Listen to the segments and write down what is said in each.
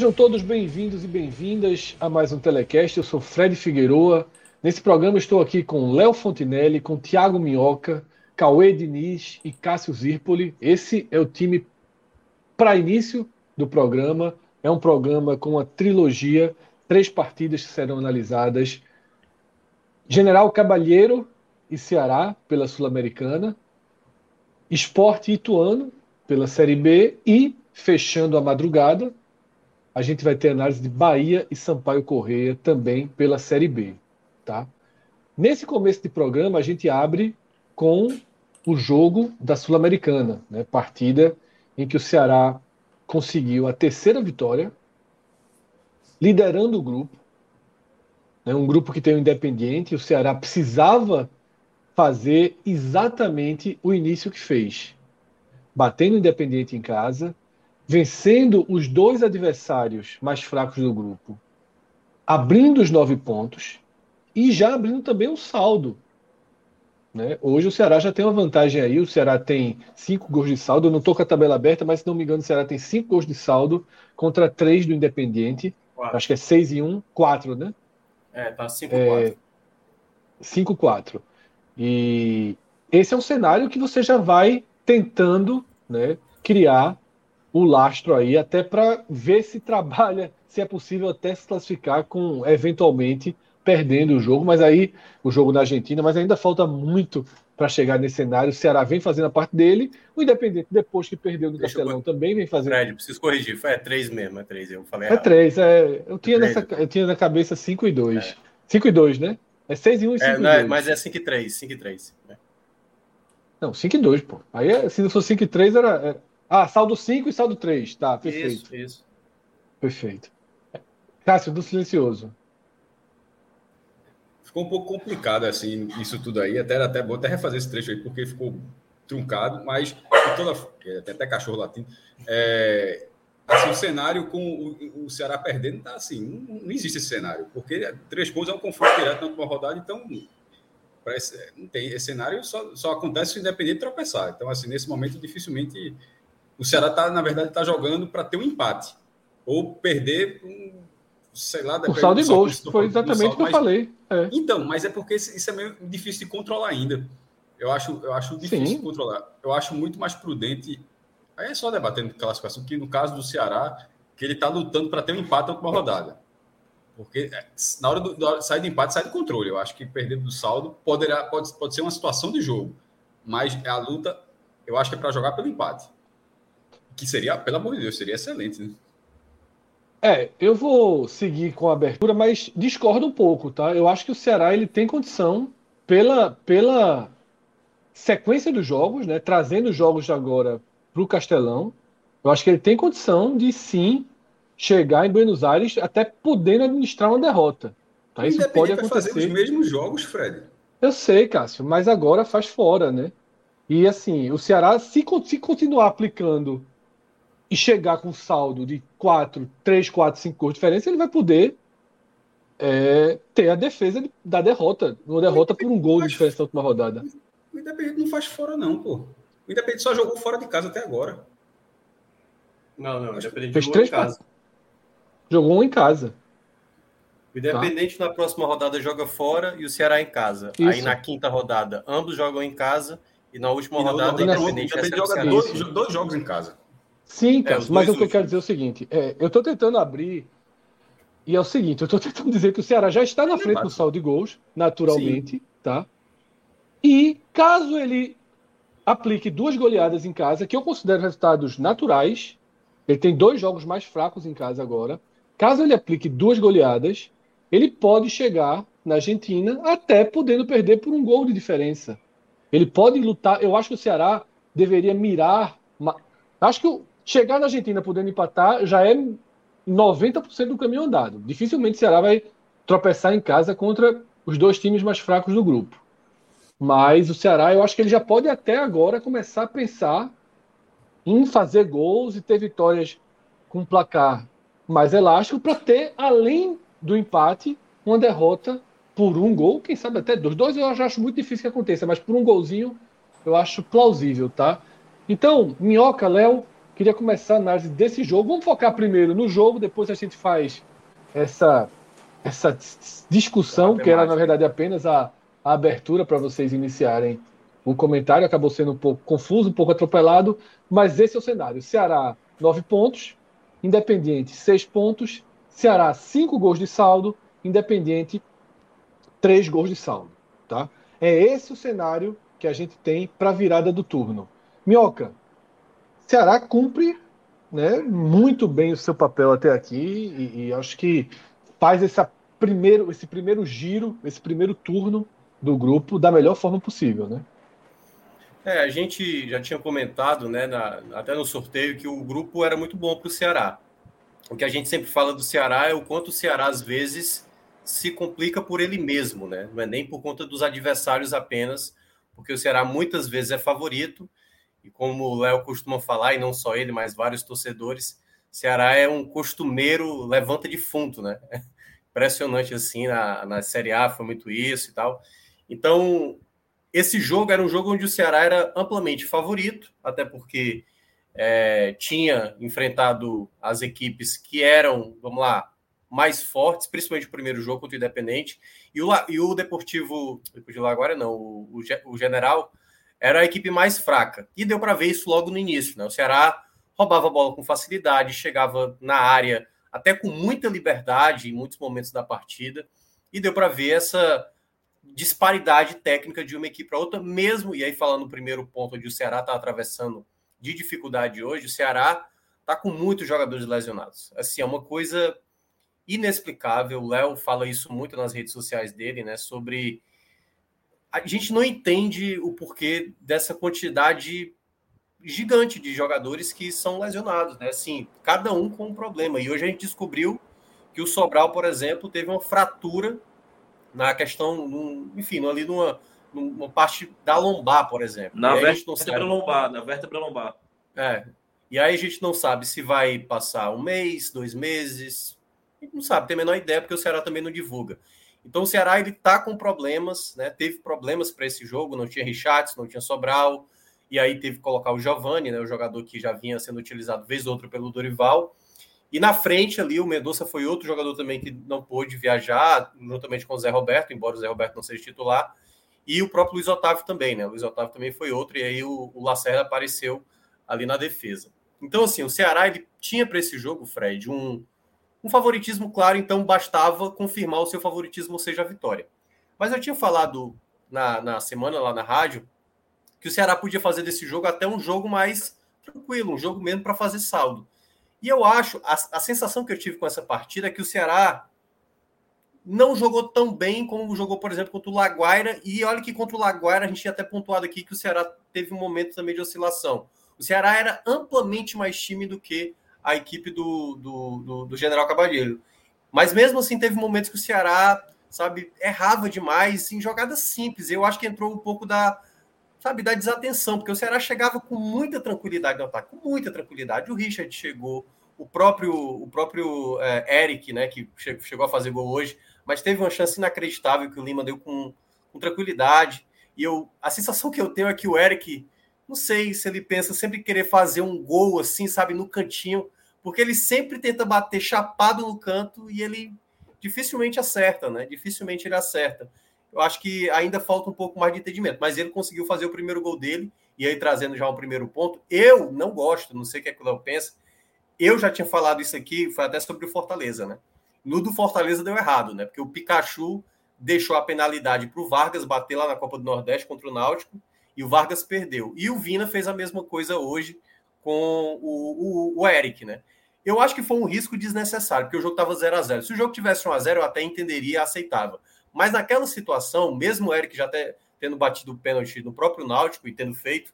Sejam todos bem-vindos e bem-vindas a mais um Telecast. Eu sou Fred Figueroa. Nesse programa estou aqui com Léo Fontinelli, com Tiago Minhoca, Cauê Diniz e Cássio Zirpoli. Esse é o time para início do programa. É um programa com uma trilogia, três partidas que serão analisadas. General Cabalheiro e Ceará pela Sul-Americana, Esporte Ituano pela Série B e, fechando a madrugada, a gente vai ter análise de Bahia e Sampaio Correia também pela Série B. Tá? Nesse começo de programa, a gente abre com o jogo da Sul-Americana, né? partida em que o Ceará conseguiu a terceira vitória, liderando o grupo. Né? Um grupo que tem o Independiente, o Ceará precisava fazer exatamente o início que fez. Batendo o Independiente em casa, vencendo os dois adversários mais fracos do grupo, abrindo os nove pontos e já abrindo também o saldo. Né? Hoje o Ceará já tem uma vantagem aí, o Ceará tem cinco gols de saldo, eu não estou com a tabela aberta, mas se não me engano o Ceará tem cinco gols de saldo contra três do Independiente, quatro. acho que é seis e um, quatro, né? É, tá cinco é, quatro. Cinco quatro. E esse é um cenário que você já vai tentando né, criar o lastro aí, até para ver se trabalha, se é possível até se classificar com, eventualmente, perdendo o jogo, mas aí o jogo na Argentina, mas ainda falta muito para chegar nesse cenário. O Ceará vem fazendo a parte dele, o Independente, depois que perdeu no Deixa Castelão, eu... também vem fazendo. Fred, preciso corrigir, foi é três mesmo, é três, eu falei. É três, é. Eu tinha, nessa, eu tinha na cabeça 5 e 2. 5 é. e 2, né? É 6 e 1 um e 5 é, e 2. Mas é 5 e 3, 5 e 3. Né? Não, 5 e 2, pô. Aí é, se não fosse 5 e 3 era, era ah, saldo 5 e saldo 3. Tá, perfeito. Isso, isso. Perfeito. Cássio, do silencioso. Ficou um pouco complicado, assim, isso tudo aí. Até era até bom até refazer esse trecho aí, porque ficou truncado, mas toda, é, tem até cachorro latindo. É, assim, o cenário com o, o Ceará perdendo tá assim, não, não, existe esse cenário, porque três pontos é um confronto direto na última rodada, então parece, não tem esse cenário só, só acontece se o Independente tropeçar. Então, assim, nesse momento dificilmente o Ceará tá, na verdade, está jogando para ter um empate ou perder um, sei lá, o saldo de gols. Foi exatamente o que eu falei. É. Então, mas é porque isso é meio difícil de controlar ainda. Eu acho, eu acho difícil Sim. de controlar. Eu acho muito mais prudente. Aí é só debatendo classificação, que no caso do Ceará, que ele está lutando para ter um empate na última rodada. Porque é, na hora, do, sair do empate, sai do controle. Eu acho que perder do saldo poderá, pode, pode ser uma situação de jogo. Mas a luta, eu acho que é para jogar pelo empate. Que seria, pelo amor de Deus, seria excelente. Né? É, eu vou seguir com a abertura, mas discordo um pouco, tá? Eu acho que o Ceará ele tem condição pela, pela sequência dos jogos, né? Trazendo os jogos agora para o Castelão, eu acho que ele tem condição de sim chegar em Buenos Aires até podendo administrar uma derrota. Tá? Isso pode acontecer. fazer os mesmos jogos, Fred. Eu sei, Cássio, mas agora faz fora, né? E assim, o Ceará, se, se continuar aplicando e chegar com saldo de 4, 3, 4, 5 gols de diferença, ele vai poder é, ter a defesa da derrota. Uma derrota por um gol de diferença na última rodada. O Independente não faz fora, não, pô. O Independente só jogou fora de casa até agora. Não, não. O Independente fez três em casa. Jogou um em casa. O Independente tá. na próxima rodada joga fora e o Ceará em casa. Isso. Aí na quinta rodada, ambos jogam em casa. E na última e rodada, o Independente, Independente joga dois, dois jogos em casa. Sim, é, mas o que eu quero dizer é o seguinte: é, eu estou tentando abrir. E é o seguinte, eu estou tentando dizer que o Ceará já está na frente do saldo de gols, naturalmente, Sim. tá? E caso ele aplique duas goleadas em casa, que eu considero resultados naturais. Ele tem dois jogos mais fracos em casa agora. Caso ele aplique duas goleadas, ele pode chegar na Argentina até podendo perder por um gol de diferença. Ele pode lutar. Eu acho que o Ceará deveria mirar. Acho que chegar na Argentina podendo empatar já é 90% do caminho andado. Dificilmente o Ceará vai tropeçar em casa contra os dois times mais fracos do grupo. Mas o Ceará, eu acho que ele já pode até agora começar a pensar em fazer gols e ter vitórias com placar mais elástico para ter, além do empate, uma derrota por um gol, quem sabe até dois. Dois eu já acho muito difícil que aconteça, mas por um golzinho eu acho plausível, tá? Então, Minhoca, Léo, queria começar a análise desse jogo. Vamos focar primeiro no jogo, depois a gente faz essa, essa discussão, que era na verdade apenas a, a abertura para vocês iniciarem o comentário. Acabou sendo um pouco confuso, um pouco atropelado, mas esse é o cenário. Ceará, nove pontos, Independiente, seis pontos, Ceará, cinco gols de saldo, Independiente, três gols de saldo. Tá? É esse o cenário que a gente tem para a virada do turno. Minhoca, Ceará cumpre né, muito bem o seu papel até aqui e, e acho que faz essa primeiro, esse primeiro giro, esse primeiro turno do grupo da melhor forma possível, né? É, a gente já tinha comentado, né, na, até no sorteio, que o grupo era muito bom para o Ceará. O que a gente sempre fala do Ceará é o quanto o Ceará, às vezes, se complica por ele mesmo, né? Não é nem por conta dos adversários apenas, porque o Ceará muitas vezes é favorito e como o Léo costuma falar, e não só ele, mas vários torcedores, Ceará é um costumeiro levanta defunto, né? Impressionante assim, na, na Série A foi muito isso e tal. Então, esse jogo era um jogo onde o Ceará era amplamente favorito, até porque é, tinha enfrentado as equipes que eram, vamos lá, mais fortes, principalmente o primeiro jogo contra o Independente. E o, e o Deportivo, Deportivo agora não, o, o, o General era a equipe mais fraca. E deu para ver isso logo no início. Né? O Ceará roubava a bola com facilidade, chegava na área até com muita liberdade em muitos momentos da partida. E deu para ver essa disparidade técnica de uma equipe para outra, mesmo. E aí, falando no primeiro ponto, onde o Ceará está atravessando de dificuldade hoje, o Ceará está com muitos jogadores lesionados. Assim, é uma coisa inexplicável. O Léo fala isso muito nas redes sociais dele, né? Sobre a gente não entende o porquê dessa quantidade gigante de jogadores que são lesionados, né? Assim, cada um com um problema. E hoje a gente descobriu que o Sobral, por exemplo, teve uma fratura na questão, num, enfim, ali numa, numa parte da lombar, por exemplo. Na vértebra lombar, na vértebra lombar. É. E aí a gente não sabe se vai passar um mês, dois meses, não sabe, tem a menor ideia, porque o Ceará também não divulga. Então o Ceará ele tá com problemas, né? Teve problemas para esse jogo, não tinha Richards, não tinha Sobral, e aí teve que colocar o Giovani, né, o jogador que já vinha sendo utilizado vez ou outra pelo Dorival. E na frente ali o Mendonça foi outro jogador também que não pôde viajar, juntamente com o Zé Roberto, embora o Zé Roberto não seja titular. E o próprio Luiz Otávio também, né? O Luiz Otávio também foi outro, e aí o, o Lacerda apareceu ali na defesa. Então, assim, o Ceará ele tinha para esse jogo, Fred, um, um favoritismo claro, então bastava confirmar o seu favoritismo, ou seja, a vitória. Mas eu tinha falado na, na semana lá na rádio que o Ceará podia fazer desse jogo até um jogo mais tranquilo, um jogo mesmo para fazer saldo. E eu acho, a, a sensação que eu tive com essa partida é que o Ceará não jogou tão bem como jogou, por exemplo, contra o Laguaira. E olha que contra o Laguaira a gente tinha até pontuado aqui que o Ceará teve um momento também de oscilação. O Ceará era amplamente mais time do que a equipe do, do, do, do General Cabalheiro. Mas mesmo assim, teve momentos que o Ceará, sabe, errava demais em jogadas simples. Eu acho que entrou um pouco da, sabe, da desatenção, porque o Ceará chegava com muita tranquilidade no ataque, com muita tranquilidade. O Richard chegou, o próprio, o próprio é, Eric, né, que chegou a fazer gol hoje, mas teve uma chance inacreditável que o Lima deu com, com tranquilidade. E eu, a sensação que eu tenho é que o Eric não sei se ele pensa sempre querer fazer um gol assim, sabe, no cantinho, porque ele sempre tenta bater chapado no canto e ele dificilmente acerta, né? Dificilmente ele acerta. Eu acho que ainda falta um pouco mais de entendimento, mas ele conseguiu fazer o primeiro gol dele e aí trazendo já o primeiro ponto. Eu não gosto, não sei o que, é que o Léo pensa. Eu já tinha falado isso aqui, foi até sobre o Fortaleza, né? No do Fortaleza deu errado, né? Porque o Pikachu deixou a penalidade para o Vargas bater lá na Copa do Nordeste contra o Náutico e o Vargas perdeu. E o Vina fez a mesma coisa hoje com o, o, o Eric, né? Eu acho que foi um risco desnecessário, porque o jogo estava 0 a 0 Se o jogo tivesse 1 a 0 eu até entenderia, aceitava. Mas naquela situação, mesmo o Eric já ter, tendo batido o pênalti no próprio Náutico e tendo feito,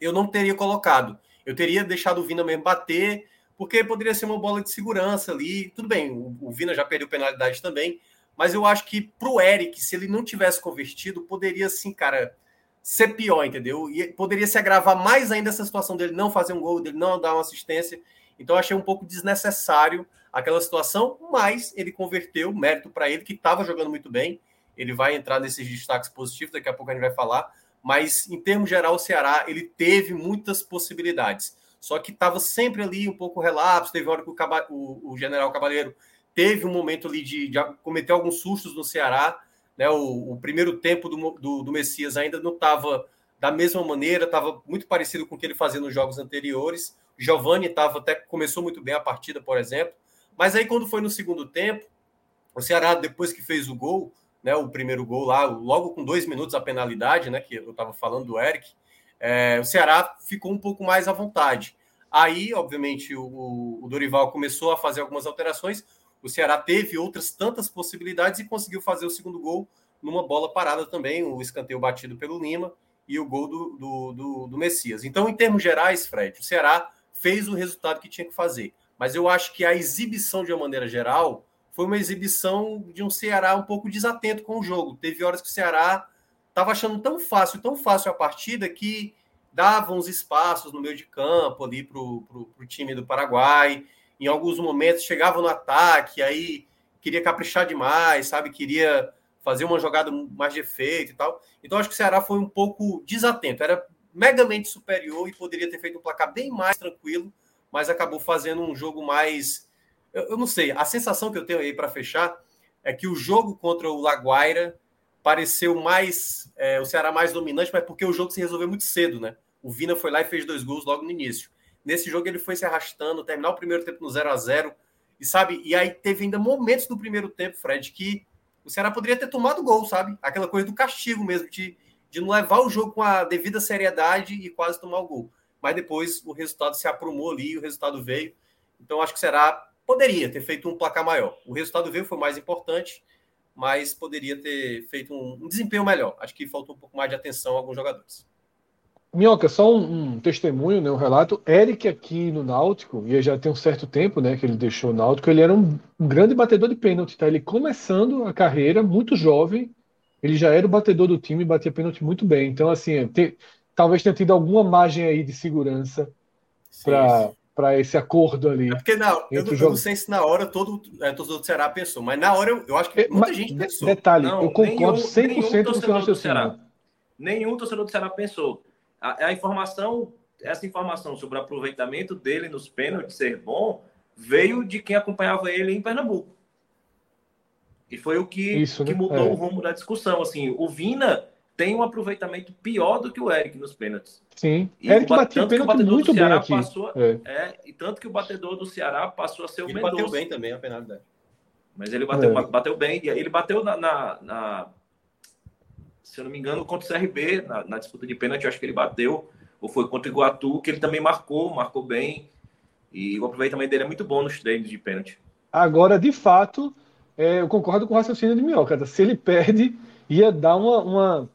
eu não teria colocado. Eu teria deixado o Vina mesmo bater, porque poderia ser uma bola de segurança ali. Tudo bem, o, o Vina já perdeu penalidade também, mas eu acho que para o Eric, se ele não tivesse convertido, poderia sim, cara, ser pior, entendeu? E poderia se agravar mais ainda essa situação dele não fazer um gol, dele não dar uma assistência. Então, achei um pouco desnecessário aquela situação, mas ele converteu, mérito para ele, que estava jogando muito bem. Ele vai entrar nesses destaques positivos, daqui a pouco a gente vai falar. Mas, em termos geral, o Ceará ele teve muitas possibilidades. Só que estava sempre ali um pouco relapso. Teve hora que o, o, o general Cabaleiro teve um momento ali de, de cometer alguns sustos no Ceará né? O, o primeiro tempo do, do, do, Messias ainda não estava da mesma maneira, estava muito parecido com o que ele fazia nos jogos anteriores. Giovanni estava até começou muito bem a partida, por exemplo. Mas aí, quando foi no segundo tempo, o Ceará, depois que fez o gol, né, o primeiro gol lá, logo com dois minutos a penalidade, né, que eu estava falando do Eric, é, o Ceará ficou um pouco mais à vontade. Aí, obviamente, o, o Dorival começou a fazer algumas alterações. O Ceará teve outras tantas possibilidades e conseguiu fazer o segundo gol numa bola parada também, o escanteio batido pelo Lima e o gol do, do, do, do Messias. Então, em termos gerais, Fred, o Ceará fez o resultado que tinha que fazer. Mas eu acho que a exibição, de uma maneira geral, foi uma exibição de um Ceará um pouco desatento com o jogo. Teve horas que o Ceará estava achando tão fácil, tão fácil a partida que dava uns espaços no meio de campo ali para o time do Paraguai em alguns momentos chegava no ataque, aí queria caprichar demais, sabe? Queria fazer uma jogada mais de efeito e tal. Então acho que o Ceará foi um pouco desatento. Era megamente superior e poderia ter feito um placar bem mais tranquilo, mas acabou fazendo um jogo mais. Eu, eu não sei, a sensação que eu tenho aí para fechar é que o jogo contra o Laguaira pareceu mais. É, o Ceará mais dominante, mas porque o jogo se resolveu muito cedo, né? O Vina foi lá e fez dois gols logo no início. Nesse jogo ele foi se arrastando, terminar o primeiro tempo no 0 a 0 e sabe, e aí teve ainda momentos do primeiro tempo, Fred, que o Ceará poderia ter tomado gol, sabe? Aquela coisa do castigo mesmo, de, de não levar o jogo com a devida seriedade e quase tomar o gol. Mas depois o resultado se aprumou ali, o resultado veio. Então acho que o Ceará poderia ter feito um placar maior. O resultado veio, foi mais importante, mas poderia ter feito um, um desempenho melhor. Acho que faltou um pouco mais de atenção a alguns jogadores. Minhoca, só um, um, testemunho, né, um relato. Eric aqui no Náutico, e já tem um certo tempo né, que ele deixou o Náutico, ele era um, um, grande batedor de pênalti. Tá? Ele começando a carreira, muito jovem, ele já era o batedor do time e batia pênalti muito bem. Então, assim, tem, talvez tenha tido alguma margem aí de segurança para esse acordo ali. É porque na, eu, eu não sei se na hora todo é, torcedor do Ceará pensou, mas na hora eu, eu acho que é, muita mas, gente pensou. Detalhe, não, eu concordo nenhum, 100% nenhum com o seu raciocínio. Nenhum torcedor do Ceará pensou a, a informação, essa informação sobre o aproveitamento dele nos pênaltis ser bom, veio de quem acompanhava ele em Pernambuco. E foi o que, Isso, né? que mudou é. o rumo da discussão. Assim, o Vina tem um aproveitamento pior do que o Eric nos pênaltis. Sim, e Eric o, batia tanto que o batedor muito do Ceará passou, é. é. e tanto que o batedor do Ceará passou a ser o ele Mendonça. bateu bem também a penalidade. Mas ele bateu, é. bateu bem, ele bateu na, na, na se eu não me engano, contra o CRB, na, na disputa de pênalti, acho que ele bateu, ou foi contra o Iguatu, que ele também marcou, marcou bem. E o aproveitamento dele é muito bom nos treinos de pênalti. Agora, de fato, é, eu concordo com o raciocínio de Minhoca. Se ele perde, ia dar uma, uma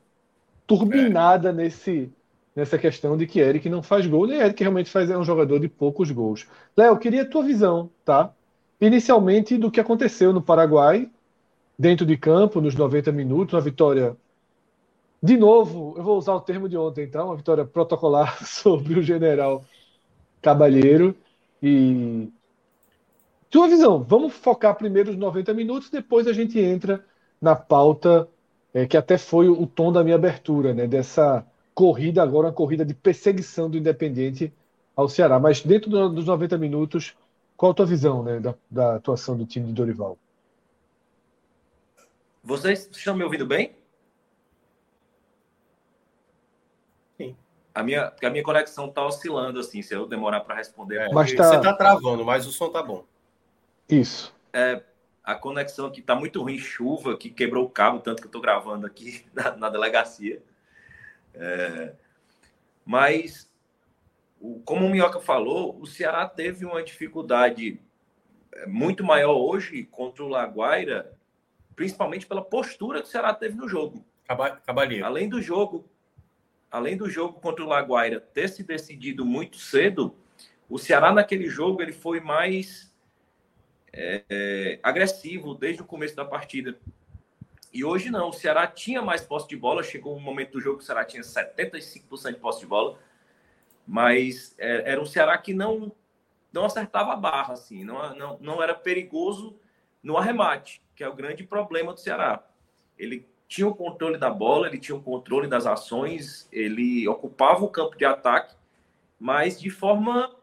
turbinada é. nesse, nessa questão de que Eric não faz gol, nem Eric realmente faz, é um jogador de poucos gols. Léo, queria a tua visão, tá? Inicialmente do que aconteceu no Paraguai, dentro de campo, nos 90 minutos, uma vitória de novo, eu vou usar o termo de ontem, então, uma vitória protocolar sobre o general Cabalheiro. E. Tua visão, vamos focar primeiro os 90 minutos, depois a gente entra na pauta, é, que até foi o tom da minha abertura, né? Dessa corrida, agora uma corrida de perseguição do Independente ao Ceará. Mas dentro do, dos 90 minutos, qual a tua visão né, da, da atuação do time de Dorival? Vocês estão me ouvindo bem? A minha, a minha conexão tá oscilando, assim, se eu demorar para responder. É, mas tá... Você tá travando, mas o som tá bom. Isso. É, a conexão aqui tá muito ruim, chuva, que quebrou o cabo, tanto que eu tô gravando aqui na, na delegacia. É, mas, como o Minhoca falou, o Ceará teve uma dificuldade é, muito maior hoje contra o Laguaira, principalmente pela postura que o Ceará teve no jogo. Cabalheiro. Além do jogo, além do jogo contra o Laguaira ter se decidido muito cedo, o Ceará naquele jogo ele foi mais é, é, agressivo desde o começo da partida. E hoje não, o Ceará tinha mais posse de bola, chegou um momento do jogo que o Ceará tinha 75% de posse de bola, mas é, era um Ceará que não não acertava a barra, assim, não, não, não era perigoso no arremate, que é o grande problema do Ceará. Ele tinha o controle da bola, ele tinha o controle das ações, ele ocupava o campo de ataque, mas de forma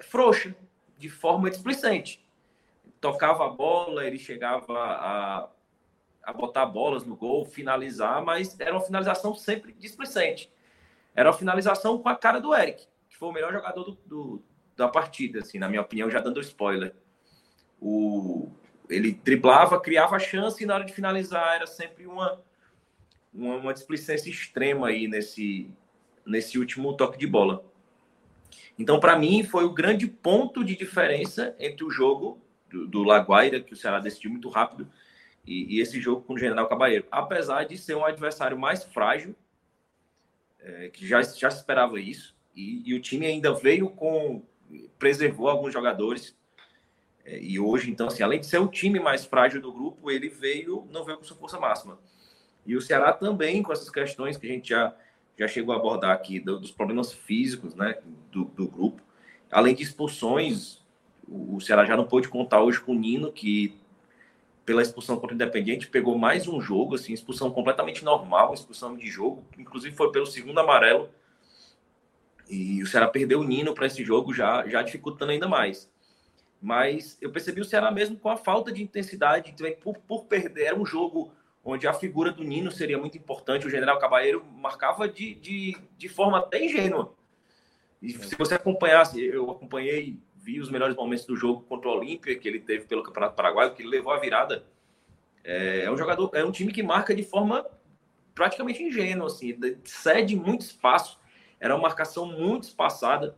frouxa, de forma displicente. Tocava a bola, ele chegava a, a botar bolas no gol, finalizar, mas era uma finalização sempre displicente. Era uma finalização com a cara do Eric, que foi o melhor jogador do, do, da partida, assim, na minha opinião, já dando spoiler. O, ele driblava, criava chance e na hora de finalizar era sempre uma, uma, uma displicência extrema aí nesse, nesse último toque de bola. Então, para mim, foi o grande ponto de diferença entre o jogo do, do Laguaira, que o Ceará decidiu muito rápido, e, e, esse jogo com o General Cabalheiro. Apesar de ser um adversário mais frágil, é, que já, já se esperava isso, e, e, o time ainda veio com. preservou alguns jogadores. É, e hoje, então, assim, além de ser o time mais frágil do grupo, ele veio, não veio com sua força máxima. E o Ceará também, com essas questões que a gente já já chegou a abordar aqui do, dos problemas físicos né, do, do, grupo. Além de expulsões, o, o Ceará já não pôde contar hoje com o Nino, que pela expulsão contra o Independiente pegou mais um jogo, assim, expulsão completamente normal, expulsão de jogo, inclusive foi pelo segundo amarelo. E o Ceará perdeu o Nino para esse jogo, já, já dificultando ainda mais. Mas eu percebi o Ceará mesmo com a falta de intensidade, por, por perder. Era um jogo onde a figura do Nino seria muito importante. O General Cabalheiro marcava de, de, de forma até ingênua. E se você acompanhasse, eu acompanhei, vi os melhores momentos do jogo contra o Olímpia, que ele teve pelo Campeonato Paraguaio, que ele levou a virada. É, é um jogador, é um time que marca de forma praticamente ingênua, assim, cede muito espaço. Era uma marcação muito espaçada.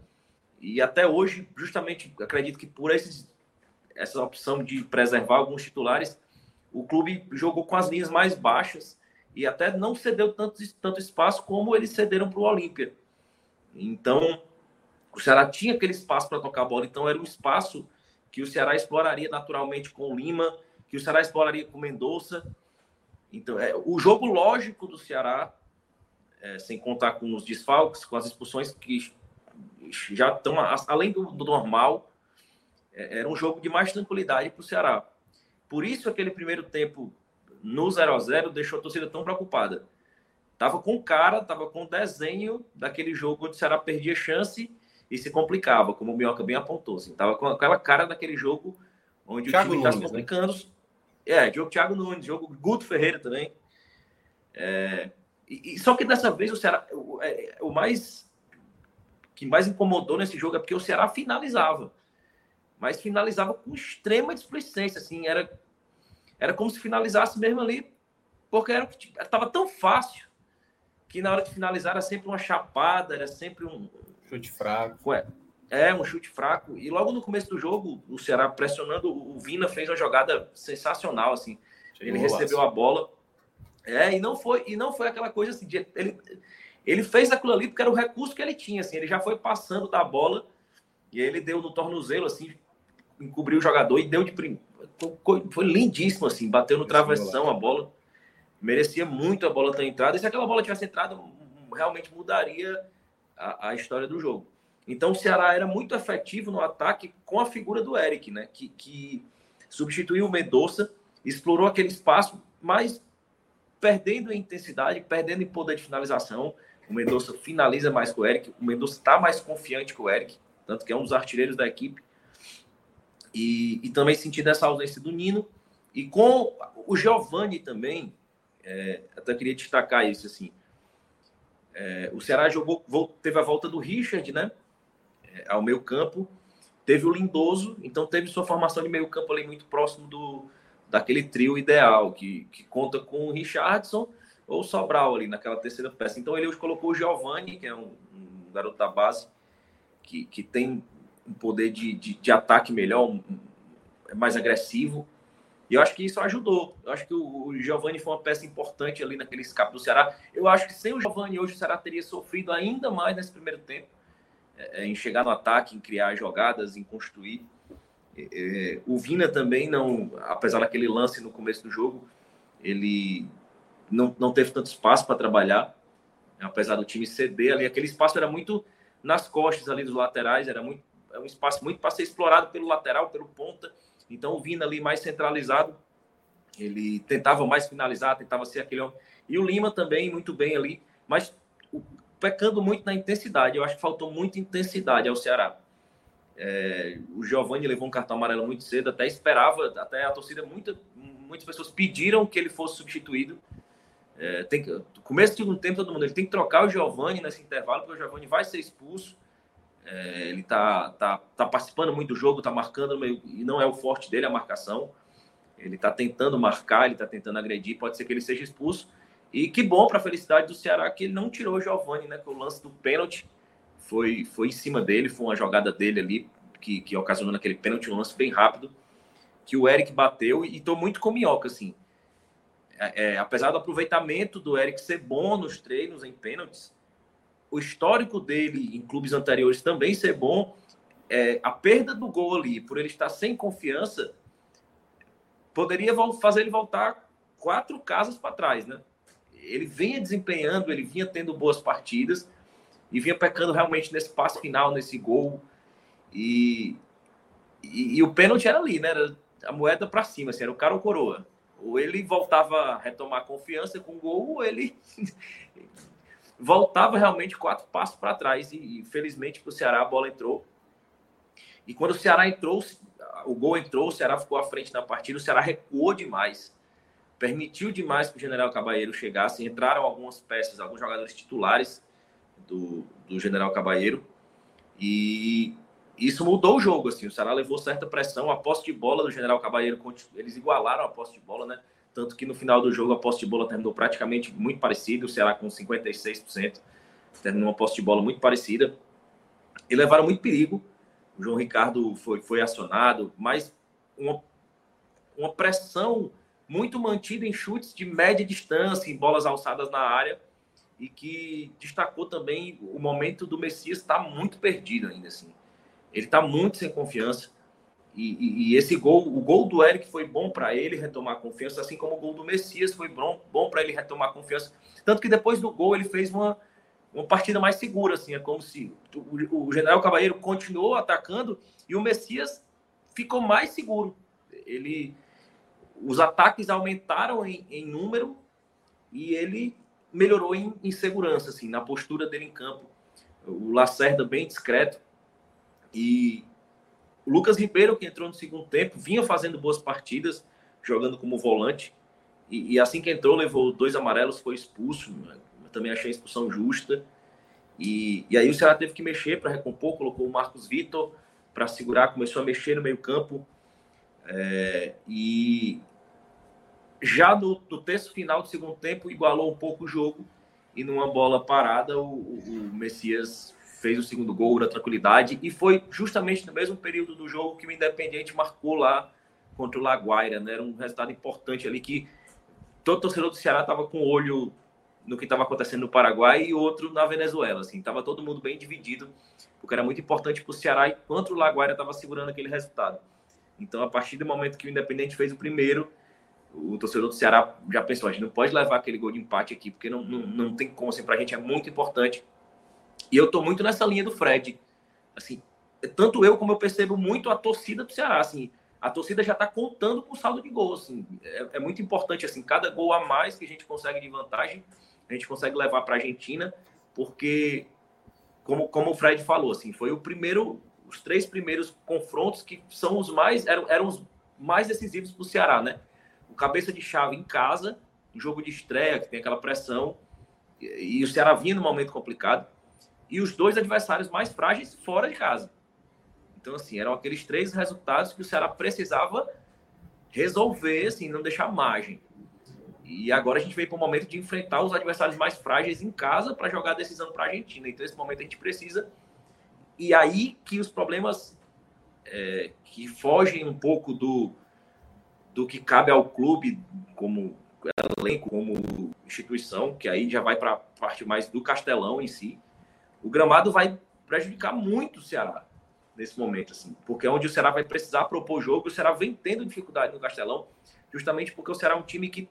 E até hoje, justamente, acredito que por esses, essa opção de preservar alguns titulares, o clube jogou com as linhas mais baixas e até não cedeu tanto, tanto espaço como eles cederam para o Olímpia. Então, o Ceará tinha aquele espaço para tocar a bola, então era um espaço que o Ceará exploraria naturalmente com o Lima, que o Ceará exploraria com o Mendonça. Então, é, o jogo lógico do Ceará, é, sem contar com os desfalques, com as expulsões que já estão além do, do normal, é, era um jogo de mais tranquilidade para o Ceará. Por isso aquele primeiro tempo no 0 a 0 deixou a torcida tão preocupada. Tava com cara, tava com desenho daquele jogo onde o Ceará perdia chance e se complicava, como o Minhoca bem apontou. Assim. Tava com aquela cara daquele jogo onde Thiago o time está se né? complicando. Né? É, jogo Thiago Nunes, jogo Guto Ferreira também. É, e, e, só que dessa vez o Ceará, o, é, o mais que mais incomodou nesse jogo é porque o Ceará finalizava mas finalizava com extrema displicência, assim, era, era como se finalizasse mesmo ali, porque era estava tão fácil que na hora de finalizar era sempre uma chapada, era sempre um chute fraco. É, é um chute fraco. E logo no começo do jogo, o Ceará pressionando, o Vina fez uma jogada sensacional, assim. Chegou ele recebeu a bola. É, e não foi, e não foi aquela coisa assim, de, ele, ele fez aquilo ali porque era o recurso que ele tinha, assim, ele já foi passando da bola e ele deu no tornozelo, assim, encobriu o jogador e deu de prim... foi lindíssimo assim, bateu no travessão a bola. Merecia muito a bola ter entrado. E se aquela bola tivesse entrado, realmente mudaria a, a história do jogo. Então o Ceará era muito efetivo no ataque com a figura do Eric, né? Que, que substituiu o Mendonça, explorou aquele espaço, mas perdendo em intensidade, perdendo em poder de finalização. O Mendonça finaliza mais com o Eric, o Mendonça está mais confiante com o Eric, tanto que é um dos artilheiros da equipe. E, e também sentindo essa ausência do Nino. E com o Giovani também, é, até queria destacar isso, assim. É, o Ceará jogou, teve a volta do Richard, né? É, ao meio campo. Teve o Lindoso, então teve sua formação de meio campo ali muito próximo do, daquele trio ideal, que, que conta com o Richardson, ou Sobral ali naquela terceira peça. Então ele hoje colocou o Giovani, que é um, um garoto da base, que, que tem um poder de, de, de ataque melhor, um, um, mais agressivo. E eu acho que isso ajudou. Eu acho que o, o Giovani foi uma peça importante ali naquele escape do Ceará. Eu acho que sem o Giovani hoje o Ceará teria sofrido ainda mais nesse primeiro tempo é, é em chegar no ataque, em criar jogadas, em construir. É, é, o Vina também não, apesar daquele lance no começo do jogo, ele não, não teve tanto espaço para trabalhar, apesar do time ceder ali. Aquele espaço era muito nas costas ali dos laterais, era muito é um espaço muito para ser explorado pelo lateral, pelo ponta. Então o Vina ali mais centralizado, ele tentava mais finalizar, tentava ser aquele homem. E o Lima também muito bem ali, mas pecando muito na intensidade. Eu acho que faltou muita intensidade ao Ceará. É, o Giovanni levou um cartão amarelo muito cedo, até esperava, até a torcida, muita, muitas pessoas pediram que ele fosse substituído. É, tem que, começo do segundo tempo, todo mundo ele tem que trocar o Giovanni nesse intervalo, porque o Giovanni vai ser expulso. É, ele tá, tá, tá participando muito do jogo, tá marcando, meio, e não é o forte dele a marcação. Ele tá tentando marcar, ele tá tentando agredir, pode ser que ele seja expulso. E que bom para a felicidade do Ceará que ele não tirou o Giovanni, né? Que o lance do pênalti foi, foi em cima dele, foi uma jogada dele ali que, que ocasionou naquele pênalti, um lance bem rápido, que o Eric bateu e, e tô muito com minhoca, assim. É, é, apesar do aproveitamento do Eric ser bom nos treinos em pênaltis, o histórico dele em clubes anteriores também ser bom, é, a perda do gol ali, por ele estar sem confiança, poderia fazer ele voltar quatro casas para trás, né? Ele vinha desempenhando, ele vinha tendo boas partidas e vinha pecando realmente nesse passo final, nesse gol. E, e, e o pênalti era ali, né? Era a moeda para cima, assim, era o cara ou coroa. Ou ele voltava a retomar confiança com o gol, ou ele voltava realmente quatro passos para trás. E, felizmente para o Ceará a bola entrou. E quando o Ceará entrou, o gol entrou, o Ceará ficou à frente na partida, o Ceará recuou demais. Permitiu demais que o General Cabalheiro chegasse. Entraram algumas peças, alguns jogadores titulares do, do General Cabalheiro. E isso mudou o jogo, assim, o Ceará levou certa pressão, a posse de bola do General Cabalheiro, eles igualaram a posse de bola, né? Tanto que no final do jogo a posse de bola terminou praticamente muito parecida, o Ceará com 56%, terminou uma posse de bola muito parecida. E levaram muito perigo. O João Ricardo foi, foi acionado, mas uma, uma pressão muito mantida em chutes de média distância, em bolas alçadas na área, e que destacou também o momento do Messias estar tá muito perdido ainda, assim ele está muito sem confiança. E, e, e, esse gol, o gol do Eric foi bom para ele retomar confiança, assim como o gol do Messias foi bom, bom para ele retomar confiança. Tanto que depois do gol ele fez uma, uma partida mais segura, assim, é como se o, o General Cabalheiro continuou atacando e o Messias ficou mais seguro. Ele, os ataques aumentaram em, em número e ele melhorou em, em segurança, assim, na postura dele em campo. O Lacerda bem discreto, e o Lucas Ribeiro, que entrou no segundo tempo, vinha fazendo boas partidas, jogando como volante. E, e assim que entrou, levou dois amarelos, foi expulso. Também achei a expulsão justa. E, e aí o Ceará teve que mexer para recompor, colocou o Marcos Vitor para segurar, começou a mexer no meio-campo. É, e já no, no terço final do segundo tempo, igualou um pouco o jogo. E numa bola parada, o, o Messias fez o segundo gol na tranquilidade e foi justamente no mesmo período do jogo que o Independiente marcou lá contra o Laguaira, né? Era um resultado importante ali que todo torcedor do Ceará estava com o olho no que estava acontecendo no Paraguai e outro na Venezuela, assim, tava todo mundo bem dividido, porque era muito importante para o Ceará enquanto o Laguaira estava segurando aquele resultado. Então, a partir do momento que o Independente fez o primeiro, o torcedor do Ceará já pensou, a gente não pode levar aquele gol de empate aqui, porque não, não, não tem como, assim, para a gente é muito importante e eu tô muito nessa linha do Fred. Assim, tanto eu como eu percebo muito a torcida do Ceará, assim, a torcida já está contando com o saldo de gol, assim, é, é, muito importante, assim, cada gol a mais que a gente consegue de vantagem, a gente consegue levar para a Argentina, porque, como, como o Fred falou, assim, foi o primeiro, os três primeiros confrontos que são os mais, eram, eram os mais decisivos para o Ceará, né? O cabeça de chave em casa, jogo de estreia, que tem aquela pressão, e, e o Ceará vinha num momento complicado, e os dois adversários mais frágeis fora de casa. Então, assim, eram aqueles três resultados que o Ceará precisava resolver, assim, não deixar margem. E, agora a gente veio para o momento de enfrentar os adversários mais frágeis em casa para jogar a decisão para a Argentina. Então, esse momento a gente precisa. E aí que os problemas é, que fogem um pouco do, do que cabe ao clube como elenco, como instituição, que aí já vai para a parte mais do Castelão em si. O gramado vai prejudicar muito o Ceará nesse momento, assim, porque é onde o Ceará vai precisar propor o jogo. O Ceará vem tendo dificuldade no Castelão, justamente porque o Ceará é um time que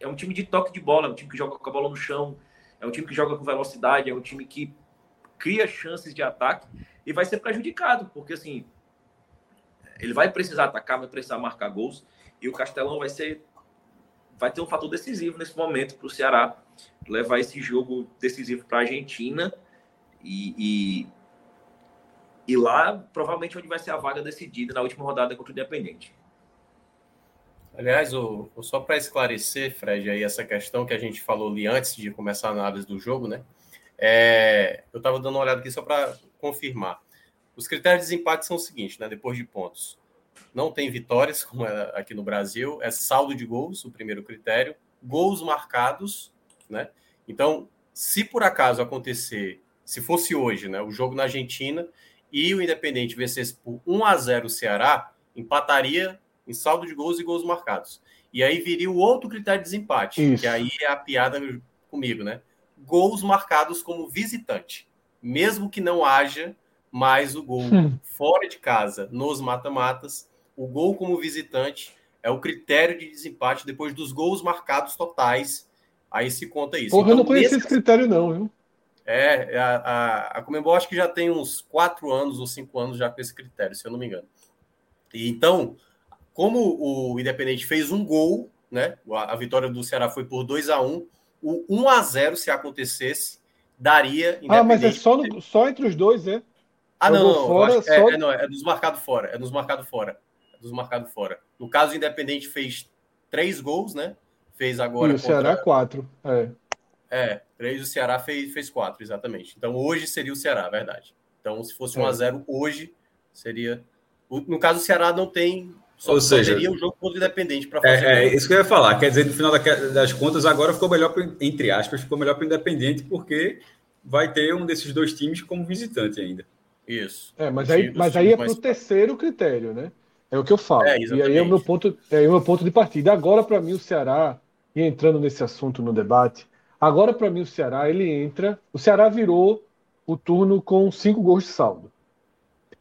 é um time de toque de bola, é um time que joga com a bola no chão, é um time que joga com velocidade, é um time que cria chances de ataque e vai ser prejudicado, porque assim, ele vai precisar atacar, vai precisar marcar gols e o Castelão vai ser vai ter um fator decisivo nesse momento para o Ceará levar esse jogo decisivo para a Argentina e, e, e, lá provavelmente onde vai ser a vaga decidida na última rodada contra o Independente. Aliás, o, o só para esclarecer, Fred, aí essa questão que a gente falou ali antes de começar a análise do jogo, né? É, eu estava dando uma olhada aqui só para confirmar. Os critérios de desempate são os seguintes, né? Depois de pontos. Não tem vitórias, como é aqui no Brasil, é saldo de gols, o primeiro critério, gols marcados, né? Então, se por acaso acontecer, se fosse hoje, né, o jogo na Argentina e o Independente vencesse por 1 a 0 o Ceará, empataria em saldo de gols e gols marcados. E aí viria o outro critério de desempate, Isso. que aí é a piada comigo, né? Gols marcados como visitante. Mesmo que não haja mais o gol hum. fora de casa nos mata-matas, o gol como visitante é o critério de desempate depois dos gols marcados totais. Aí se conta isso. Porra, então, eu não conhecia nesse... esse critério, não, viu? É, a, a, a Comembol acho que já tem uns quatro anos ou cinco anos já com esse critério, se eu não me engano. E então, como o Independente fez um gol, né? A, vitória do Ceará foi por 2 a 1 o 1 a 0 se acontecesse, daria. Ah, mas é só, no, só entre os dois, é? Ah, não, não, fora, é, só... é, não, é dos marcados fora, é dos marcados fora. É dos marcados fora. No caso, o Independente fez três gols, né? Fez agora. E o Ceará, quatro. É. É, três, o Ceará fez, fez quatro, exatamente. Então hoje seria o Ceará, verdade. Então, se fosse 1 a 0 hoje, seria. No caso, o Ceará não tem só, Ou seja, teria o jogo contra o Independente para fazer. É, é, isso que eu ia falar. Quer dizer, no final das contas, agora ficou melhor, entre aspas, ficou melhor para o Independente, porque vai ter um desses dois times como visitante ainda. Isso. É, mas aí, mas aí é para o terceiro critério, né? É o que eu falo. É, e aí é o meu ponto, é o meu ponto de partida. Agora, para mim, o Ceará, e entrando nesse assunto no debate, agora, para mim, o Ceará, ele entra. O Ceará virou o turno com cinco gols de saldo.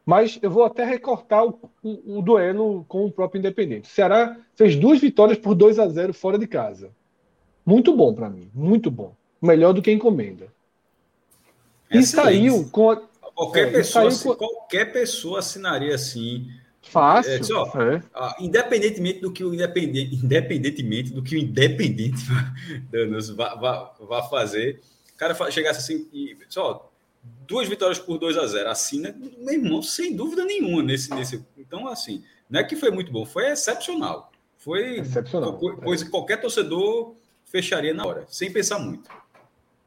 Mas eu vou até recortar o, o, o duelo com o próprio Independente. O Ceará fez duas vitórias por 2 a 0 fora de casa. Muito bom para mim, muito bom. Melhor do que encomenda. E saiu com a, qualquer, é, pessoa, com... qualquer pessoa assinaria assim. Fácil. É, só, é. independentemente do que o independente, independentemente do que o independente vá, vá, vá fazer, o cara chegasse assim e só duas vitórias por 2 a 0 Assina, meu irmão, sem dúvida nenhuma nesse, nesse. Então, assim, não é que foi muito bom, foi excepcional. Foi excepcional. Coisa que qualquer torcedor fecharia na hora, sem pensar muito.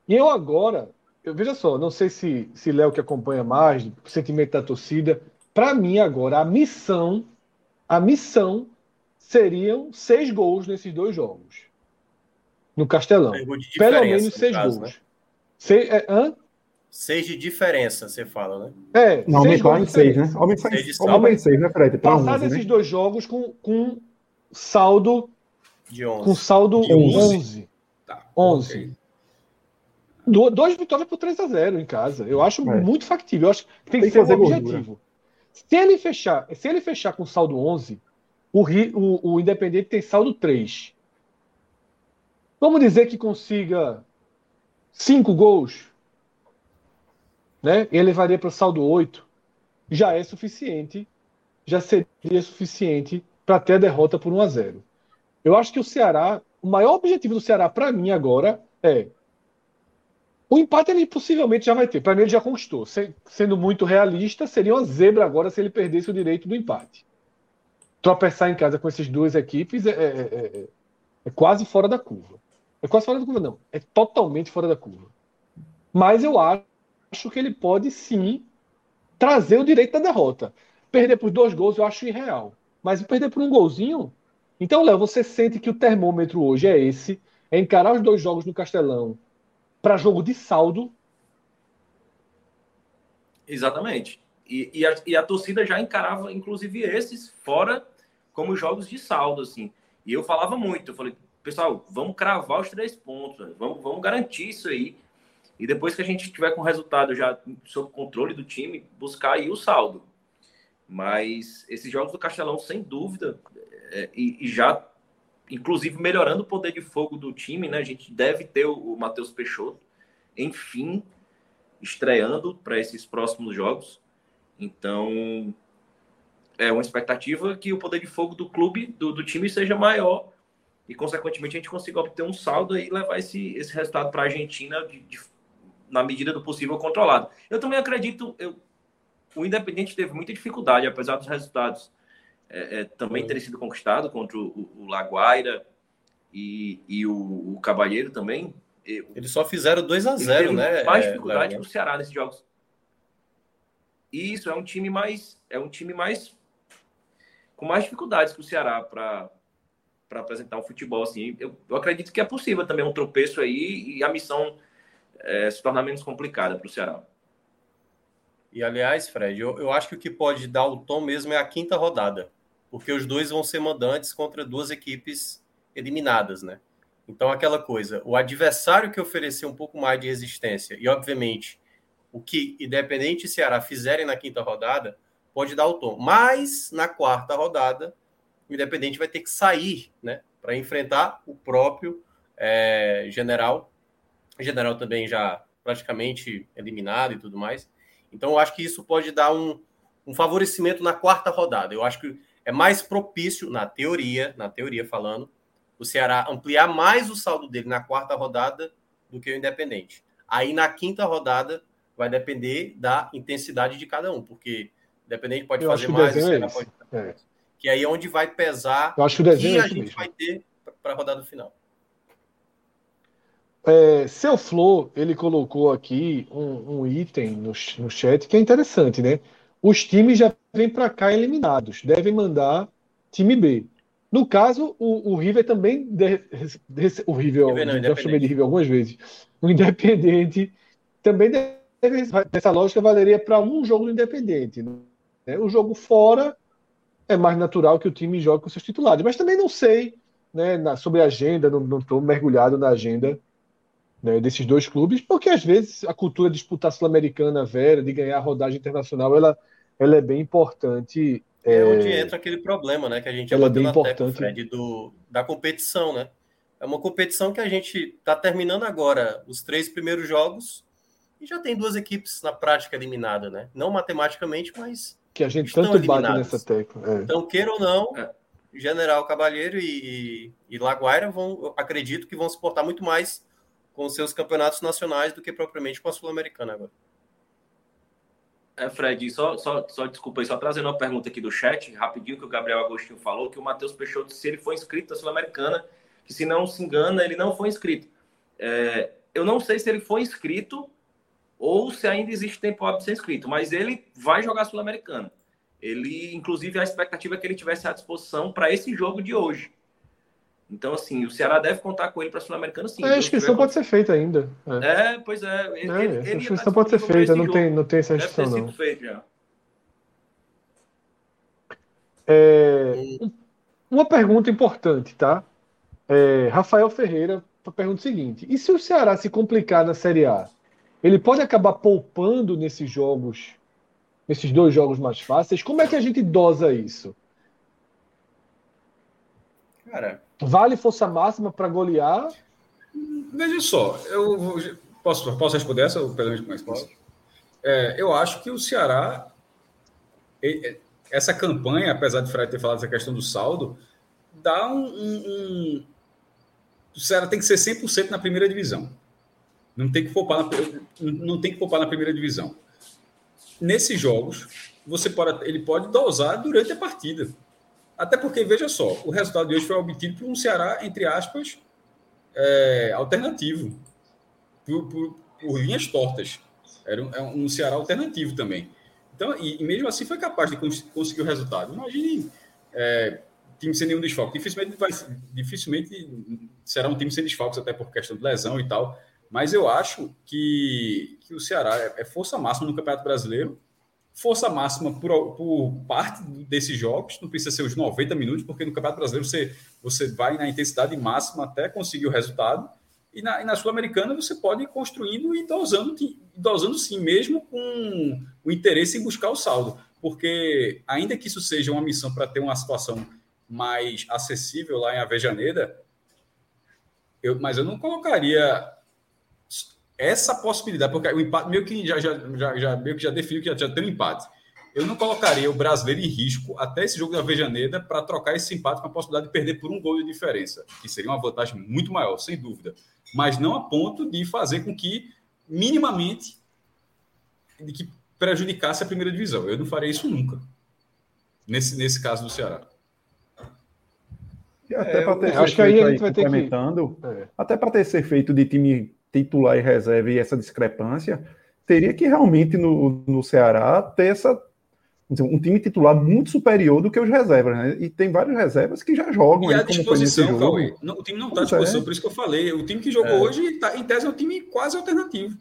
E eu agora, eu veja só, não sei se se Léo que acompanha mais, o sentimento da torcida, para mim agora a missão, a missão seriam seis gols nesses dois jogos. No Castelão. Pelo menos seis caso, gols. Né? Se, é, hã? Seis de diferença, você fala, né? É, não, seis aumentar em seis, né? Aumentar em seis, né, Fred? Passar desses né? dois jogos com, com saldo de 11. Com saldo de 11. 11. Tá, 11. Okay. Do, dois vitórias por 3 a 0 em casa. Eu acho é. muito factível. Eu acho que tem, tem que ser um objetivo. Gordura. Se ele fechar, se ele fechar com saldo 11, o, o, o Independente tem saldo 3. Vamos dizer que consiga cinco gols né? Ele levaria para o saldo 8, já é suficiente, já seria suficiente para ter a derrota por 1 a 0. Eu acho que o Ceará, o maior objetivo do Ceará para mim agora é o empate ele possivelmente já vai ter. Para mim ele já conquistou. Sendo muito realista, seria uma zebra agora se ele perdesse o direito do empate. Tropeçar em casa com essas duas equipes é, é, é, é quase fora da curva. É quase fora da curva, não. É totalmente fora da curva. Mas eu acho acho que ele pode sim trazer o direito da derrota. Perder por dois gols eu acho irreal. Mas perder por um golzinho, Então, Léo, você sente que o termômetro hoje é esse, é encarar os dois jogos no Castelão para jogo de saldo? Exatamente. E, e, a, e, a, torcida já encarava, inclusive, esses fora como jogos de saldo, assim. E eu falava muito, eu falei, pessoal, vamos cravar os três pontos, vamos, vamos garantir isso aí. E depois que a gente tiver com o resultado já sob controle do time, buscar aí o saldo. Mas esses jogos do Castelão, sem dúvida, é, e, e, já, inclusive, melhorando o poder de fogo do time, né? A gente deve ter o, Matheus Peixoto, enfim, estreando para esses próximos jogos. Então, é uma expectativa que o poder de fogo do clube, do, do time, seja maior e, consequentemente, a gente consiga obter um saldo e levar esse, esse resultado para a Argentina de, de na medida do possível, controlado. Eu também acredito, eu, o Independente teve muita dificuldade, apesar dos resultados é, é, também terem sido conquistados contra o, o Laguaira e, e o, o Cabalheiro também. Eles só fizeram 2 a 0 né? Mais é, dificuldade que o Ceará nesses jogos. Isso é um time mais é um time mais com mais dificuldades que o Ceará para para apresentar um futebol assim. Eu, eu, acredito que é possível também um tropeço aí e a missão é, se tornar menos complicada para o Ceará. E aliás, Fred, eu, eu acho que o que pode dar o tom mesmo é a quinta rodada, porque os dois vão ser mandantes contra duas equipes eliminadas, né? Então, aquela coisa, o adversário que oferecer um pouco mais de resistência, e obviamente o que Independente e Ceará fizerem na quinta rodada, pode dar o tom. Mas na quarta rodada, o Independente vai ter que sair, né? Para enfrentar o próprio é, General general também já praticamente eliminado e tudo mais. Então, eu acho que isso pode dar um, um favorecimento na quarta rodada. Eu acho que é mais propício, na teoria, na teoria falando, o Ceará ampliar mais o saldo dele na quarta rodada do que o Independente. Aí, na quinta rodada, vai depender da intensidade de cada um, porque o Independente pode eu fazer mais, o Ceará é pode fazer é. Que aí é onde vai pesar eu acho que o que é a gente mesmo. vai ter para a rodada final. É, seu Flor, ele colocou aqui um, um item no, no chat que é interessante, né? Os times já vêm para cá eliminados, devem mandar time B. No caso, o, o River também. De, de, o River, River não, já chamei de River algumas vezes. O Independente também deve. Essa lógica valeria para um jogo do Independente. Né? O jogo fora é mais natural que o time jogue com seus titulares. Mas também não sei né, na, sobre a agenda, não estou mergulhado na agenda né, desses dois clubes, porque às vezes a cultura de disputar Sul-Americana, Vera, de ganhar a rodagem internacional, ela, ela é bem importante. É, é onde entra aquele problema, né, que a gente já bateu é na importante. tecla, Fred, do, da competição, né? É uma competição que a gente está terminando agora os três primeiros jogos e já tem duas equipes na prática eliminadas, né? Não matematicamente, mas que a gente tanto eliminadas. bate nessa tecla. É. Então, queira ou não, é. General Cabalheiro e, e, e Laguaira vão, acredito que vão se portar muito mais com seus campeonatos nacionais do que propriamente com a Sul-Americana agora. É, Fred, só, só, só desculpa aí, só trazendo uma pergunta aqui do chat, rapidinho, que o Gabriel Agostinho falou, que o Matheus Peixoto, se ele foi inscrito na Sul-Americana, que se não se engana, ele não foi inscrito. É, eu não sei se ele foi inscrito ou se ainda existe tempo de ser inscrito, mas ele vai jogar Sul-Americana. Ele, inclusive, a expectativa é que ele tivesse à disposição para esse jogo de hoje. Então, assim, o Ceará deve contar com ele para a Sul-Americana, sim. É, a inscrição pode ser feita ainda. É, é pois é. Ele, é ele, a inscrição pode ser feita, não tem, não tem essa restrição, não. Feito já. É, uma pergunta importante, tá? É, Rafael Ferreira pergunta o seguinte: e se o Ceará se complicar na Série A, ele pode acabar poupando nesses jogos, nesses dois jogos mais fáceis? Como é que a gente dosa isso? Cara, Vale força máxima para golear? Veja só, eu posso, posso responder essa, ou pelo menos mais É, eu acho que o Ceará, essa campanha, apesar de Fred ter falado essa questão do saldo, dá um, um, um o Ceará tem que ser 100% na primeira divisão. Não tem que poupar na, não tem que poupar na primeira divisão. Nesses jogos, você pode, ele pode dosar durante a partida. Até porque, veja só, o resultado de hoje foi obtido por um Ceará, entre aspas, é, alternativo, por, por, por, linhas tortas. Era um, é um, Ceará alternativo também. Então, e, e, mesmo assim foi capaz de cons conseguir o resultado. Imagine é, time sem nenhum desfalque. Dificilmente, vai, dificilmente será um time sem desfalques, até por questão de lesão e tal. Mas eu acho que, que o Ceará é, é força máxima no Campeonato Brasileiro. Força máxima por, por parte desses jogos, não precisa ser os 90 minutos, porque no Campeonato Brasileiro você, você vai na intensidade máxima até conseguir o resultado. E na, na Sul-Americana você pode ir construindo e dosando, dosando sim, mesmo com o interesse em buscar o saldo. Porque, ainda que isso seja uma missão para ter uma situação mais acessível lá em Avejaneda, eu, mas eu não colocaria essa possibilidade, porque o empate meio que já, já, já, já meio que já definiu que já, já tem um empate. Eu não colocaria o brasileiro em risco até esse jogo da Avejaneda para trocar esse empate com a possibilidade de perder por um gol de diferença, que seria uma vantagem muito maior, sem dúvida. Mas não a ponto de fazer com que, minimamente, de que prejudicasse a primeira divisão. Eu não farei isso nunca, nesse, nesse caso do Ceará. E até é, para ter acho que aí a gente vai ter que... É. até para ter ser feito de time titular e reserva e essa discrepância, teria que realmente no, no Ceará ter essa um time titular muito superior do que os reservas, né? E tem vários reservas que já jogam. E a disposição, Cauê, o time não está à disposição, é. por isso que eu falei. O time que jogou é. hoje, tá, em tese, é um time quase alternativo.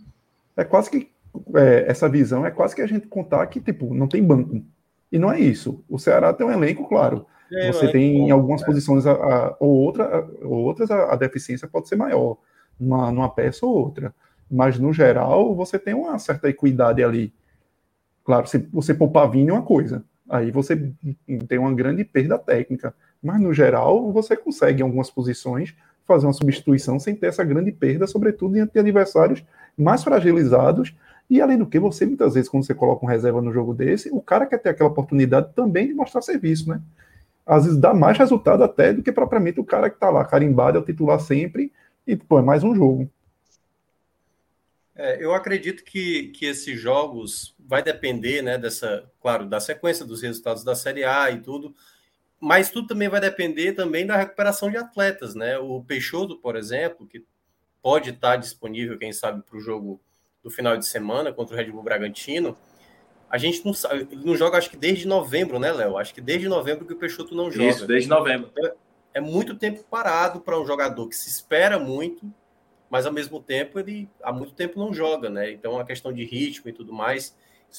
É quase que é, essa visão é quase que a gente contar que tipo não tem banco. E não é isso. O Ceará tem um elenco, claro. É, Você tem em algumas é. posições a, a, ou, outra, ou outras a, a, deficiência pode ser maior numa, peça ou outra. Mas no geral você tem uma certa equidade ali. Claro, se você poupar vinho é uma coisa. Aí você tem uma grande perda técnica. Mas no geral você consegue em algumas posições fazer uma substituição sem ter essa grande perda, sobretudo diante de adversários mais fragilizados e além do que, você muitas vezes, quando você coloca um reserva no jogo desse, o cara quer ter aquela oportunidade também de mostrar serviço, né? Às vezes dá mais resultado até do que propriamente o cara que tá lá carimbado, é o titular sempre, e pô, é mais um jogo. É, eu acredito que, que esses jogos vai depender, né, dessa, claro, da sequência dos resultados da Série A e tudo, mas tudo também vai depender também da recuperação de atletas, né? O Peixoto, por exemplo, que pode estar disponível, quem sabe, para o jogo do final de semana contra o Red Bull Bragantino, a gente não sabe, ele não joga acho que desde novembro, né, Léo? Acho que desde novembro que o Peixoto não joga. Isso, desde novembro. É, é muito tempo parado para um jogador que se espera muito, mas ao mesmo tempo ele há muito tempo não joga, né? Então a questão de ritmo e tudo mais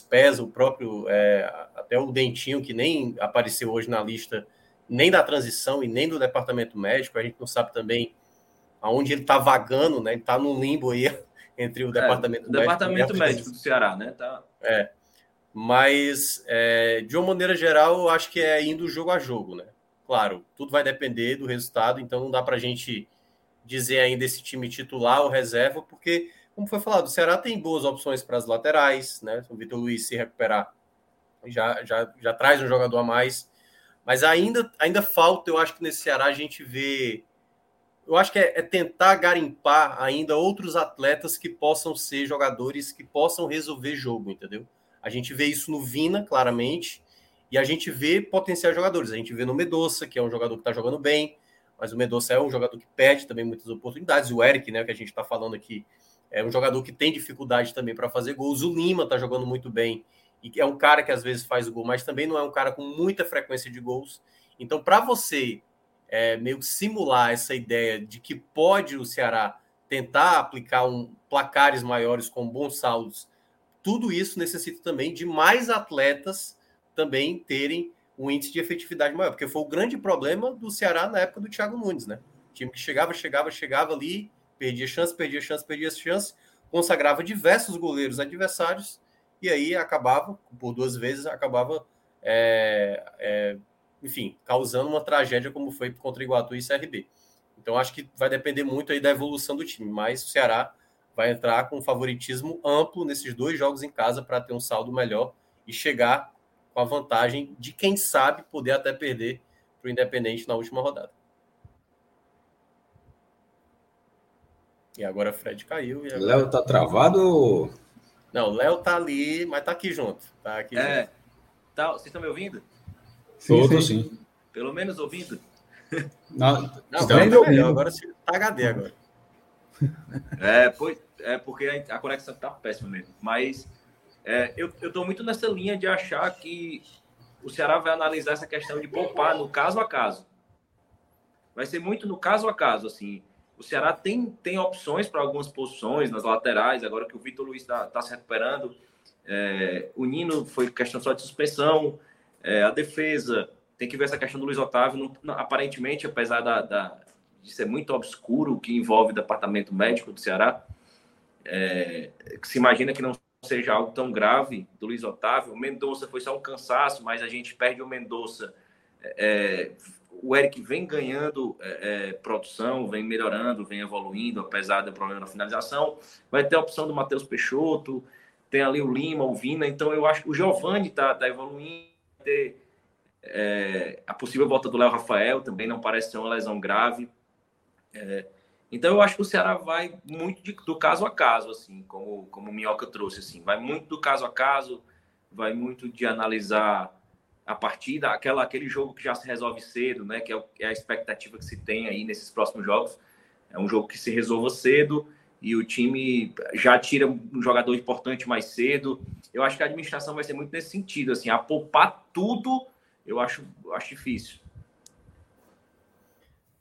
pesa o próprio é, até o Dentinho que nem apareceu hoje na lista nem da transição e nem do departamento médico, a gente não sabe também aonde ele está vagando, né? Ele está no limbo aí entre o departamento, é, médico, departamento médico do Ceará, né? Tá. É. Mas, é, de uma maneira geral, eu acho que é indo jogo a jogo, né? Claro, tudo vai depender do resultado, então não dá para a gente dizer ainda esse time titular ou reserva, porque, como foi falado, o Ceará tem boas opções para as laterais, né? O Vitor Luiz se recuperar já, já, já traz um jogador a mais, mas ainda, ainda falta, eu acho que nesse Ceará a gente vê eu acho que é, é, tentar garimpar ainda outros atletas que possam ser jogadores que possam resolver jogo, entendeu? A gente vê isso no Vina, claramente, e a gente vê potenciais jogadores. A gente vê no Medoça, que é um jogador que está jogando bem, mas o Medoça é um jogador que perde também muitas oportunidades. O Eric, né, que a gente está falando aqui, é um jogador que tem dificuldade também para fazer gols. O Lima está jogando muito bem e é um cara que às vezes faz o gol, mas também não é um cara com muita frequência de gols. Então, para você é, meio que simular essa ideia de que pode o Ceará tentar aplicar um, placares maiores com bons saldos, tudo isso necessita também de mais atletas também terem um índice de efetividade maior, porque foi o grande problema do Ceará na época do Thiago Nunes, né? Time que chegava, chegava, chegava ali, perdia chance, perdia chance, perdia chance, consagrava diversos goleiros adversários e aí acabava, por duas vezes, acabava é, é, enfim, causando uma tragédia como foi contra Iguatu e CRB. Então acho que vai depender muito aí da evolução do time, mas o Ceará vai entrar com um favoritismo amplo nesses dois jogos em casa para ter um saldo melhor e chegar com a vantagem de quem sabe poder até perder para o Independente na última rodada. E agora Fred caiu. Agora... Léo tá travado? Não, o Léo tá ali, mas tá aqui junto. Tá aqui é, junto. Tá, vocês estão me ouvindo? Sim, Todo sim. sim. Pelo menos ouvindo. Não, não tá melhor, agora sim, tá HD agora. É, pois, é porque a conexão tá péssima mesmo. Mas é, eu, tô muito nessa linha de achar que o Ceará vai analisar essa questão de poupar no caso a caso. vai ser muito no caso a caso, assim. O Ceará tem, tem opções para algumas posições nas laterais, agora que o Vitor Luiz está tá se recuperando. É, o Nino foi questão só de suspensão. É, a defesa, tem que ver essa questão do Luiz Otávio. Não, não, aparentemente, apesar da, da, de ser muito obscuro o que envolve o departamento médico do Ceará, é, se imagina que não seja algo tão grave do Luiz Otávio. Mendonça foi só um cansaço, mas a gente perde o Mendonça. É, o Eric vem ganhando é, é, produção, vem melhorando, vem evoluindo, apesar do problema na finalização. Vai ter a opção do Matheus Peixoto, tem ali o Lima, o Vina. Então eu acho que o Giovani está tá evoluindo. Ter, é, a possível volta do Léo Rafael também não parece ser uma lesão grave. É, então eu acho que o Ceará vai muito de, do caso a caso, assim, como, como o Minhoca trouxe, assim, vai muito do caso a caso, vai muito de analisar a partida, aquela, aquele jogo que já se resolve cedo, né? Que é, é a expectativa que se tem aí nesses próximos jogos. É um jogo que se resolva cedo e o time já tira um jogador importante mais cedo. Eu acho que a administração vai ser muito nesse sentido, assim, a poupar tudo, eu acho, eu acho difícil.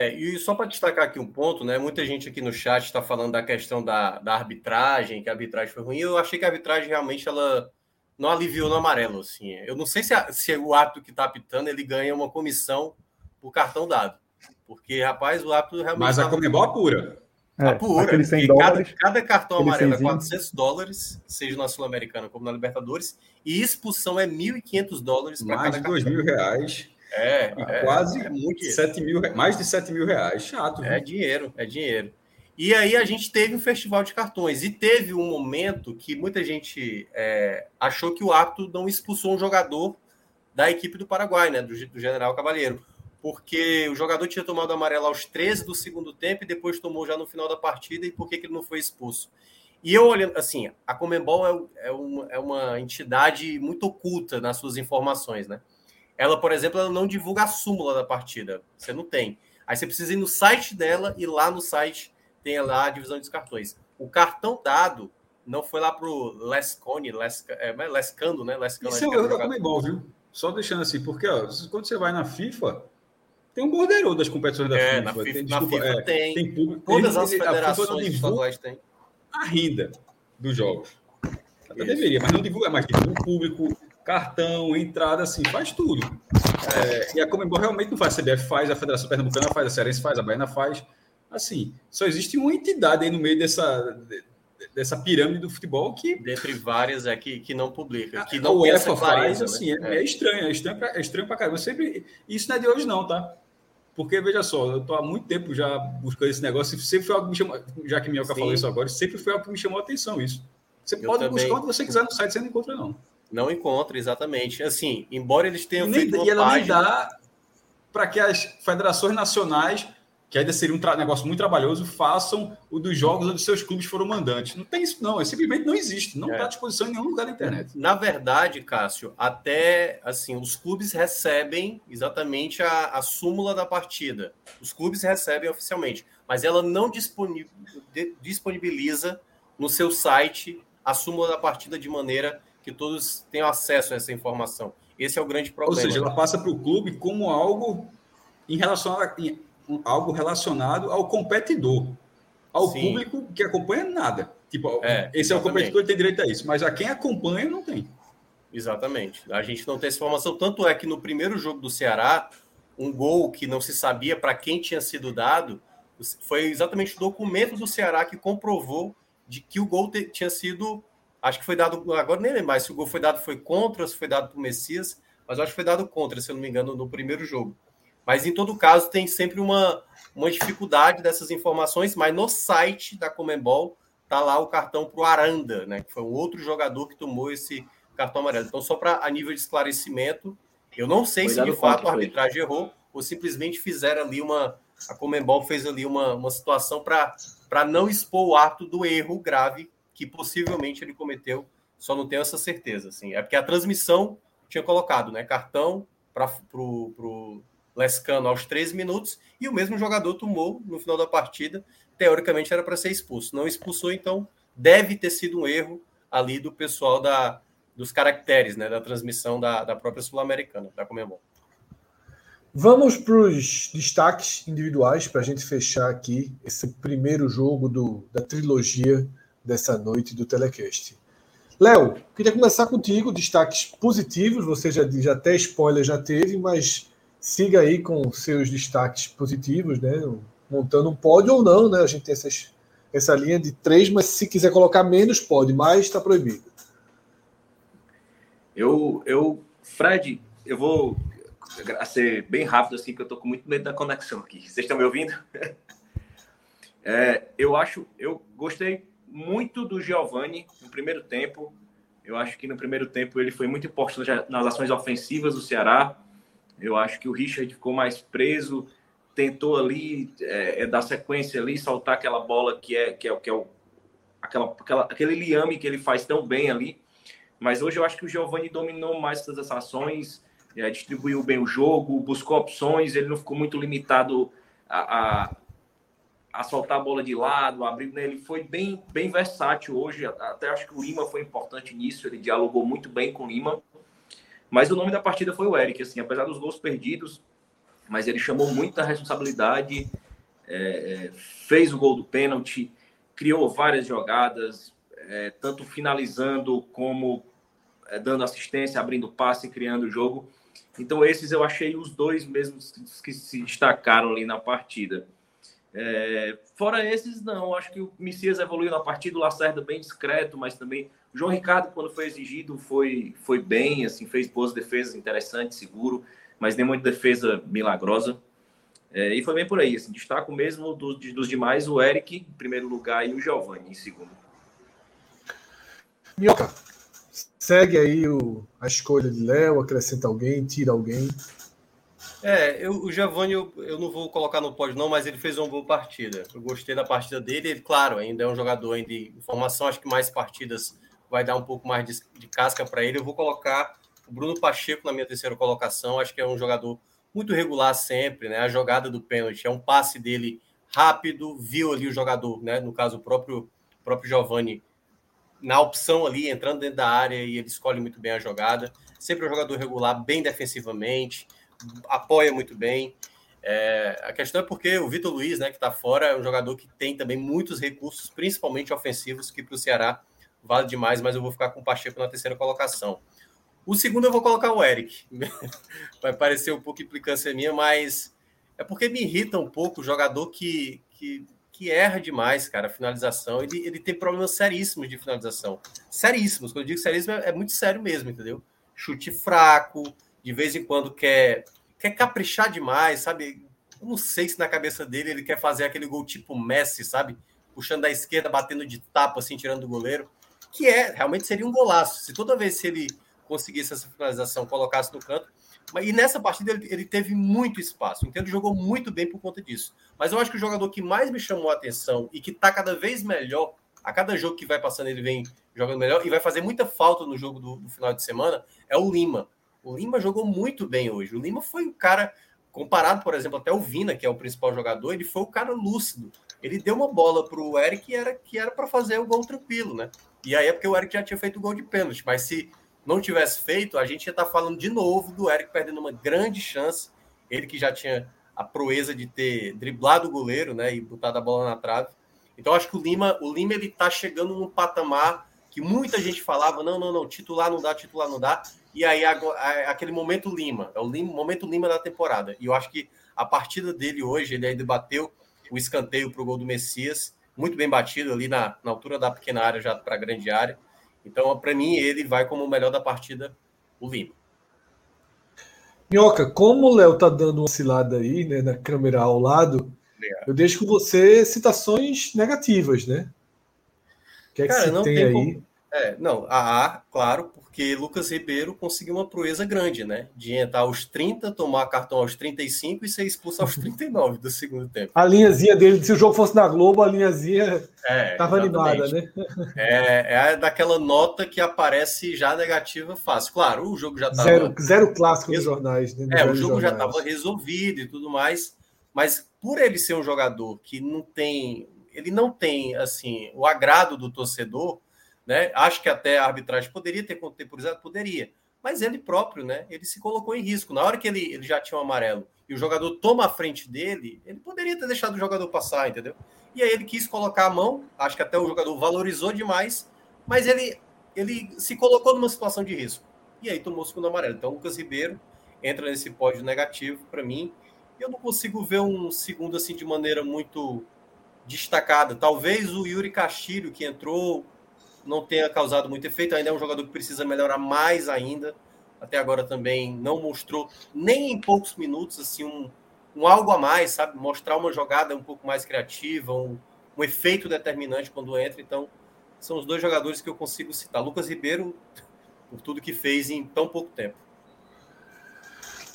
É, e só para destacar aqui um ponto, né? Muita gente aqui no chat está falando da questão da, da arbitragem, que a arbitragem foi ruim. Eu achei que a arbitragem realmente ela não aliviou no amarelo, assim. Eu não sei se, a, se o árbitro que está apitando ele ganha uma comissão por cartão dado, porque rapaz, o árbitro realmente. Mas a Comebol apura. É, apura. 100 cada, cada cartão amarelo é 400 dólares, seja na Sul-Americana como na Libertadores, e expulsão é 1.500 dólares para cada. Mais de 2 mil reais. É, é quase é muito 7 mil, mais de 7 mil reais. Chato. É viu? dinheiro, é dinheiro. E aí a gente teve um festival de cartões. E teve um momento que muita gente é, achou que o árbitro não expulsou um jogador da equipe do Paraguai, né? Do, do General Cavalheiro. Porque o jogador tinha tomado amarelo aos 13 do segundo tempo e depois tomou já no final da partida. E por que, que ele não foi expulso? E eu olhando, assim, a Comembol é, é, uma, é uma entidade muito oculta nas suas informações, né? Ela, por exemplo, ela não divulga a súmula da partida. Você não tem. Aí você precisa ir no site dela e lá no site tem lá a divisão dos cartões. O cartão dado não foi lá pro Lescone, Les, é, é, Lescando, né? Lescando, Isso é o erro da Comebol, viu? Só deixando assim, porque ó, quando você vai na FIFA, tem um bordeiro das competições da é, FIFA. Na FIFA, tem, desculpa, na FIFA é, tem. tem público, Todas as federações estaduais têm. A renda dos jogos. Até Isso. deveria, mas não divulga mais. Divulga o público, cartão, entrada, assim, faz tudo. É, e a Comembol realmente não faz, a CBF faz, a Federação Pernambucana faz, a Cearense faz, a Baiana faz. Assim, só existe uma entidade aí no meio dessa, dessa pirâmide do futebol que... Dentre várias é que, não publica, que não a UEFA faz, assim, né? é, é, estranho, é estranho, pra, é estranho pra caramba. Sempre, isso não é de hoje não, tá? Porque, veja só, eu tô há muito tempo já buscando esse negócio, sempre foi algo que me chamou, já que Minhoca falou isso agora, sempre foi algo que me chamou a atenção isso. Você eu pode também. buscar onde você quiser no site, você não encontra não. Não encontra, exatamente. Assim, embora eles tenham e feito nem, E ela página... nem dá para que as federações nacionais, que ainda seria um negócio muito trabalhoso, façam o dos jogos onde seus clubes foram mandantes. Não tem isso, não. É, simplesmente não existe. Não está é. à disposição em nenhum lugar da internet. Na verdade, Cássio, até assim, os clubes recebem exatamente a, a súmula da partida. Os clubes recebem oficialmente, mas ela não disponibiliza no seu site a súmula da partida de maneira que todos tenham acesso a essa informação. Esse é o grande problema. Ou seja, ela passa para o clube como algo em relação a, em, algo relacionado ao competidor, ao Sim. público que acompanha nada. Tipo, é, esse exatamente. é o competidor, ele tem direito a isso, mas a quem acompanha não tem. Exatamente. A gente não tem essa informação. Tanto é que no primeiro jogo do Ceará, um gol que não se sabia para quem tinha sido dado, foi exatamente o documento do Ceará que comprovou de que o gol te, tinha sido Acho que foi dado, agora nem lembro mais se o gol foi dado foi contra, se foi dado para o Messias, mas acho que foi dado contra, se eu não me engano, no primeiro jogo. Mas em todo caso, tem sempre uma, uma dificuldade dessas informações, mas no site da Comembol tá lá o cartão para o Aranda, né? Que foi um outro jogador que tomou esse cartão amarelo. Então, só para a nível de esclarecimento, eu não sei foi se de fato a arbitragem errou ou simplesmente fizeram ali uma. A Comembol fez ali uma, uma situação para não expor o ato do erro grave que possivelmente ele cometeu, só não tenho essa certeza. Assim. É porque a transmissão tinha colocado né, cartão para o Lescano aos 13 minutos e o mesmo jogador tomou no final da partida. Teoricamente era para ser expulso. Não expulsou, então deve ter sido um erro ali do pessoal da, dos caracteres, né, da transmissão da, da própria Sul-Americana, da Comembol. Vamos para os destaques individuais para a gente fechar aqui esse primeiro jogo do, da trilogia dessa noite do Telecast. Léo, queria começar contigo, destaques positivos, você já, já até spoiler já teve, mas siga aí com seus destaques positivos, né? Montando um pódio ou não, né? A gente tem essas, essa linha de três, mas se quiser colocar menos, pode, mais está proibido. Eu, eu, Fred, eu vou ser bem rápido assim, que eu tô com muito medo da conexão aqui. Vocês estão me ouvindo? É, eu acho, eu gostei muito do Giovani no primeiro tempo. Eu acho que no primeiro tempo ele foi muito importante nas ações ofensivas do Ceará. Eu acho que o Richard ficou mais preso, tentou ali é, é dar sequência ali, soltar aquela bola que é que é, que é o, aquela, aquela, aquele liame que ele faz tão bem ali. Mas hoje eu acho que o Giovani dominou mais essas ações, é, distribuiu bem o jogo, buscou opções, ele não ficou muito limitado a, a soltar a bola de lado, abrir, né? ele foi bem, bem versátil hoje. Até acho que o Lima foi importante nisso, ele dialogou muito bem com o Lima. Mas o nome da partida foi o Eric, assim, apesar dos gols perdidos, mas ele chamou muita responsabilidade, é, é, fez o gol do pênalti, criou várias jogadas, é, tanto finalizando como é, dando assistência, abrindo passe, criando o jogo. Então esses eu achei os dois mesmos que se destacaram ali na partida. É, fora esses, não. Acho que o Messias evoluiu na partida, o Lacerda bem discreto, mas também o João Ricardo, quando foi exigido, foi, foi bem, assim, fez boas defesas interessantes, seguro, mas nem muita defesa milagrosa. É, e foi bem por aí, assim, destaco mesmo do, dos demais o Eric em primeiro lugar e o Giovanni em segundo. Minhoca, segue aí o, a escolha de Léo, acrescenta alguém, tira alguém. É, eu, o Giovanni eu, eu não vou colocar no pódio não, mas ele fez uma boa partida. Eu gostei da partida dele. Ele, claro, ainda é um jogador de informação. Acho que mais partidas vai dar um pouco mais de, de casca para ele. Eu vou colocar o Bruno Pacheco na minha terceira colocação. Acho que é um jogador muito regular sempre, né? A jogada do pênalti é um passe dele rápido, viu ali o jogador, né? No caso, o próprio, próprio Giovanni na opção ali, entrando dentro da área e ele escolhe muito bem a jogada. Sempre um jogador regular, bem defensivamente apoia muito bem. É, a questão é porque o Vitor Luiz, né, que está fora, é um jogador que tem também muitos recursos, principalmente ofensivos, que para o Ceará vale demais, mas eu vou ficar com o Pacheco na terceira colocação. O segundo eu vou colocar o Eric. Vai parecer um pouco implicância minha, mas é porque me irrita um pouco o jogador que, que, que erra demais, cara, a finalização. Ele, ele tem problemas seríssimos de finalização. Seríssimos. Quando eu digo seríssimo, é, é muito sério mesmo, entendeu? Chute fraco, de vez em quando quer, quer caprichar demais, sabe? Eu não sei se na cabeça dele ele quer fazer aquele gol tipo Messi, sabe? Puxando da esquerda, batendo de tapa, assim, tirando do goleiro. Que é, realmente seria um golaço. Se toda vez que ele conseguisse essa finalização, colocasse no canto. E nessa partida ele, ele teve muito espaço. Então ele jogou muito bem por conta disso. Mas eu acho que o jogador que mais me chamou a atenção e que está cada vez melhor, a cada jogo que vai passando ele vem jogando melhor e vai fazer muita falta no jogo do, do final de semana, é o Lima. O Lima jogou muito bem hoje. O Lima foi o cara, comparado, por exemplo, até o Vina, que é o principal jogador, ele foi o cara lúcido. Ele deu uma bola para o Eric que era que era para fazer o gol tranquilo, né? E aí é porque o Eric já tinha feito o gol de pênalti, mas se não tivesse feito, a gente ia estar tá falando de novo do Eric perdendo uma grande chance. Ele que já tinha a proeza de ter driblado o goleiro, né, e botado a bola na trave. Então acho que o Lima, o Lima ele tá chegando num patamar que muita gente falava, não, não, não, titular não dá, titular não dá. E aí aquele momento Lima, é o momento Lima da temporada. E eu acho que a partida dele hoje, ele ainda bateu o escanteio para o gol do Messias, muito bem batido ali na, na altura da pequena área, já para a grande área. Então, para mim, ele vai como o melhor da partida, o Lima. Minhoca, como o Léo tá dando uma cilada aí, né, na câmera ao lado, eu deixo com você citações negativas, né? O que é que Cara, você tem, tem aí? Como... É, não, a A, claro, porque Lucas Ribeiro conseguiu uma proeza grande, né? De entrar aos 30, tomar cartão aos 35 e ser expulso aos 39 do segundo tempo. A linhazinha dele, se o jogo fosse na Globo, a linhazinha estava é, animada, né? É, é daquela nota que aparece já negativa fácil. Claro, o jogo já estava. Zero, zero clássico nos jornais, né? é, o jogo já estava resolvido e tudo mais, mas por ele ser um jogador que não tem. Ele não tem, assim, o agrado do torcedor né? Acho que até a arbitragem poderia ter contemporizado, poderia, mas ele próprio, né? Ele se colocou em risco. Na hora que ele, ele já tinha um amarelo e o jogador toma a frente dele, ele poderia ter deixado o jogador passar, entendeu? E aí ele quis colocar a mão, acho que até o jogador valorizou demais, mas ele, ele se colocou numa situação de risco. E aí tomou o segundo amarelo. Então o Lucas Ribeiro entra nesse pódio negativo para mim. Eu não consigo ver um segundo assim de maneira muito destacada. Talvez o Yuri Castilho, que entrou, não tenha causado muito efeito. Ainda é um jogador que precisa melhorar mais ainda. Até agora também não mostrou, nem em poucos minutos, assim, um, um algo a mais, sabe? Mostrar uma jogada um pouco mais criativa, um, um efeito determinante quando entra. Então, são os dois jogadores que eu consigo citar. Lucas Ribeiro, por tudo que fez em tão pouco tempo.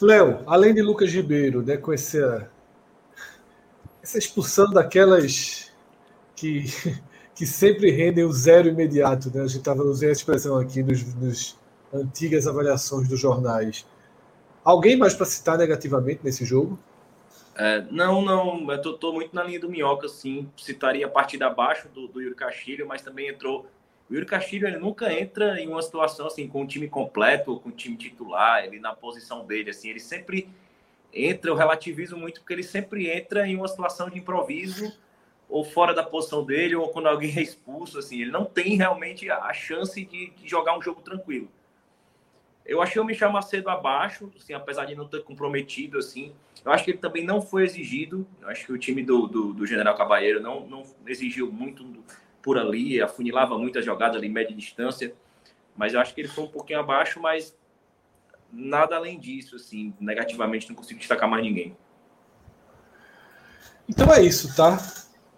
Léo, além de Lucas Ribeiro, né, com essa, essa expulsão daquelas que que sempre rendem o zero imediato. Né? A gente estava usando a expressão aqui nos, nos antigas avaliações dos jornais. Alguém mais para citar negativamente nesse jogo? É, não, não. Eu tô, muito na linha do Minhoca, sim. Citaria a partida abaixo do, do Yuri Castilho, mas também entrou. O Yuri Castilho ele nunca entra em uma situação assim com o time completo ou com o time titular, ele na posição dele, assim, ele sempre entra, eu relativizo muito porque ele sempre entra em uma situação de improviso ou fora da posição dele, ou quando alguém é expulso, assim, ele não tem realmente a chance de, de jogar um jogo tranquilo. Eu achei o Michel Macedo abaixo, assim, apesar de não ter comprometido, assim. Eu acho que ele também não foi exigido. Eu acho que o time do, do, do General Cabalheiro não, não exigiu muito por ali, afunilava muitas jogadas ali, média distância. Mas eu acho que ele foi um pouquinho abaixo, mas nada além disso, assim, negativamente não consigo destacar mais ninguém. Então é isso, tá?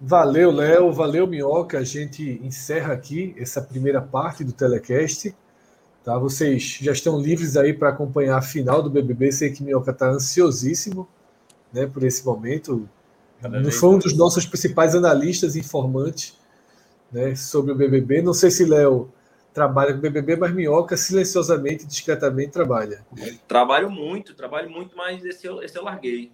Valeu, Léo. Valeu, Minhoca. A gente encerra aqui essa primeira parte do telecast. Tá? Vocês já estão livres aí para acompanhar a final do BBB. Sei que Minhoca está ansiosíssimo né, por esse momento. Cada foi um dos nossos principais analistas e informantes né, sobre o BBB. Não sei se Léo trabalha com o BBB, mas Minhoca silenciosamente, discretamente trabalha. Trabalho muito, trabalho muito, mas esse eu, esse eu larguei.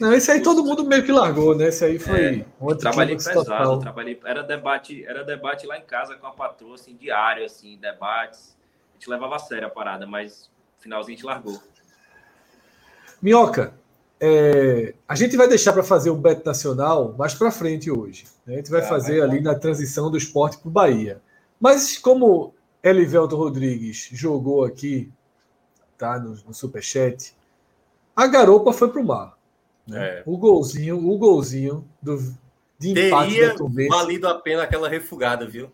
Não, esse aí todo mundo meio que largou, né? Esse aí foi é, trabalhei pesado, trabalhei, era debate, era debate lá em casa com a patroa, assim, diário, assim, debates. A gente levava a sério a parada, mas no finalzinho a gente largou. Minhoca, é, a gente vai deixar para fazer o Bet Nacional mais para frente hoje. Né? A gente vai é, fazer ali na transição do esporte para o Bahia. Mas como Elivelto Rodrigues jogou aqui, tá no, no Superchat, a garopa foi para o mar. Né? É. O golzinho, o golzinho do, de empate Teria valido a pena aquela refugada, viu?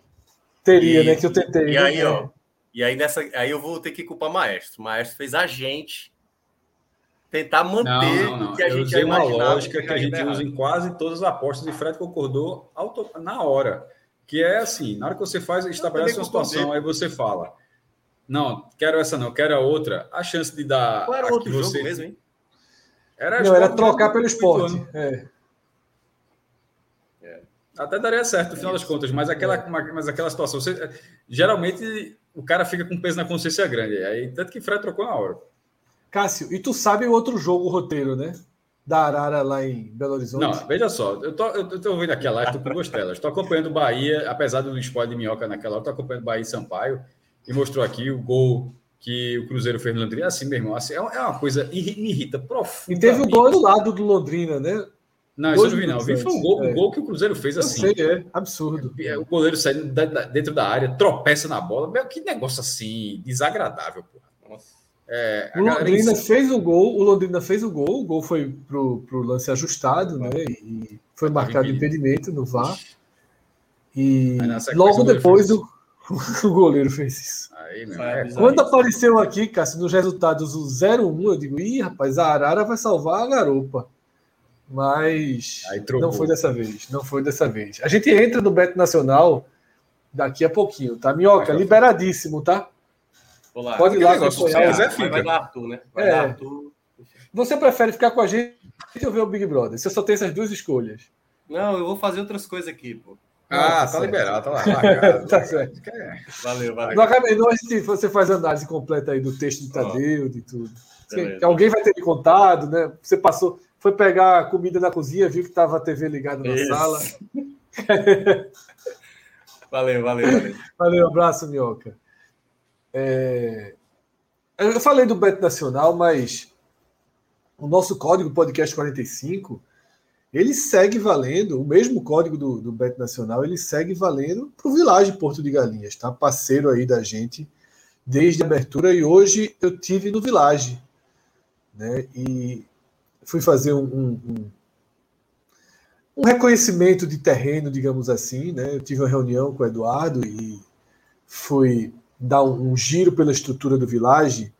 Teria, e, né? Que eu tentei. E aí, né? ó. E aí, nessa, aí eu vou ter que culpar o Maestro. O Maestro fez a gente tentar manter não, não, não. o que a eu gente usei uma lógica que, que a gente errado. usa em quase todas as apostas e Fred concordou auto, na hora. Que é assim, na hora que você faz, estabelece uma situação, aí você fala, não, quero essa não, quero a outra, a chance de dar... Qual era outro você... jogo mesmo, hein? Era, não, era trocar pelo esporte. É. É. Até daria certo no final das contas, mas aquela, é. mas aquela situação, você, geralmente o cara fica com peso na consciência grande. Aí, tanto que Fred trocou na hora. Cássio, e tu sabe o outro jogo, o roteiro, né? Da Arara lá em Belo Horizonte. Não, veja só, eu tô, eu tô ouvindo aqui a live, tô com gostelas. Estou acompanhando o Bahia, apesar do spoiler de minhoca naquela hora, estou acompanhando o Bahia e Sampaio, e mostrou aqui o gol que o Cruzeiro fez no Londrina, assim, meu irmão, assim, é, é uma coisa me irrita profundamente. E teve o gol do lado do Londrina, né? Não, isso eu não vi, não. Vi foi um gol, é. um gol que o Cruzeiro fez assim. Eu sei, é absurdo. É, o goleiro saindo da, da, dentro da área, tropeça na bola. Meu, que negócio assim, desagradável, porra. Nossa. É, o Londrina fez o gol, o Londrina fez o gol, o gol foi pro, pro lance ajustado, né? E foi marcado impedimento no VAR. E logo depois o, o goleiro fez isso. Aí, meu, é, Quando apareceu aqui, Cássio, nos resultados o 0-1, eu digo, ih, rapaz, a Arara vai salvar a garopa. Mas não foi dessa vez. Não foi dessa vez. A gente entra no Beto Nacional daqui a pouquinho, tá? Minhoca, liberadíssimo, tá? Olá. Pode ir lá. Quiser, fica. Vai lá, Arthur, né? Vai é. lá, Arthur. Você prefere ficar com a gente ou ver o Big Brother? Você só tem essas duas escolhas. Não, eu vou fazer outras coisas aqui, pô. Ah, tá, tá liberado, tá lá. tá certo. Valeu, valeu. No H você faz análise completa aí do texto de Tadeu, de tudo. Beleza. Alguém vai ter me contado, né? Você passou, foi pegar comida na cozinha, viu que estava a TV ligada na Isso. sala. valeu, valeu, valeu. Valeu, abraço, Minhoca. É... Eu falei do Bet Nacional, mas o nosso código podcast 45 ele segue valendo, o mesmo código do, do Bet Nacional, ele segue valendo para o Village Porto de Galinhas, tá? Parceiro aí da gente desde a abertura e hoje eu tive no Village, né? E fui fazer um, um, um reconhecimento de terreno, digamos assim, né? Eu tive uma reunião com o Eduardo e fui dar um, um giro pela estrutura do Village,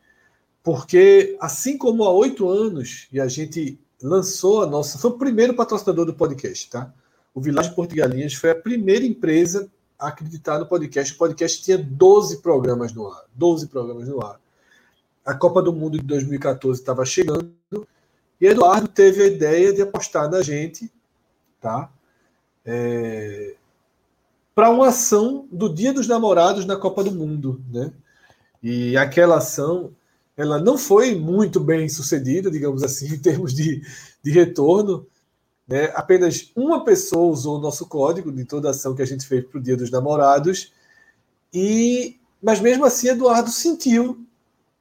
porque assim como há oito anos e a gente lançou a nossa. Foi o primeiro patrocinador do podcast, tá? O Village Portugalinhas foi a primeira empresa a acreditar no podcast. O podcast tinha 12 programas no ar. 12 programas no ar. A Copa do Mundo de 2014 estava chegando e Eduardo teve a ideia de apostar na gente, tá? É... Para uma ação do Dia dos Namorados na Copa do Mundo, né? E aquela ação ela não foi muito bem sucedida, digamos assim, em termos de, de retorno. Né? Apenas uma pessoa usou o nosso código de toda ação que a gente fez para o Dia dos Namorados, e mas mesmo assim Eduardo sentiu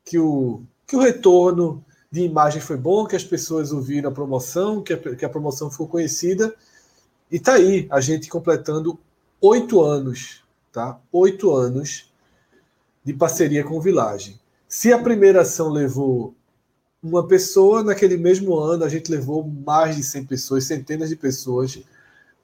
que o, que o retorno de imagem foi bom, que as pessoas ouviram a promoção, que a, que a promoção foi conhecida, e tá aí a gente completando oito anos, tá? Oito anos de parceria com o Village. Se a primeira ação levou uma pessoa, naquele mesmo ano a gente levou mais de 100 pessoas, centenas de pessoas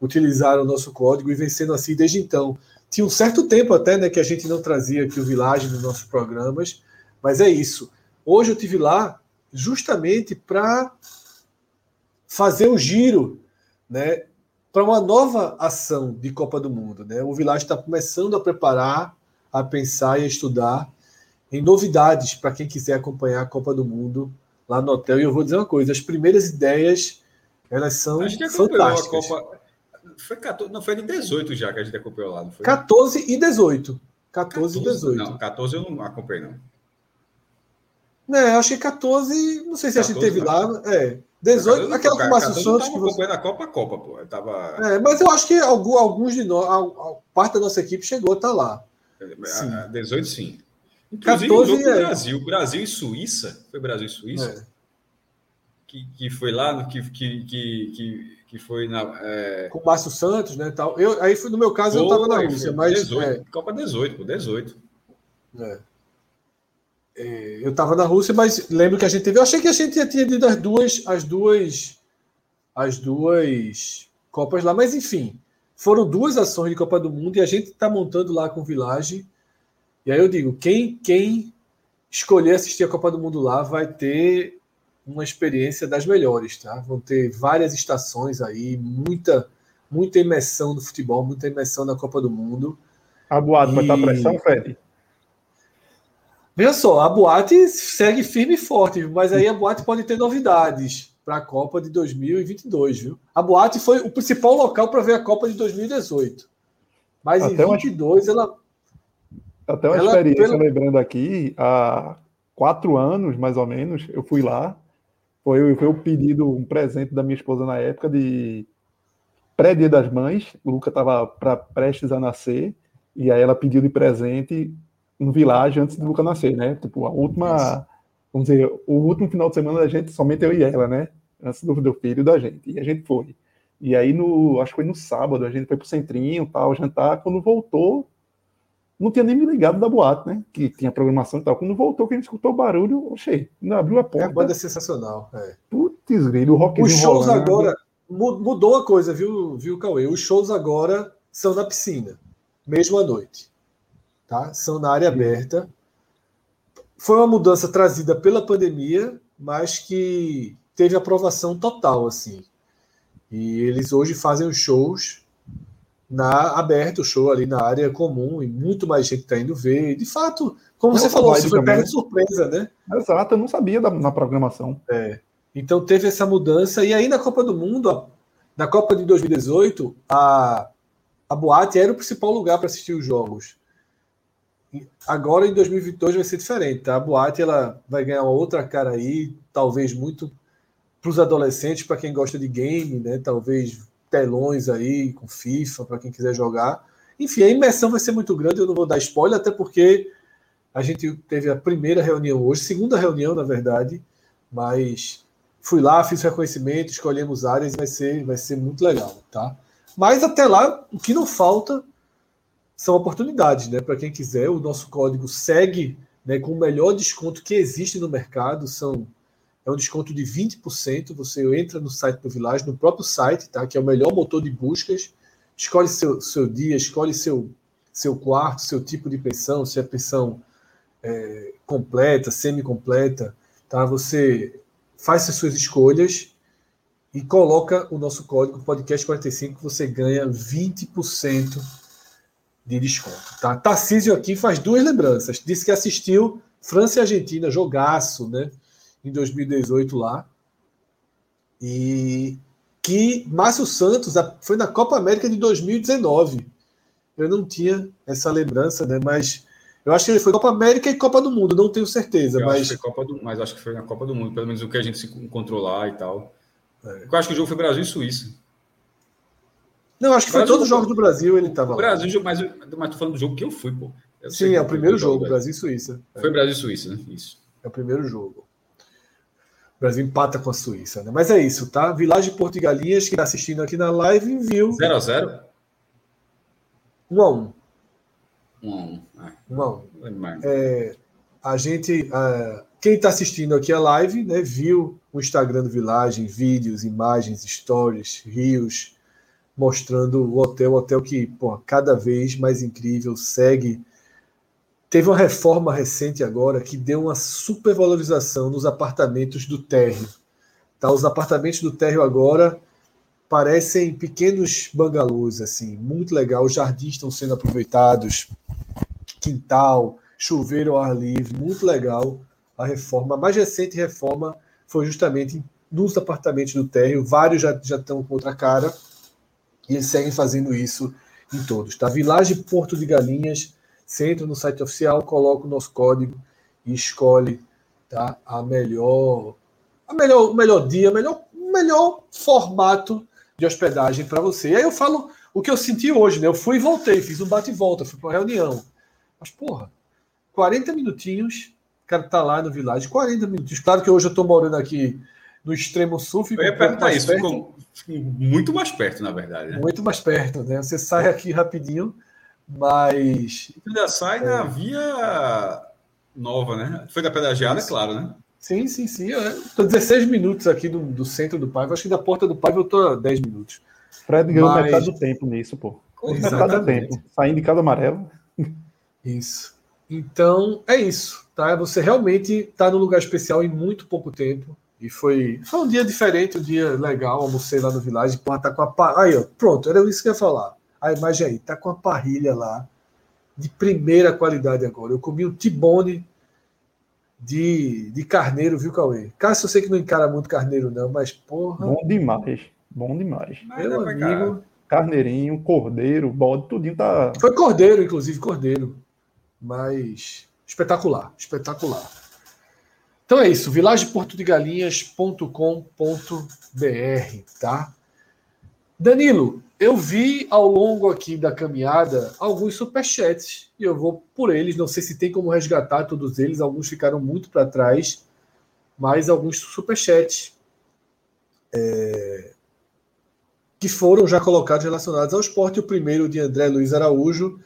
utilizaram o nosso código e vencendo assim desde então. Tinha um certo tempo até né, que a gente não trazia aqui o Village nos nossos programas, mas é isso. Hoje eu tive lá justamente para fazer o giro né, para uma nova ação de Copa do Mundo. Né? O Village está começando a preparar, a pensar e a estudar em novidades para quem quiser acompanhar a Copa do Mundo lá no hotel. E eu vou dizer uma coisa: as primeiras ideias elas são Acho que fantásticas. A Copa... Foi 14, não, foi de 18 já que a gente acompanhou lá, não foi? 14 e 18. 14, 14 e 18. Não, 14 eu não acompanhei, não. Não, eu achei 14, não sei se 14, a gente teve lá. É. 18, aquela com o Márcio Santos. Eu acompanhando a Copa a Copa, pô. Eu tava... É, mas eu acho que alguns de nós, parte da nossa equipe chegou a estar lá. Sim. 18, sim. Inclusive 14 o é... Brasil, Brasil e Suíça, foi Brasil e Suíça, é. que, que foi lá, que, que, que, que foi na. É... Com o Márcio Santos, né? Tal. Eu, aí no meu caso, eu estava na Rússia, mas. 18, é... Copa 18, 18. É. É, eu estava na Rússia, mas lembro que a gente teve. Eu achei que a gente tinha tido as duas, as duas, as duas Copas lá, mas enfim, foram duas ações de Copa do Mundo e a gente está montando lá com o Village e aí eu digo, quem, quem escolher assistir a Copa do Mundo lá vai ter uma experiência das melhores, tá? Vão ter várias estações aí, muita, muita imersão no futebol, muita imersão na Copa do Mundo. A boate e... vai estar pressão, Fred? Veja só, a boate segue firme e forte, mas aí a boate pode ter novidades para a Copa de 2022, viu? A boate foi o principal local para ver a Copa de 2018. Mas Até em 22 ela até uma ela, experiência, pelo... lembrando aqui, há quatro anos, mais ou menos, eu fui lá. Foi, foi o pedido, um presente da minha esposa na época de pré-dia das mães. O Luca estava prestes a nascer, e aí ela pediu de presente um vilagem antes do Luca nascer, né? Tipo, a última, vamos dizer, o último final de semana da gente, somente eu e ela, né? Antes do, do filho da gente. E a gente foi. E aí, no, acho que foi no sábado, a gente foi pro centrinho, tal, jantar. Quando voltou, não tinha nem me ligado da boate, né? Que tinha programação e tal. Quando voltou, que a gente escutou o barulho, achei. Abriu a porta. É, a banda é sensacional. É. Putz, grilo, o rock Os shows rolando. agora. Mudou a coisa, viu, viu, Cauê? Os shows agora são na piscina, mesmo à noite. Tá? São na área aberta. Foi uma mudança trazida pela pandemia, mas que teve aprovação total, assim. E eles hoje fazem os shows na aberto o show ali na área comum e muito mais gente está indo ver. De fato, como você falou, isso foi perto de surpresa, né? Exato, eu não sabia da, na programação. É. Então teve essa mudança. E aí na Copa do Mundo, na Copa de 2018, a, a boate era o principal lugar para assistir os jogos. Agora em 2022 vai ser diferente. Tá? A boate ela vai ganhar uma outra cara aí, talvez muito para os adolescentes, para quem gosta de game, né? Talvez telões aí com FIFA para quem quiser jogar. Enfim, a imersão vai ser muito grande. Eu não vou dar spoiler, até porque A gente teve a primeira reunião hoje, segunda reunião, na verdade, mas fui lá, fiz reconhecimento, escolhemos áreas, vai ser, vai ser muito legal, tá? Mas até lá, o que não falta são oportunidades, né? Para quem quiser, o nosso código segue né, com o melhor desconto que existe no mercado, são é um desconto de 20%. Você entra no site do Village, no próprio site, tá? Que é o melhor motor de buscas. Escolhe seu, seu dia, escolhe seu, seu quarto, seu tipo de pensão, se é pensão é, completa, semi-completa, tá? Você faz as suas escolhas e coloca o nosso código podcast45 você ganha 20% de desconto, tá? Tarcísio aqui faz duas lembranças. Disse que assistiu França e Argentina, jogaço, né? Em 2018 lá. E que Márcio Santos foi na Copa América de 2019. Eu não tinha essa lembrança, né? Mas eu acho que ele foi Copa América e Copa do Mundo, não tenho certeza. Eu mas... Acho Copa do... mas acho que foi na Copa do Mundo, pelo menos o que a gente se encontrou lá e tal. É. Eu acho que o jogo foi Brasil e Suíça. Não, acho que foi todos os jogos do Brasil ele estava. Brasil, mas, mas tô falando do jogo que eu fui, pô. Eu Sim, é o primeiro jogo, Brasil e Suíça. Foi Brasil e Suíça, né? Isso. É o primeiro jogo. O Brasil empata com a Suíça, né? Mas é isso, tá? Village Porto e Galinhas, que está assistindo aqui na live, viu. 0x0? 1x1. 1x1. 1x1. É, a gente. Uh, quem está assistindo aqui a live, né, viu o Instagram do Village, vídeos, imagens, stories, rios mostrando o hotel, hotel que, pô, cada vez mais incrível, segue. Teve uma reforma recente agora que deu uma supervalorização nos apartamentos do térreo. Tá? Os apartamentos do térreo agora parecem pequenos bangalôs, assim, muito legal. Os jardins estão sendo aproveitados, quintal, chuveiro ao ar livre, muito legal. A reforma, a mais recente reforma foi justamente nos apartamentos do térreo. Vários já, já estão com outra cara e eles seguem fazendo isso em todos. Tá? Village Porto de Galinhas, você entra no site oficial, coloca o nosso código e escolhe tá? a melhor, a melhor, o melhor dia, o melhor, melhor formato de hospedagem para você. E aí eu falo o que eu senti hoje, né? Eu fui e voltei, fiz um bate e volta, fui para uma reunião. Mas, porra, 40 minutinhos, o cara tá lá no Village, 40 minutinhos. Claro que hoje eu estou morando aqui no extremo sul. Fica eu ia perguntar isso, ficou muito mais perto, na verdade. Né? Muito mais perto, né? Você sai aqui rapidinho, mas. Ainda sai é... na via nova, né? Foi da pedagiada, isso. claro, né? Sim, sim, sim. Estou 16 minutos aqui do, do centro do Paiva. Acho que da porta do Paiva eu estou 10 minutos. Fred ganhou mas... metade do tempo nisso, pô. Metade do tempo. Saindo de cada amarelo. Isso. Então, é isso. Tá? Você realmente está num lugar especial em muito pouco tempo. E foi, foi um dia diferente, um dia legal. Almocei lá no Village. Porra, tá com a. Aí, ó, pronto, era isso que eu ia falar. A imagem aí, tá com a parrilha lá, de primeira qualidade agora. Eu comi um tibone de, de carneiro, viu, Cauê? Cássio, eu sei que não encara muito carneiro, não, mas porra. Bom demais. Bom demais. Meu amigo. Carneirinho, cordeiro, bode, tudinho tá. Foi cordeiro, inclusive, cordeiro. Mas espetacular, espetacular. Então é isso, vilageportodegalinhas.com.br, tá? Danilo, eu vi ao longo aqui da caminhada alguns superchats e eu vou por eles. Não sei se tem como resgatar todos eles, alguns ficaram muito para trás, mas alguns superchats é, que foram já colocados relacionados ao esporte. O primeiro de André Luiz Araújo,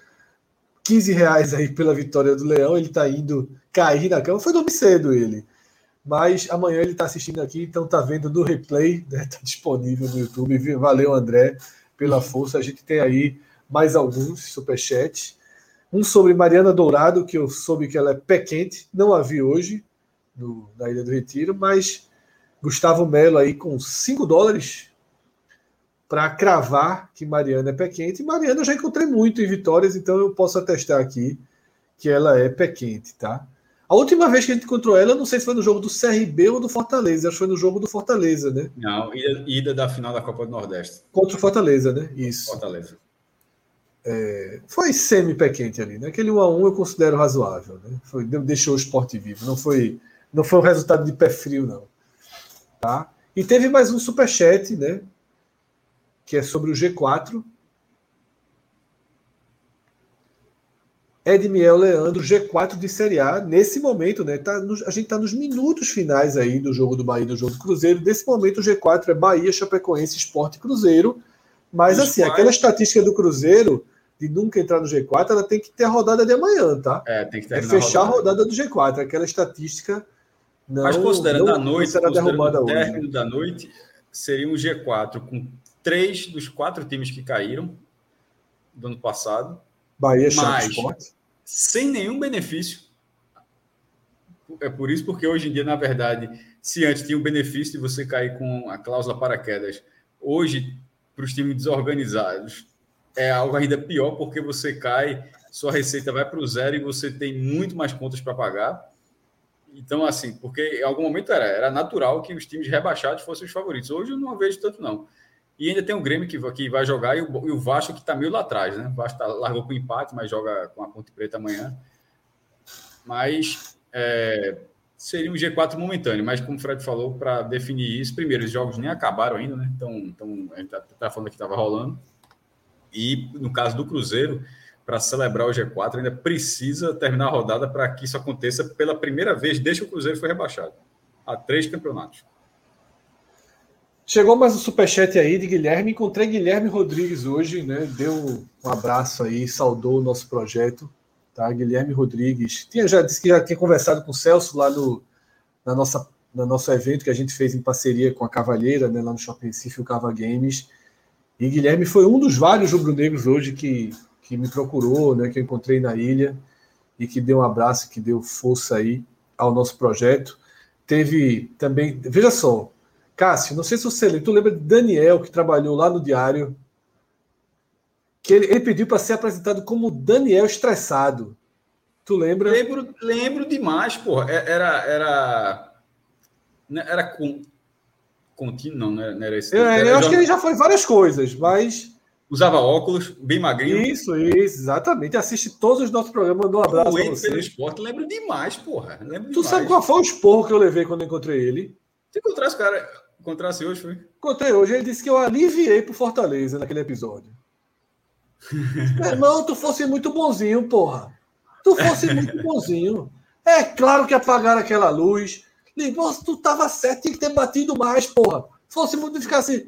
15 reais aí pela vitória do Leão. Ele está indo cair na cama. Foi dormir cedo ele. Mas amanhã ele está assistindo aqui, então está vendo no replay, está né? Tá disponível no YouTube. Valeu, André, pela força. A gente tem aí mais alguns superchats. Um sobre Mariana Dourado, que eu soube que ela é pé quente, não a vi hoje no, na Ilha do Retiro, mas Gustavo Melo aí com 5 dólares para cravar que Mariana é pé quente. Mariana eu já encontrei muito em vitórias, então eu posso atestar aqui que ela é pé quente, tá? A última vez que a gente encontrou ela, não sei se foi no jogo do CRB ou do Fortaleza. Acho que foi no jogo do Fortaleza, né? Não, ida, ida da final da Copa do Nordeste. Contra o Fortaleza, né? Isso. Fortaleza. É, foi semi-pé quente ali, né? Aquele 1x1 eu considero razoável, né? Foi, deixou o esporte vivo. Não foi, não foi um resultado de pé frio, não. Tá? E teve mais um superchat, né? Que é sobre o G4. Edmiel Leandro, G4 de Série A, nesse momento, né? Tá no, a gente está nos minutos finais aí do jogo do Bahia do jogo do Cruzeiro. Nesse momento, o G4 é Bahia, Chapecoense, Esporte Cruzeiro. Mas, Os assim, aquela estatística do Cruzeiro de nunca entrar no G4, ela tem que ter a rodada de amanhã, tá? É, tem que ter é fechar a rodada. a rodada do G4. Aquela estatística. Não, Mas considerando não, a noite, será derrubada o término hoje. da noite, seria um G4 com três dos quatro times que caíram do ano passado Bahia, mas Esporte. sem nenhum benefício. É por isso porque hoje em dia, na verdade, se antes tinha o benefício de você cair com a cláusula paraquedas, hoje, para os times desorganizados, é algo ainda pior, porque você cai, sua receita vai para o zero e você tem muito mais contas para pagar. Então, assim, porque em algum momento era, era natural que os times rebaixados fossem os favoritos. Hoje eu não vejo tanto, não. E ainda tem o Grêmio que, que vai jogar e o, e o Vasco que está meio lá atrás, né? O Vasco tá, largou com empate, mas joga com a Ponte Preta amanhã. Mas é, seria um G4 momentâneo. Mas como o Fred falou, para definir isso, primeiro, os jogos nem acabaram ainda, né? Então, então a gente está tá falando que estava rolando. E no caso do Cruzeiro, para celebrar o G4, ainda precisa terminar a rodada para que isso aconteça pela primeira vez desde que o Cruzeiro foi rebaixado. Há três campeonatos. Chegou mais um superchat aí de Guilherme. Encontrei Guilherme Rodrigues hoje, né? Deu um abraço aí, saudou o nosso projeto. Tá? Guilherme Rodrigues. Tinha, já disse que já tinha conversado com o Celso lá no, na nossa, no nosso evento que a gente fez em parceria com a Cavalheira, né? Lá no Shopping Recife, o Cava Games. E Guilherme foi um dos vários rubro-negros hoje que, que me procurou, né? Que eu encontrei na ilha e que deu um abraço, que deu força aí ao nosso projeto. Teve também, veja só, Cássio, não sei se você lembra, tu lembra de Daniel, que trabalhou lá no Diário, que ele, ele pediu para ser apresentado como Daniel estressado. Tu lembra? Lembro, lembro demais, porra. É, era. Era. Né, era com, contínuo, não, não era esse. É, era, eu acho que ele já foi várias coisas, mas. Usava óculos, bem magrinho. Isso, isso, exatamente. Assiste todos os nossos programas, mandou um abraço. O pelo esporte, lembro demais, porra. Lembro tu demais. sabe qual foi o esporro que eu levei quando eu encontrei ele? Se encontrasse o cara, Encontrasse hoje, foi? Encontrei hoje. Ele disse que eu aliviei pro Fortaleza naquele episódio. Meu irmão, tu fosse muito bonzinho, porra. Tu fosse muito bonzinho. É claro que apagaram aquela luz. Ligou, tu tava certo, tinha que ter batido mais, porra. Se fosse muito, ficasse.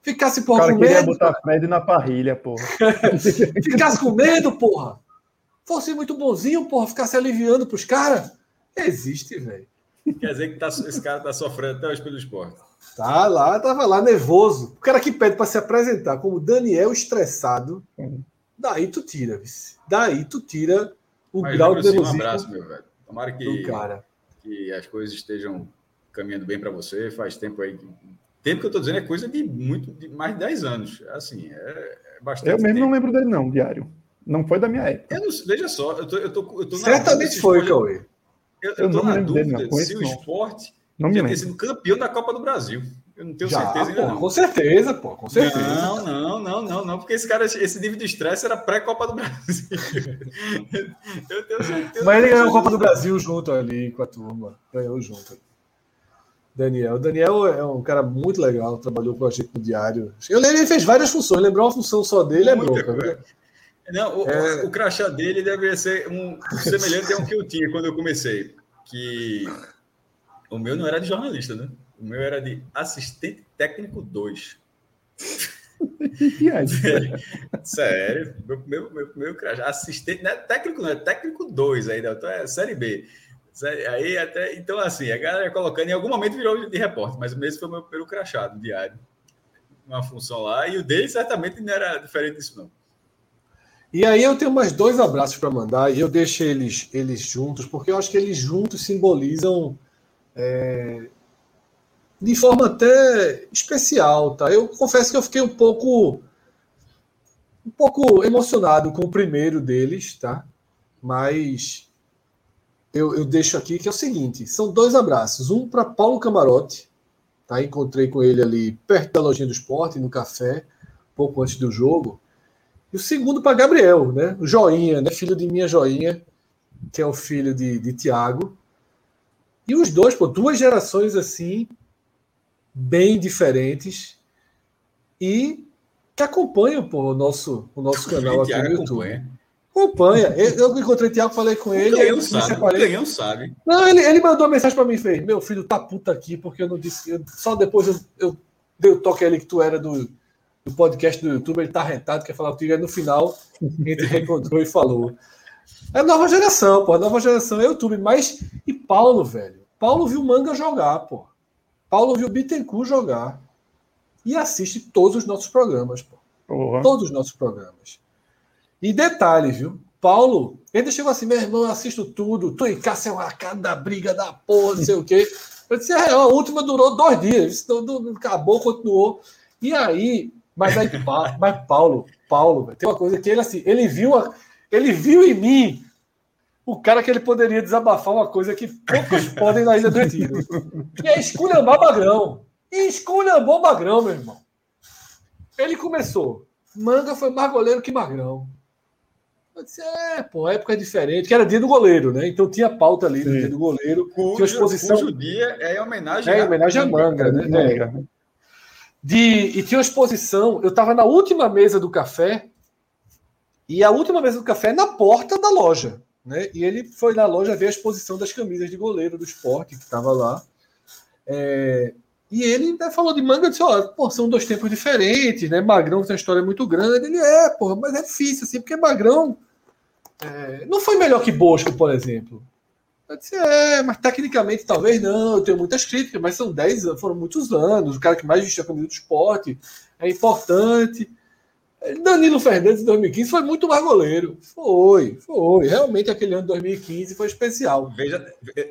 Ficasse, porra, o cara com queria medo. botar Fred na parrilha, porra. ficasse com medo, porra. Fosse muito bonzinho, porra, ficasse aliviando pros caras. Existe, velho. Quer dizer que tá, esse cara tá sofrendo até hoje pelo esporte. Tá lá, tava lá nervoso. O cara que pede para se apresentar como Daniel estressado, daí tu tira, vice. daí tu tira o Mas, grau de nervosismo. Um abraço, meu velho. Tomara que, cara. que as coisas estejam caminhando bem para você. Faz tempo aí. Tempo que eu tô dizendo é coisa de muito, de mais de 10 anos. Assim, é, é bastante. Eu mesmo tempo. não lembro dele, não, diário. Não foi da minha época. Não, veja só, eu tô, eu tô, eu tô Certamente foi, Cauê. Eu, eu, eu tô na dúvida dele, se o esporte não me ter sido campeão da Copa do Brasil. Eu não tenho Já, certeza ainda. Pô, não. Com certeza, pô, com certeza. Não, não, não, não, não, porque esse cara, esse nível de estresse era pré-Copa do Brasil. eu tenho certeza. Mas ele ganhou a Copa do Brasil junto ali com a turma. Ganhou junto. Daniel. Daniel é um cara muito legal, trabalhou com a gente no diário. Eu lembro, ele fez várias funções, lembrar uma função só dele é bronca. Né? Não, o, é... o crachá dele deve ser um semelhante ao que eu tinha quando eu comecei. Que o meu não era de jornalista, né? O meu era de assistente técnico 2. sério, sério, meu, meu, meu, meu assistente, não é técnico, não é técnico 2 ainda, então é série B. Aí até, então, assim, a galera colocando, em algum momento virou de repórter, mas mesmo foi o meu pelo crachado diário. Uma função lá, e o dele certamente não era diferente disso, não. E aí eu tenho mais dois abraços para mandar, e eu deixo eles, eles juntos, porque eu acho que eles juntos simbolizam é, de forma até especial, tá? Eu confesso que eu fiquei um pouco um pouco emocionado com o primeiro deles, tá? Mas eu, eu deixo aqui que é o seguinte: são dois abraços. Um para Paulo Camarote, tá? Encontrei com ele ali perto da lojinha do esporte, no café, pouco antes do jogo. E o segundo para Gabriel, né? Joinha, né? Filho de minha Joinha, que é o filho de, de Tiago. E os dois, pô, duas gerações assim, bem diferentes e que acompanham pô, o nosso, o nosso canal aqui no YouTube. Acompanha. Eu encontrei o Thiago, falei com ele. Ganhão sabe. Ganhão sabe. Não, ele, ele mandou uma mensagem para mim e fez: Meu filho tá puta aqui, porque eu não disse. Eu, só depois eu, eu dei o toque ali que tu era do, do podcast do YouTube. Ele tá rentado, quer falar contigo. Aí no final, a gente reencontrou e falou. É nova geração, pô. Nova geração é YouTube. Mas. E Paulo, velho? Paulo viu Manga jogar, pô. Paulo viu Bittencourt jogar. E assiste todos os nossos programas, pô. Uhum. Todos os nossos programas. E detalhe, viu? Paulo, ele chegou assim, meu irmão, eu assisto tudo, tu e Cássio é uma cada briga da porra, não sei o quê. Eu disse, é, a última durou dois dias, acabou, continuou. E aí, mas aí, mas Paulo, Paulo, tem uma coisa que ele assim, ele viu, ele viu em mim o cara que ele poderia desabafar uma coisa que poucos podem na Ilha do Retiro. Que é esculhambar Magrão. E esculhambou Magrão, meu irmão. Ele começou. Manga foi mais goleiro que Magrão. Eu disse, é, pô, época é diferente, que era dia do goleiro, né? Então tinha pauta ali no dia do goleiro. Cujo, tinha exposição. Cujo dia é homenagem, é, homenagem à manga, né? né? De, e tinha uma exposição. Eu estava na última mesa do café, e a última mesa do café é na porta da loja. Né? E ele foi na loja ver a exposição das camisas de goleiro do esporte, que estava lá. É, e ele né, falou de manga disse: ó, são dois tempos diferentes, né? Magrão tem uma história muito grande. Ele é, porra, mas é difícil, assim, porque Magrão é, não foi melhor que Bosco, por exemplo. Eu disse, é, mas tecnicamente talvez não, eu tenho muitas críticas, mas são 10 anos, foram muitos anos, o cara que mais vestiu a camisa do esporte, é importante. Danilo Fernandes em 2015 foi muito mais goleiro. Foi, foi. Realmente aquele ano de 2015 foi especial. Veja,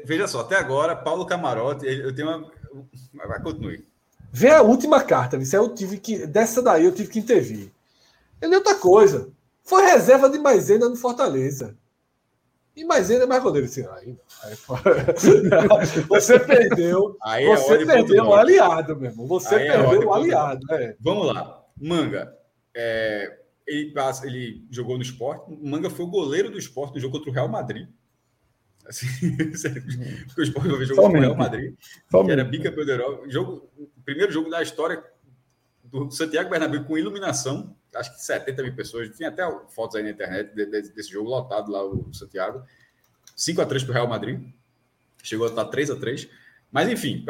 veja só, até agora, Paulo Camarote, eu tenho uma. Vai, continue. Vê a última carta, isso eu tive que. Dessa daí eu tive que intervir. Ele é outra coisa. Foi reserva de Maisena no Fortaleza. E Maisena é mais goleiro esse aí. Você perdeu. Aí é você perdeu o aliado, meu irmão. Você aí é perdeu é o aliado. É. Vamos lá. Manga. É, ele, ele jogou no esporte. O Manga foi o goleiro do esporte no jogo contra o Real Madrid. Assim, o esporte jogou contra o Real Madrid, que era bicampeão da Europa. Jogo, primeiro jogo da história do Santiago Bernabéu com iluminação. Acho que 70 mil pessoas. Tinha até fotos aí na internet desse jogo lotado lá, o Santiago. 5 a 3 para o Real Madrid. Chegou a estar 3 a 3 mas enfim,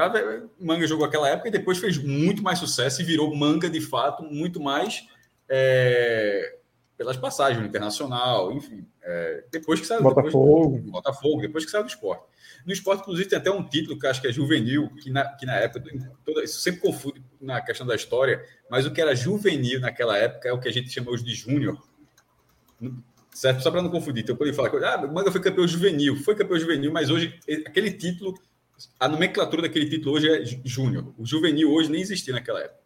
Manga jogou aquela época e depois fez muito mais sucesso e virou Manga de fato, muito mais é, pelas passagens no internacional, enfim. É, depois que saiu Botafogo. Depois, Botafogo, depois que saiu do esporte. No esporte, inclusive, tem até um título que acho que é juvenil, que na, que na época, toda, isso sempre confunde na questão da história, mas o que era juvenil naquela época é o que a gente chama hoje de júnior. Certo? Só para não confundir. Então, quando ele fala que ah, o Manga foi campeão juvenil, foi campeão juvenil, mas hoje aquele título, a nomenclatura daquele título hoje é júnior. O juvenil hoje nem existia naquela época.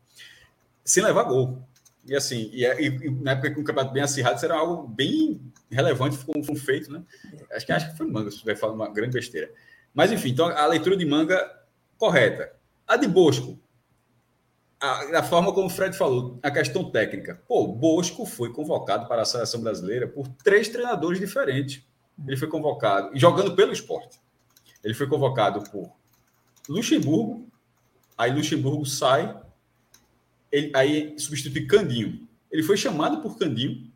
Sem levar gol. E assim, e, é, e, na época que um campeonato bem acirrado, era algo bem relevante como um feito, né? Acho que acho que foi manga, se estiver falando uma grande besteira. Mas enfim, então a leitura de manga correta. A de Bosco, a, a, forma como o Fred falou, a questão técnica. Pô, Bosco foi convocado para a seleção brasileira por três treinadores diferentes. Ele foi convocado, jogando pelo esporte. Ele foi convocado por Luxemburgo, aí Luxemburgo sai ele, aí substitui Candinho. Ele foi chamado por Candinho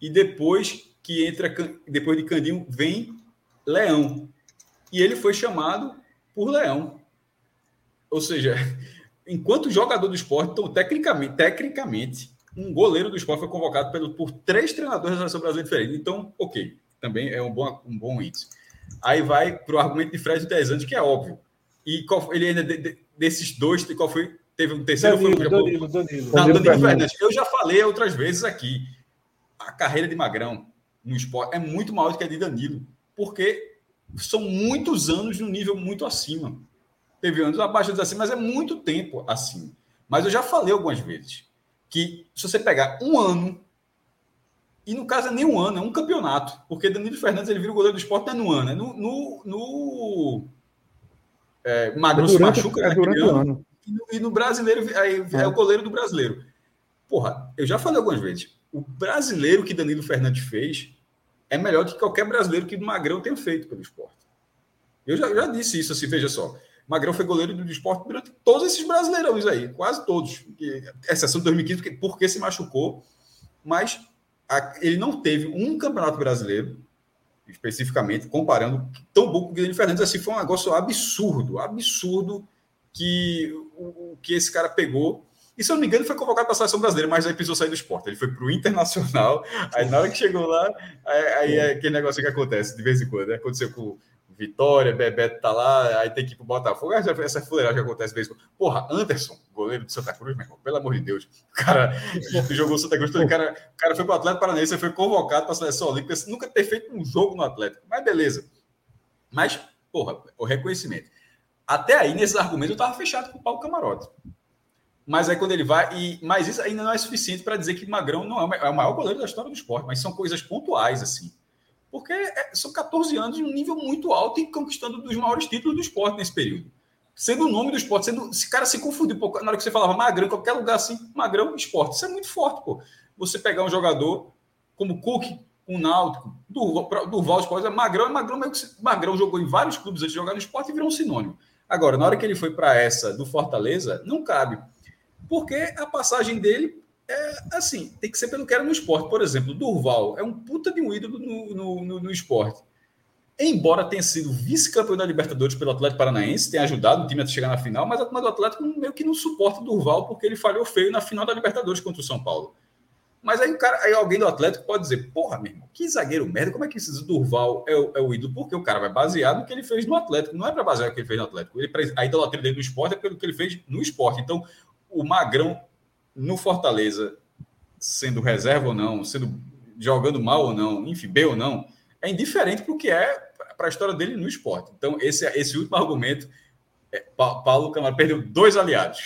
e depois que entra depois de Candinho vem Leão. E ele foi chamado por Leão. Ou seja, enquanto jogador do esporte, então, tecnicamente, tecnicamente, um goleiro do esporte foi convocado pelo, por três treinadores da seleção brasileira diferentes. Então, ok, também é um bom, um bom índice. Aí vai para o argumento de Fred Tesantes, que é óbvio. E qual, ele ainda, de, de, desses dois, qual foi Teve um terceiro Danilo, foi o Danilo, Danilo. Não, Danilo, Danilo Fernandes. Eu já falei outras vezes aqui. A carreira de Magrão no esporte é muito maior do que a de Danilo, porque são muitos anos de um nível muito acima. Teve anos abaixo disso assim, mas é muito tempo assim. Mas eu já falei algumas vezes que se você pegar um ano, e no caso é nem um ano, é um campeonato, porque Danilo Fernandes ele vira o goleiro do esporte não é no ano, é no. no, no é, Magrão é se machuca é durante o ano. ano. E no, e no brasileiro, aí é. é o goleiro do brasileiro. Porra, eu já falei algumas vezes. O brasileiro que Danilo Fernandes fez é melhor do que qualquer brasileiro que o Magrão tenha feito pelo esporte. Eu já, já disse isso assim, veja só. Magrão foi goleiro do esporte durante todos esses brasileirões aí, quase todos. Exceção de 2015, porque, porque se machucou. Mas ele não teve um campeonato brasileiro, especificamente, comparando, tão bom com o Guilherme Fernandes. Assim, foi um negócio absurdo, absurdo que o, que esse cara pegou. E se eu não me engano, foi convocado para a seleção brasileira, mas aí precisou sair do esporte. Ele foi para o Internacional. Aí na hora que chegou lá, aí, aí é aquele negócio que acontece de vez em quando. Né? Aconteceu com Vitória, Bebeto tá lá, aí tem que ir pro Botafogo. Essa fuleiragem que acontece mesmo. Porra, Anderson, goleiro do Santa Cruz, meu irmão, pelo amor de Deus. O cara jogou Santa Cruz, o cara, o cara foi pro Atlético Paranaense, foi convocado para a seleção olímpica, nunca ter feito um jogo no Atlético. Mas beleza. Mas, porra, o reconhecimento. Até aí, nesses argumentos, eu tava fechado com o Paulo Camarote. Mas aí quando ele vai, e mas isso ainda não é suficiente para dizer que Magrão não é o maior goleiro da história do esporte, mas são coisas pontuais, assim porque é, são 14 anos de um nível muito alto e conquistando dos maiores títulos do esporte nesse período. Sendo o nome do esporte, sendo. Esse cara se confundiu. Pô, na hora que você falava Magrão, em qualquer lugar assim, Magrão, esporte. Isso é muito forte, pô. Você pegar um jogador como Cook, um Náutico, Durval, Durval Esporte, é Magrão é Magrão, Magrão jogou em vários clubes antes de jogar no esporte e virou um sinônimo. Agora, na hora que ele foi para essa do Fortaleza, não cabe. Porque a passagem dele é assim, tem que ser pelo que era no esporte. Por exemplo, Durval é um puta de um ídolo no, no, no, no esporte. Embora tenha sido vice-campeão da Libertadores pelo Atlético Paranaense, tenha ajudado o time a chegar na final, mas a turma do Atlético meio que não suporta Durval porque ele falhou feio na final da Libertadores contra o São Paulo. Mas aí, o cara, aí alguém do Atlético pode dizer: Porra, meu irmão, que zagueiro merda, como é que esse Durval é o, é o ídolo? Porque o cara vai baseado no que ele fez no Atlético, não é para basear no que ele fez no Atlético. Ele, a idolatria dele no esporte é pelo que ele fez no esporte. Então, o Magrão no Fortaleza, sendo reserva ou não, sendo jogando mal ou não, enfim, bem ou não, é indiferente para o que é para a história dele no esporte. Então, esse, esse último argumento, é, Paulo Camargo perdeu dois aliados.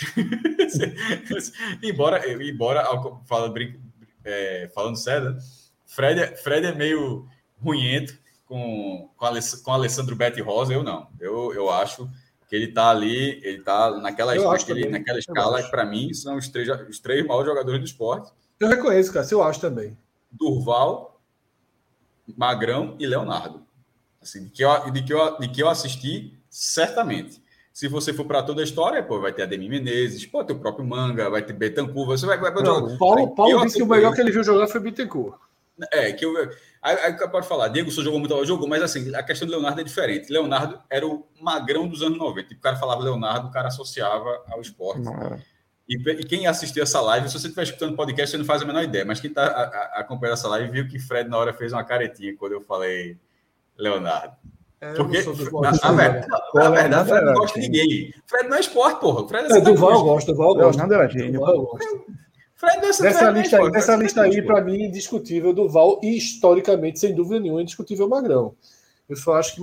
embora, embora fala, é, falando sério, né? Fred, é, Fred é meio ruimento com, com, com Alessandro Rosa, eu não. Eu, eu acho que ele está ali, ele está naquela, naquele, naquela escala que, para mim, são os três, os três maiores jogadores do esporte. Eu reconheço, cara, eu acho também. Durval, Magrão e Leonardo. Assim, de, que eu, de, que eu, de que eu assisti, certamente. Se você for para toda a história, pô, vai ter Ademir Menezes, pode ter o próprio Manga, vai ter Betancourt, você vai... vai Não, Paulo, Paulo disse que o melhor que ele viu jogar foi Bittencourt. É, que eu, Aí, aí pode falar, Diego Souza jogou muito, jogou, mas assim, a questão do Leonardo é diferente. Leonardo era o magrão dos anos 90. Tipo, o cara falava Leonardo, o cara associava ao esporte. E, e, quem assistiu essa live, se você estiver escutando podcast, você não faz a menor ideia, mas quem está acompanhando essa live viu que Fred na hora fez uma caretinha quando eu falei Leonardo. É, Porque, na, verdade, na verdade, Fred não gosta de ninguém. Fred não é esporte, porra. Fred é, é Duval gosta, Duval gosta. Leonardo era gênio. Duval gosta. Fred nessa, nessa lista aí, nessa lista aí para mim, indiscutível Duval e historicamente, sem dúvida nenhuma, indiscutível Magrão. Eu só acho que.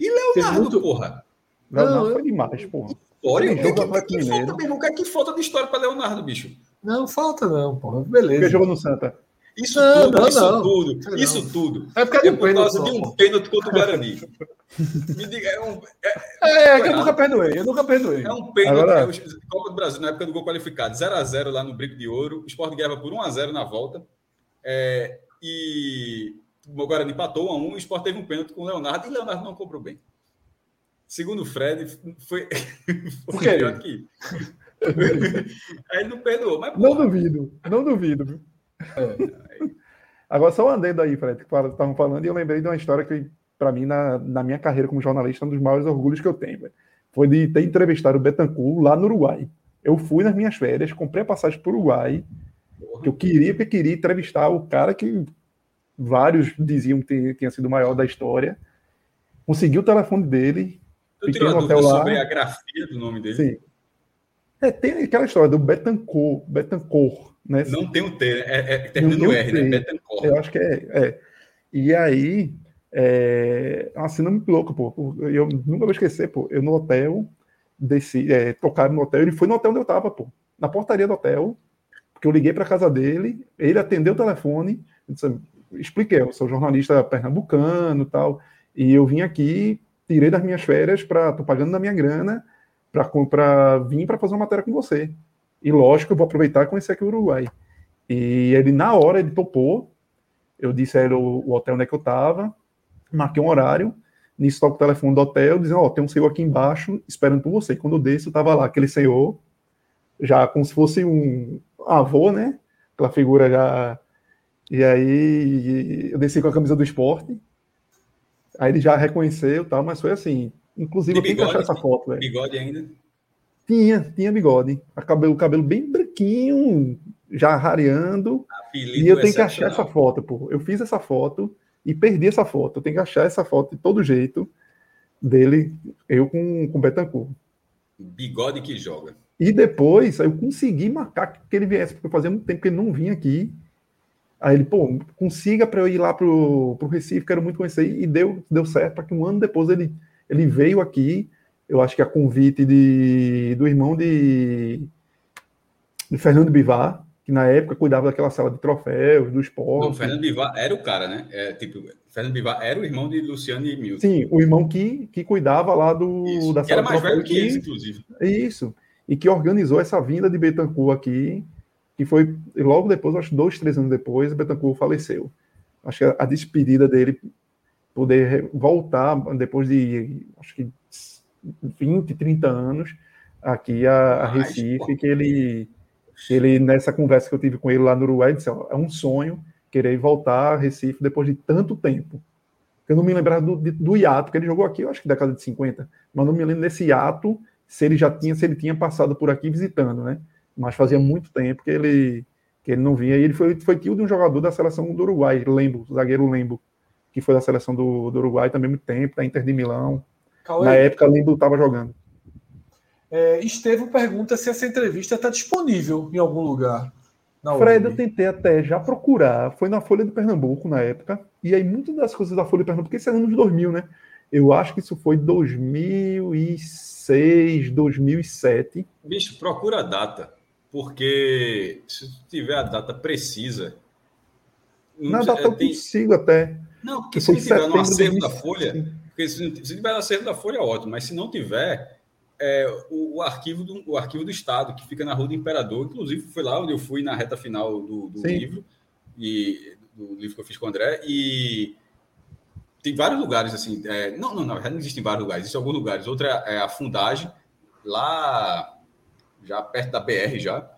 E Leonardo, muito... porra? Leonardo não, foi demais, porra. História? O que, que, que, que, falta, mesmo? O que é que falta de história para Leonardo, bicho? Não, falta não, porra. Beleza. Porque jogou no Santa. Isso não, tudo, não, isso não. tudo, isso tudo. É por causa, é por causa de um pênalti contra o Guarani. Me diga, é um. É, é, é que eu nunca perdoei, eu nunca perdoei. É um pênalti. Agora... É o Copa do Brasil, na época do gol qualificado, 0x0 lá no Brinco de Ouro. O Sport ganhava por 1x0 na volta. É, e o Guarani empatou 1x1. O Sport teve um pênalti com o Leonardo e o Leonardo não cobrou bem. Segundo o Fred, foi, foi pior que Aí ele não perdoou. Mas, não duvido, não duvido. É. Agora, só andando aí, Fred, que estavam falando, e eu lembrei de uma história que, para mim, na, na minha carreira como jornalista, é um dos maiores orgulhos que eu tenho. Foi de ter entrevistado o Betancourt lá no Uruguai. Eu fui nas minhas férias, comprei a passagem para o Uruguai, que eu queria, porque queria entrevistar o cara que vários diziam que tinha sido o maior da história. Consegui o telefone dele. Eu fiquei no hotel lá. sobre a grafia do nome dele. Sim. É, tem aquela história do Betancourt, Betancourt né? Não tem um T, né? é, é, termina no R, né? Betancourt. Eu acho que é. é. E aí, é uma cena muito louca, pô. Eu nunca vou esquecer, pô. Eu no hotel, desci, é, tocaram no hotel, ele foi no hotel onde eu tava, pô. Na portaria do hotel, porque eu liguei para casa dele, ele atendeu o telefone, disse, expliquei, eu sou jornalista pernambucano e tal, e eu vim aqui, tirei das minhas férias, para tô pagando da minha grana, para vir para fazer uma matéria com você. E lógico, eu vou aproveitar e conhecer aqui o Uruguai. E ele, na hora, ele topou. Eu disse a ele o, o hotel onde é que eu estava, marquei um horário. Nisso toco o telefone do hotel, dizendo: Ó, oh, tem um senhor aqui embaixo esperando por você. Quando eu desço, eu tava lá, aquele senhor, já como se fosse um avô, né? Aquela figura já. E aí eu desci com a camisa do esporte. Aí ele já reconheceu tal, mas foi assim. Inclusive, eu tenho que achar essa foto, velho. Bigode ainda? Tinha, tinha bigode. A cabelo, o cabelo bem branquinho, já rareando. e eu tenho que achar essa foto, pô. Eu fiz essa foto e perdi essa foto. Eu tenho que achar essa foto de todo jeito dele, eu com, com Betancourt. Bigode que joga. E depois eu consegui marcar que ele viesse, porque fazia muito tempo que ele não vinha aqui. Aí ele, pô, consiga para eu ir lá pro, pro Recife, quero muito conhecer. E deu, deu certo, para que um ano depois ele, ele veio aqui, eu acho que a convite de, do irmão de, de Fernando Bivar, que na época cuidava daquela sala de troféus, do esporte. Não, Fernando Bivar era o cara, né? É, tipo, Fernando Bivar era o irmão de Luciano e Milton. Sim, o irmão que, que cuidava lá do, Isso, da sala era mais velho que eles, inclusive. Isso. E que organizou essa vinda de Betancourt aqui, que foi logo depois, acho dois, três anos depois, Betancourt faleceu. Acho que a, a despedida dele, poder voltar depois de, acho que 20, 30 anos aqui a, a Recife, que ele ele, nessa conversa que eu tive com ele lá no Uruguai, disse: ó, é um sonho querer voltar a Recife depois de tanto tempo. Eu não me lembrava do, do hiato, que ele jogou aqui, eu acho que década de 50, mas não me lembro desse hiato, se ele já tinha, se ele tinha passado por aqui visitando, né? Mas fazia muito tempo que ele, que ele não vinha. E ele foi, foi tio de um jogador da seleção do Uruguai, Lembo, zagueiro Lembo, que foi da seleção do, do Uruguai também muito tempo, da Inter de Milão. Cauê. Na época, Lembo estava jogando. É, Estevam pergunta se essa entrevista está disponível em algum lugar. Fred, eu tentei até já procurar, foi na Folha de Pernambuco na época, e aí muitas das coisas da Folha de Pernambuco, porque isso é anos 2000, né? Eu acho que isso foi 2006, 2007. Bicho, procura a data, porque se tiver a data precisa. Na data eu tem... consigo até. Não, porque se tiver no acervo da Folha, porque se, se tiver no acervo da Folha, ótimo, mas se não tiver, é, o, o, arquivo do, o arquivo do Estado, que fica na Rua do Imperador. Inclusive, foi lá onde eu fui na reta final do, do livro, e do livro que eu fiz com o André, e tem vários lugares assim. É, não, não, não, não existem vários lugares, existem alguns lugares. Outra é a fundagem, lá já perto da BR já,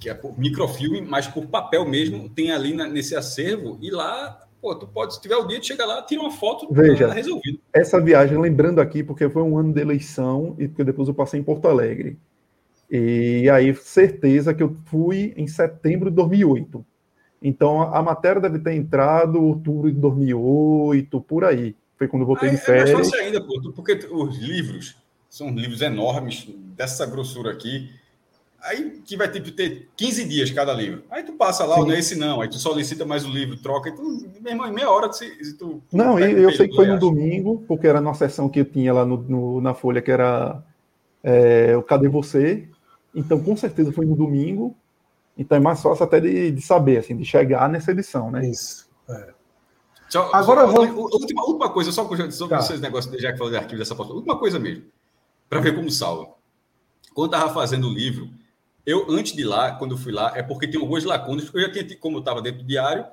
que é por microfilme, mas por papel mesmo, tem ali na, nesse acervo, e lá Pô, tu pode, se tiver o dia, chega lá, tira uma foto, Veja, tá resolvido. Essa viagem, lembrando aqui, porque foi um ano de eleição e porque depois eu passei em Porto Alegre. E aí, certeza que eu fui em setembro de 2008. Então, a matéria deve ter entrado outubro de 2008, por aí. Foi quando eu voltei ah, de férias. É mais fácil ainda, pô, porque os livros são livros enormes, dessa grossura aqui. Aí que vai tipo, ter 15 dias cada livro. Aí tu passa lá, não é esse não. Aí tu solicita mais o livro, troca. E tu, meu irmão, em meia hora se, se tu. Não, e eu sei que foi no domingo, porque era numa sessão que eu tinha lá no, no na Folha, que era é, o Cadê Você? Então, com certeza foi no domingo. Então é mais fácil até de, de saber, assim, de chegar nessa edição, né? Isso. É. Só, Agora só, vou... última, última coisa, só sobre tá. esses negócios, já que falou de arquivo dessa foto. Última coisa mesmo, para ver como salva. Quando eu estava fazendo o livro, eu, antes de lá, quando eu fui lá, é porque tem algumas lacunas, porque eu já tinha, como eu estava dentro do diário,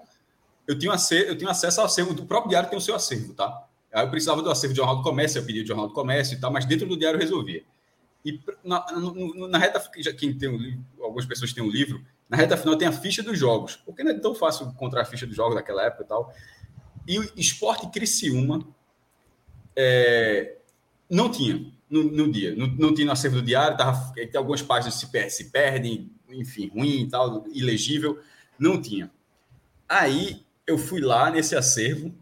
eu tinha, eu tinha acesso ao acervo, do próprio diário tem o seu acervo, tá? Aí eu precisava do acervo de Jornal do Comércio, eu pedi o Jornal do Comércio e tal, mas dentro do diário eu resolvia. E na, na, na reta, quem tem um algumas pessoas têm um livro, na reta final tem a ficha dos jogos, porque não é tão fácil encontrar a ficha dos jogos daquela época e tal. E o Esporte Criciúma é, não tinha no, no dia. Não, não, tinha no acervo do diário, tava, algumas páginas se, per, se perdem, enfim, ruim e tal, ilegível. Não tinha. Aí eu fui lá nesse acervo,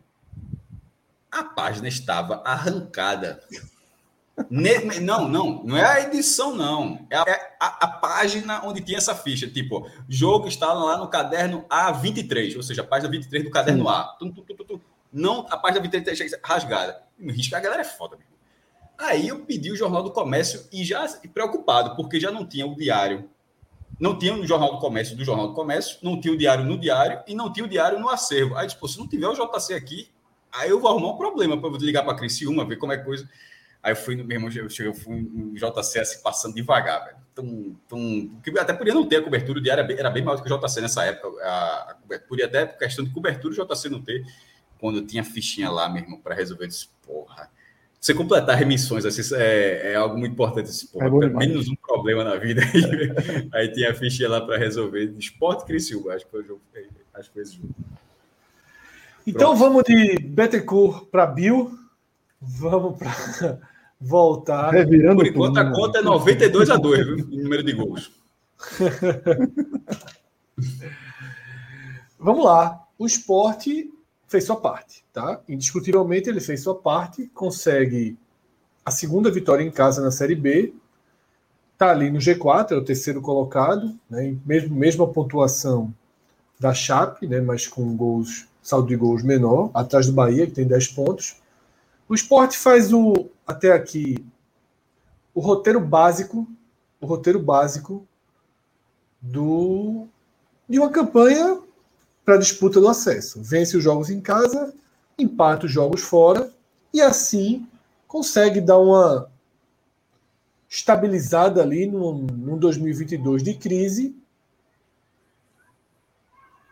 a página estava arrancada. Ne, não, não, não é a edição, não. É a, é a, a, página onde tinha essa ficha. Tipo, jogo está lá no caderno A23, ou seja, a página 23 do caderno A. Tum, tum, tum, não, a página 23 rasgada. Risco, a galera é foda, mesmo. Aí eu pedi o Jornal do Comércio e já preocupado, porque já não tinha o diário. Não tinha o Jornal do Comércio do Jornal do Comércio, não tinha o diário no diário e não tinha o diário no acervo. Aí, tipo, se não tiver o JC aqui, aí eu vou arrumar um problema para ligar para a Criciúma, ver como é coisa. Aí eu fui no mesmo, eu eu fui no JC assim, passando devagar, velho. Tum, tum, até podia não ter a cobertura, o diário era bem, maior do que o JC nessa época. A, a até questão de cobertura, o JC não ter. Quando eu tinha fichinha lá, mesmo, para resolver, eu disse, porra você completar remissões assim, é, é, algo muito importante. Assim, porra, é menos um problema na vida. Aí, tinha a ficha lá para resolver. Esporte Criciúma, acho que foi o jogo. Acho que foi esse jogo. Então Pronto. vamos de Bettencourt para Bill. Vamos para voltar. Revirando Por enquanto a conta é 92 a 2, viu? Em número de gols. vamos lá. O esporte fez sua parte, tá? Indiscutivelmente ele fez sua parte, consegue a segunda vitória em casa na Série B, tá ali no G4, é o terceiro colocado, né? Mesmo mesma pontuação da Chape, né? Mas com gols, saldo de gols menor, atrás do Bahia que tem 10 pontos. O esporte faz o até aqui o roteiro básico, o roteiro básico do de uma campanha para a disputa do acesso. Vence os jogos em casa, empata os jogos fora e assim consegue dar uma estabilizada ali no 2022 de crise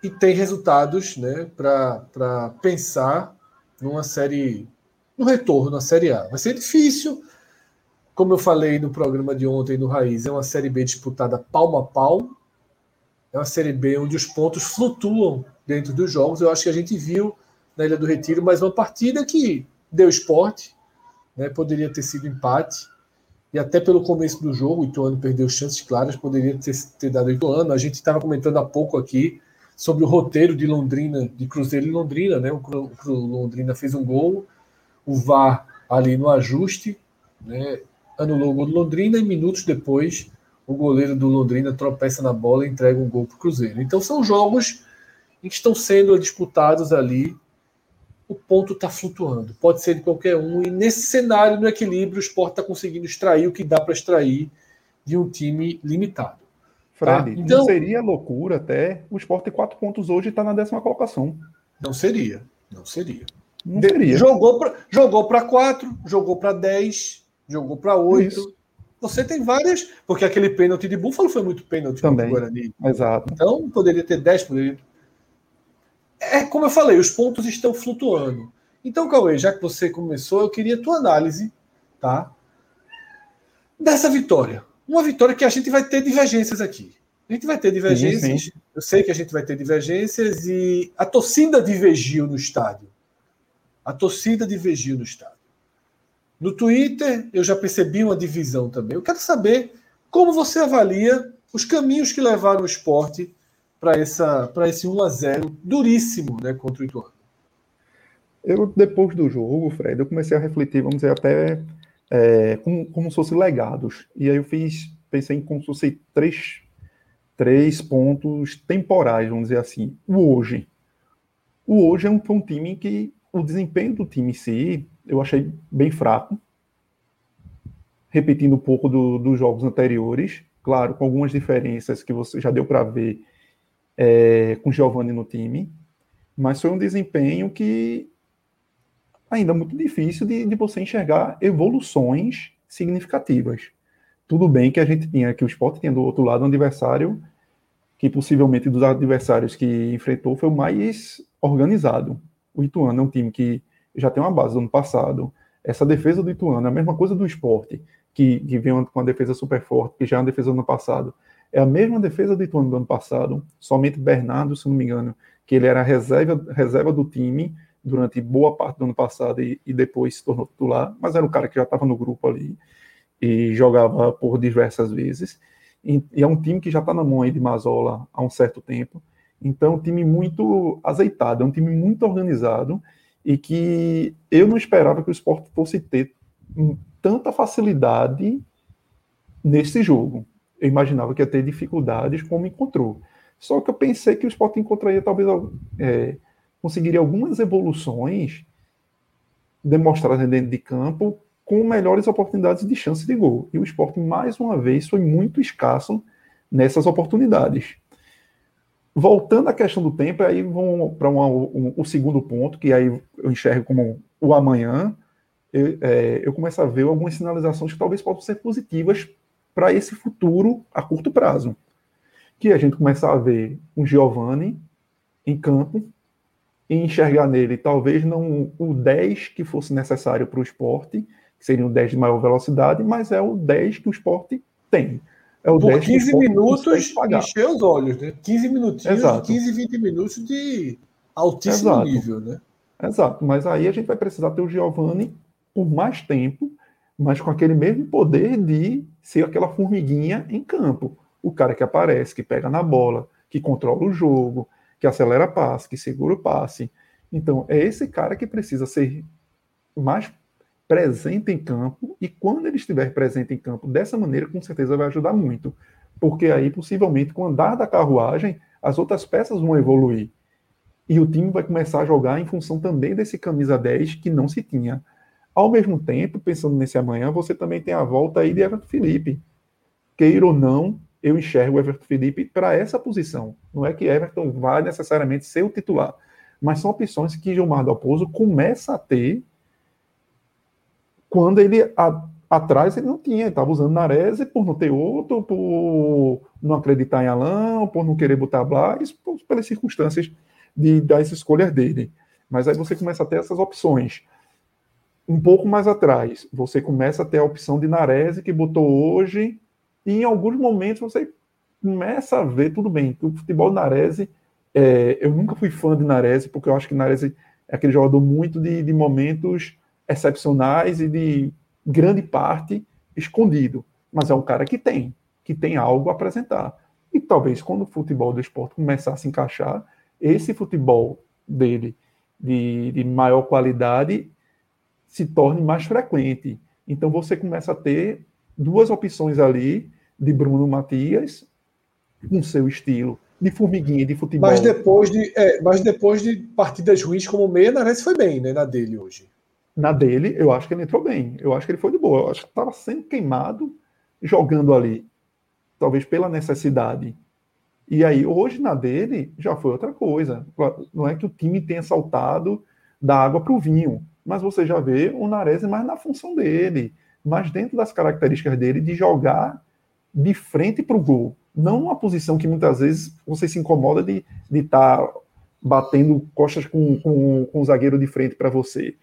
e tem resultados né, para pensar numa série, no retorno à Série A. Vai ser difícil, como eu falei no programa de ontem no Raiz, é uma Série B disputada palmo a palmo, é uma Série B onde os pontos flutuam dentro dos jogos. Eu acho que a gente viu na Ilha do Retiro mais uma partida que deu esporte, né? poderia ter sido empate. E até pelo começo do jogo, o Ituano perdeu chances claras, poderia ter, ter dado o Ituano. A gente estava comentando há pouco aqui sobre o roteiro de Londrina, de Cruzeiro e Londrina, né? O, Londrina fez um gol, o VAR ali no ajuste, né? Anulou o gol do Londrina e minutos depois o goleiro do Londrina tropeça na bola e entrega um gol para o Cruzeiro. Então são jogos em que estão sendo disputados ali. O ponto está flutuando, pode ser de qualquer um, e nesse cenário, no equilíbrio, o esporte está conseguindo extrair o que dá para extrair de um time limitado. Fred, tá? então, não seria loucura até o esporte ter quatro pontos hoje e está na décima colocação. Não seria, não seria. Não seria. Jogou para quatro, jogou para dez, jogou para oito. Você tem várias, porque aquele pênalti de Búfalo foi muito pênalti também. Guarani. Exato. Então poderia ter 10, poderia. É como eu falei, os pontos estão flutuando. Então, Cauê, já que você começou, eu queria a tua análise, tá? Dessa vitória. Uma vitória que a gente vai ter divergências aqui. A gente vai ter divergências. Sim, sim. Eu sei que a gente vai ter divergências e a torcida divergiu no estádio. A torcida divergiu no estádio. No Twitter, eu já percebi uma divisão também. Eu quero saber como você avalia os caminhos que levaram o esporte para esse 1 a 0 duríssimo né, contra o Ituano. Eu, depois do jogo, Fred, eu comecei a refletir, vamos dizer, até é, como, como se fossem legados. E aí eu fiz, pensei em como se fossem três, três pontos temporais, vamos dizer assim. O hoje. O hoje é um, um time que o desempenho do time em si eu achei bem fraco, repetindo um pouco do, dos jogos anteriores, claro, com algumas diferenças que você já deu para ver é, com Giovanni no time, mas foi um desempenho que ainda é muito difícil de, de você enxergar evoluções significativas. Tudo bem que a gente tinha que o esporte tinha do outro lado um adversário que possivelmente dos adversários que enfrentou foi o mais organizado. O Ituano é um time que já tem uma base do ano passado. Essa defesa do Ituano é a mesma coisa do esporte, que, que vem com uma defesa super forte, que já é uma defesa do ano passado. É a mesma defesa do Ituano do ano passado, somente Bernardo, se não me engano, que ele era reserva, reserva do time durante boa parte do ano passado e, e depois se tornou titular, mas era um cara que já estava no grupo ali e jogava por diversas vezes. E, e é um time que já está na mão aí de Mazola há um certo tempo. Então, é um time muito azeitado, é um time muito organizado e que eu não esperava que o esporte fosse ter tanta facilidade nesse jogo. Eu imaginava que ia ter dificuldades como encontrou. Só que eu pensei que o esporte encontraria talvez é, conseguiria algumas evoluções demonstradas dentro de campo com melhores oportunidades de chance de gol. E o esporte, mais uma vez, foi muito escasso nessas oportunidades. Voltando à questão do tempo, aí vamos para um, o segundo ponto, que aí eu enxergo como o amanhã, eu, é, eu começo a ver algumas sinalizações que talvez possam ser positivas para esse futuro a curto prazo. Que a gente começa a ver um Giovanni em campo e enxergar nele talvez não o 10 que fosse necessário para o esporte, que seria um 10 de maior velocidade, mas é o 10 que o esporte tem. É o Por 15 minutos, encher os olhos, né? 15 minutinhos, Exato. 15, 20 minutos de altíssimo Exato. nível, né? Exato, mas aí a gente vai precisar ter o Giovanni por mais tempo, mas com aquele mesmo poder de ser aquela formiguinha em campo. O cara que aparece, que pega na bola, que controla o jogo, que acelera passe, que segura o passe. Então, é esse cara que precisa ser mais presente em campo, e quando ele estiver presente em campo dessa maneira, com certeza vai ajudar muito. Porque aí, possivelmente, com o andar da carruagem, as outras peças vão evoluir. E o time vai começar a jogar em função também desse camisa 10 que não se tinha. Ao mesmo tempo, pensando nesse amanhã, você também tem a volta aí de Everton Felipe. Queira ou não, eu enxergo o Everton Felipe para essa posição. Não é que Everton vai necessariamente ser o titular, mas são opções que Gilmar Dalpozo começa a ter quando ele a, atrás ele não tinha, estava usando Nares por não ter outro, por não acreditar em Alain, por não querer botar Blas, por, pelas circunstâncias de, das escolhas dele. Mas aí você começa a ter essas opções. Um pouco mais atrás, você começa a ter a opção de Nares, que botou hoje, e em alguns momentos você começa a ver, tudo bem, que o futebol Nares, é, eu nunca fui fã de Nares, porque eu acho que Nares é aquele jogador muito de, de momentos excepcionais e de grande parte escondido. Mas é um cara que tem, que tem algo a apresentar. E talvez quando o futebol do esporte começar a se encaixar, esse futebol dele de, de maior qualidade se torne mais frequente. Então você começa a ter duas opções ali de Bruno Matias com seu estilo de formiguinha de futebol. Mas depois de, é, mas depois de partidas ruins como meia, na vez foi bem, né, na dele hoje na dele, eu acho que ele entrou bem. Eu acho que ele foi de boa. Eu acho que estava sendo queimado jogando ali. Talvez pela necessidade. E aí, hoje, na dele, já foi outra coisa. Não é que o time tenha saltado da água para o vinho, mas você já vê o Nares mais na função dele, mais dentro das características dele de jogar de frente para o gol. Não uma posição que muitas vezes você se incomoda de estar tá batendo costas com, com, com o zagueiro de frente para você.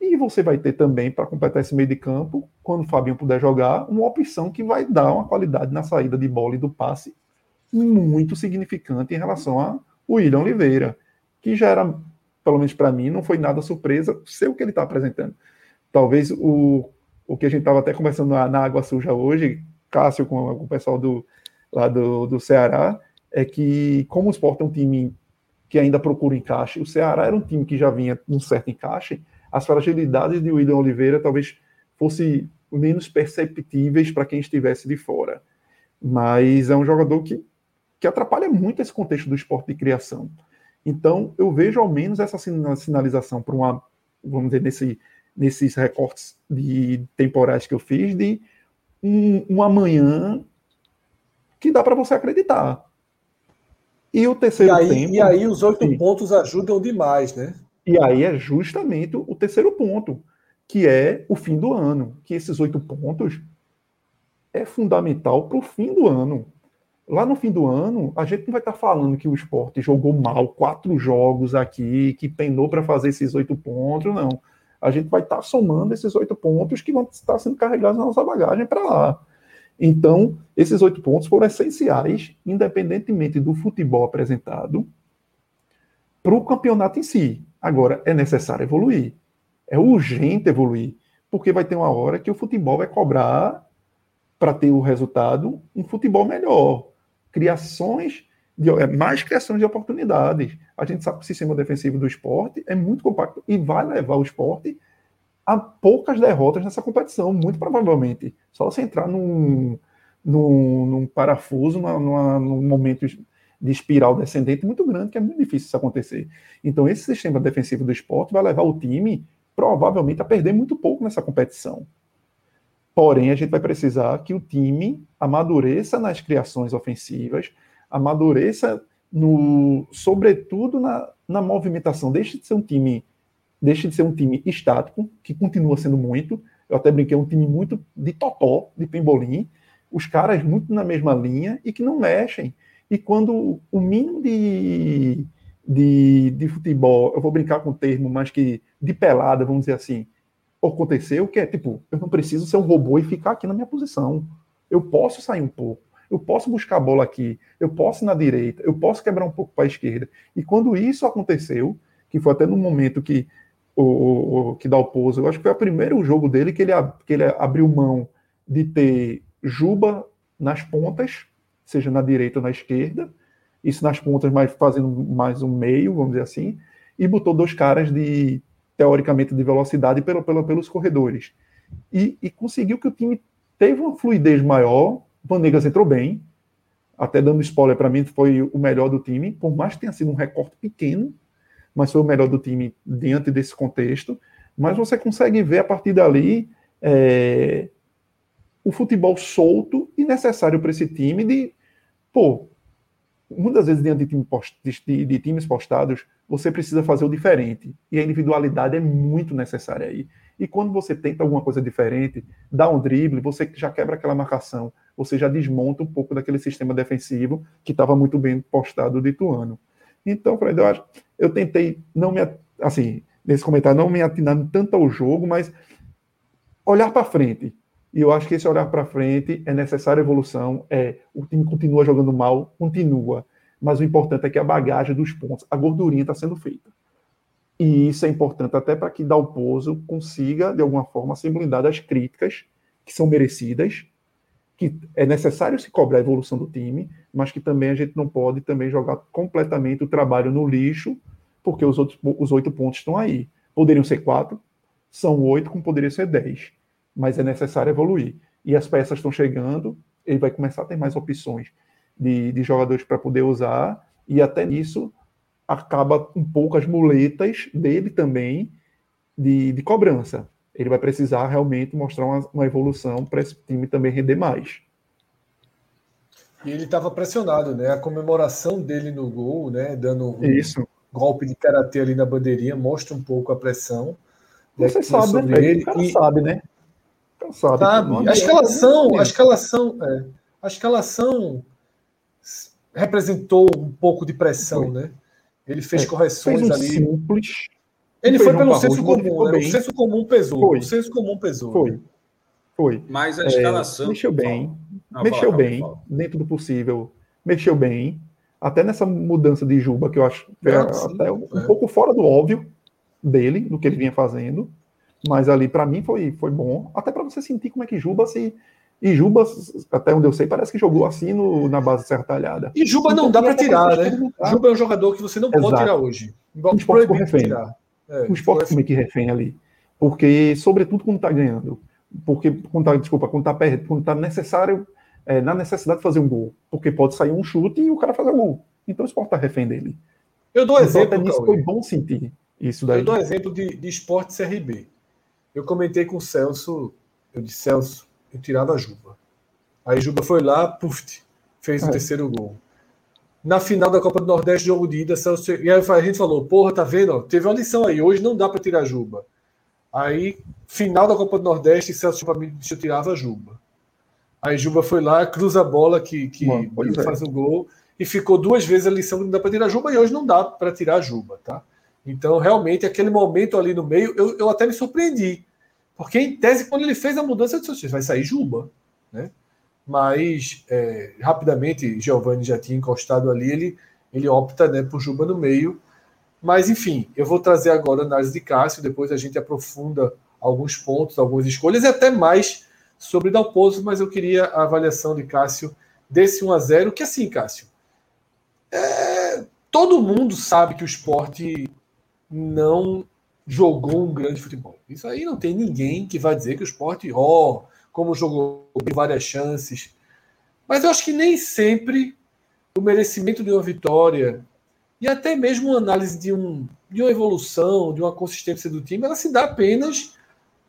E você vai ter também, para completar esse meio de campo, quando o Fabinho puder jogar, uma opção que vai dar uma qualidade na saída de bola e do passe muito significante em relação a William Oliveira, que já era, pelo menos para mim, não foi nada surpresa ser o que ele está apresentando. Talvez o, o que a gente estava até conversando na, na, Água Suja hoje, Cássio com, com o pessoal do, lá do, do Ceará, é que como o Sport é um time que ainda procura encaixe, o Ceará era um time que já vinha num certo encaixe, as fragilidades de William Oliveira talvez fossem menos perceptíveis para quem estivesse de fora. Mas é um jogador que, que atrapalha muito esse contexto do esporte de criação. Então, eu vejo ao menos essa sinalização para uma, vamos dizer, nesse, nesses recortes de temporais que eu fiz, de um, um amanhã que dá para você acreditar. E o terceiro e aí, tempo. E aí os oito pontos ajudam demais, né? E aí é justamente o terceiro ponto, que é o fim do ano. Que esses oito pontos é fundamental para o fim do ano. Lá no fim do ano, a gente não vai estar tá falando que o esporte jogou mal quatro jogos aqui, que penou para fazer esses oito pontos, não. A gente vai estar tá somando esses oito pontos que vão estar sendo carregados na nossa bagagem para lá. Então, esses oito pontos foram essenciais, independentemente do futebol apresentado, para o campeonato em si. Agora, é necessário evoluir. É urgente evoluir. Porque vai ter uma hora que o futebol vai cobrar para ter o resultado um futebol melhor. Criações, de, é, mais criações de oportunidades. A gente sabe que o sistema defensivo do esporte é muito compacto e vai levar o esporte a poucas derrotas nessa competição, muito provavelmente. Só você entrar num, num, num parafuso, numa, numa, num momento de espiral descendente muito grande, que é muito difícil isso acontecer. Então, esse sistema defensivo do esporte vai levar o time, provavelmente, a perder muito pouco nessa competição. Porém, a gente vai precisar que o time amadureça nas criações ofensivas, amadureça no, sobretudo na, na movimentação. Deixe de ser um time, deixe de ser um time estático, que continua sendo muito. Eu até brinquei, é um time muito de totó, de pembolim, os caras muito na mesma linha e que não mexem. E quando o mínimo de, de, de futebol, eu vou brincar com o termo, mas que de pelada, vamos dizer assim, aconteceu, que é tipo, eu não preciso ser um robô e ficar aqui na minha posição. Eu posso sair um pouco, eu posso buscar a bola aqui, eu posso ir na direita, eu posso quebrar um pouco para a esquerda. E quando isso aconteceu, que foi até no momento que o, o que dá o pouso, eu acho que foi o primeiro jogo dele que ele, que ele abriu mão de ter Juba nas pontas, seja na direita ou na esquerda, isso nas pontas, mas fazendo mais um meio, vamos dizer assim, e botou dois caras de teoricamente de velocidade pelo, pelo, pelos corredores. E, e, conseguiu que o time teve uma fluidez maior. Vanegas entrou bem, até dando spoiler para mim, foi o melhor do time, por mais que tenha sido um recorte pequeno, mas foi o melhor do time diante desse contexto. Mas você consegue ver a partir dali é, o futebol solto e necessário para esse time de, pô, muitas vezes diante de, time post, de, de, times postados, você precisa fazer o diferente. E a individualidade é muito necessária aí. E quando você tenta alguma coisa diferente, dá um drible, você já quebra aquela marcação, você já desmonta um pouco daquele sistema defensivo que estava muito bem postado de Ituano. Então, Fred, eu acho, eu tentei não me, assim, nesse comentário, não me atinar tanto ao jogo, mas olhar para frente. E eu acho que esse olhar para frente é necessária evolução. É, o time continua jogando mal, continua. Mas o importante é que a bagagem dos pontos, a gordurinha está sendo feita. E isso é importante até para que Dalpozo consiga, de alguma forma, se blindar das críticas que são merecidas, que é necessário se cobrar a evolução do time, mas que também a gente não pode também jogar completamente o trabalho no lixo, porque os outros os oito pontos estão aí. Poderiam ser quatro, são oito, como poderia ser dez mas é necessário evoluir. E as peças estão chegando, ele vai começar a ter mais opções de, de jogadores para poder usar, e até nisso acaba um pouco as muletas dele também de, de cobrança. Ele vai precisar realmente mostrar uma, uma evolução para esse time também render mais. E ele estava pressionado, né? A comemoração dele no gol, né? Dando um Isso. golpe de karatê ali na bandeirinha, mostra um pouco a pressão. Você né, sabe, né? Ele. Cara e... sabe, né? Sabe, sabe? A escalação, a escalação, é, a escalação representou um pouco de pressão, foi. né? Ele fez é, correções fez um ali. Simples. Ele foi pelo senso comum, né? O senso comum pesou. Foi. O senso comum pesou. Foi. Né? Foi. Mas a escalação. É, mexeu bem. Ah, mexeu fala, bem, fala. dentro do possível. Mexeu bem. Até nessa mudança de Juba, que eu acho é, até um, um pouco fora do óbvio dele, do que ele vinha fazendo. Mas ali, para mim, foi, foi bom. Até para você sentir como é que Juba se. E Juba, até onde eu sei, parece que jogou assim no, na base sertalhada. E Juba então, não dá para tirar, né? Juba é um jogador que você não Exato. pode tirar hoje. Um esporte com refém. É, um esporte como é que refém ali. Porque, sobretudo, quando tá ganhando. Porque, quando tá, desculpa, quando tá, quando tá necessário, é, na necessidade de fazer um gol. Porque pode sair um chute e o cara fazer um gol. Então o esporte tá refém dele. Eu dou então, exemplo. Nisso foi bom sentir isso daí. Eu dou exemplo de, de esporte CRB. Eu comentei com o Celso, eu disse, Celso, eu tirava a Juba. Aí Juba foi lá, puf, fez é. o terceiro gol. Na final da Copa do Nordeste, jogo de ida, Celso, e aí a gente falou, porra, tá vendo? teve uma lição aí, hoje não dá para tirar a Juba. Aí, final da Copa do Nordeste, Celso para mim disse eu tirava a Juba. Aí Juba foi lá, cruza a bola que, que Mano, é. faz o gol e ficou duas vezes a lição que não dá para tirar a Juba e hoje não dá para tirar a Juba, tá? Então, realmente, aquele momento ali no meio, eu, eu até me surpreendi. Porque, em tese, quando ele fez a mudança, eu disse, vai sair Juba. Né? Mas, é, rapidamente, Giovanni já tinha encostado ali, ele, ele opta né, por Juba no meio. Mas, enfim, eu vou trazer agora a análise de Cássio, depois a gente aprofunda alguns pontos, algumas escolhas e até mais sobre Dalpozo, mas eu queria a avaliação de Cássio desse 1 a 0 que assim, Cássio, é, todo mundo sabe que o esporte não jogou um grande futebol. Isso aí não tem ninguém que vai dizer que o esporte, ó, oh, como jogou várias chances. Mas eu acho que nem sempre o merecimento de uma vitória e até mesmo uma análise de, um, de uma evolução, de uma consistência do time, ela se dá apenas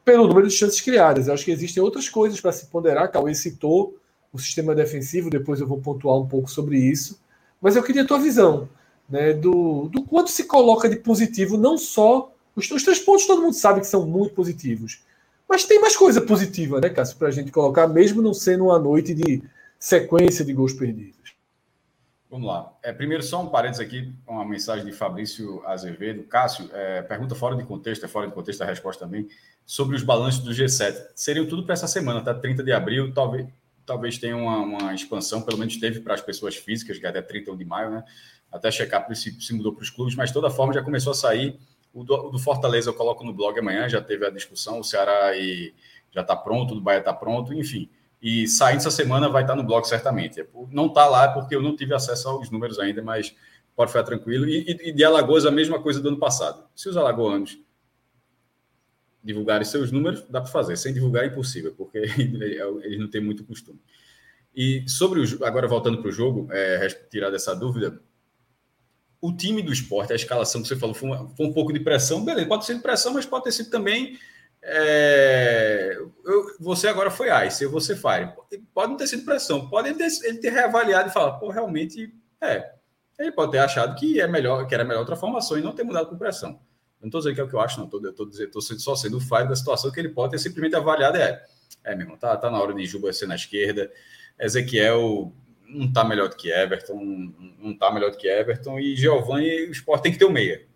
pelo número de chances criadas. Eu acho que existem outras coisas para se ponderar. Cauê citou o sistema defensivo, depois eu vou pontuar um pouco sobre isso. Mas eu queria a tua visão né, do, do quanto se coloca de positivo, não só. Os, os três pontos todo mundo sabe que são muito positivos. Mas tem mais coisa positiva, né, Cássio, para a gente colocar, mesmo não sendo uma noite de sequência de gols perdidos. Vamos lá. É, primeiro, só um parênteses aqui, uma mensagem de Fabrício Azevedo. Cássio, é, pergunta fora de contexto, é fora de contexto a resposta também, sobre os balanços do G7. Seriam tudo para essa semana, tá? 30 de abril, talvez, talvez tenha uma, uma expansão, pelo menos teve para as pessoas físicas, que é até 31 de maio, né? Até checar se, se mudou para os clubes, mas de toda forma já começou a sair. O do, o do, Fortaleza eu coloco no blog amanhã, já teve a discussão, o Ceará e, já está pronto, o Bahia está pronto, enfim. E saindo essa semana vai estar no blog certamente. Não está lá porque eu não tive acesso aos números ainda, mas pode ficar tranquilo. E, e, de Alagoas, a mesma coisa do ano passado. Se os alagoanos divulgarem seus números, dá para fazer. Sem divulgar é impossível, porque eles não têm muito costume. E sobre o agora voltando para o jogo, é, tirar dessa dúvida, o time do esporte, a escalação que você falou, foi, uma, foi um pouco de pressão, beleza, pode ser de pressão, mas pode ter sido também é, eu, você agora foi Ice, eu ser Fire. Pode não ter sido pressão, pode ele ter, ele ter reavaliado e falar, pô, realmente é. Ele pode ter achado que é melhor, que era melhor outra formação e não ter mudado por pressão. Eu não estou dizendo que é o que eu acho, não. Estou dizendo, tô só sendo o Fire da situação que ele pode ter simplesmente avaliado. É, é meu irmão, tá, tá na hora de Juba ser na esquerda. Ezequiel não está melhor do que Everton, não está melhor do que Everton, e Giovanni, o esporte tem que ter o meia.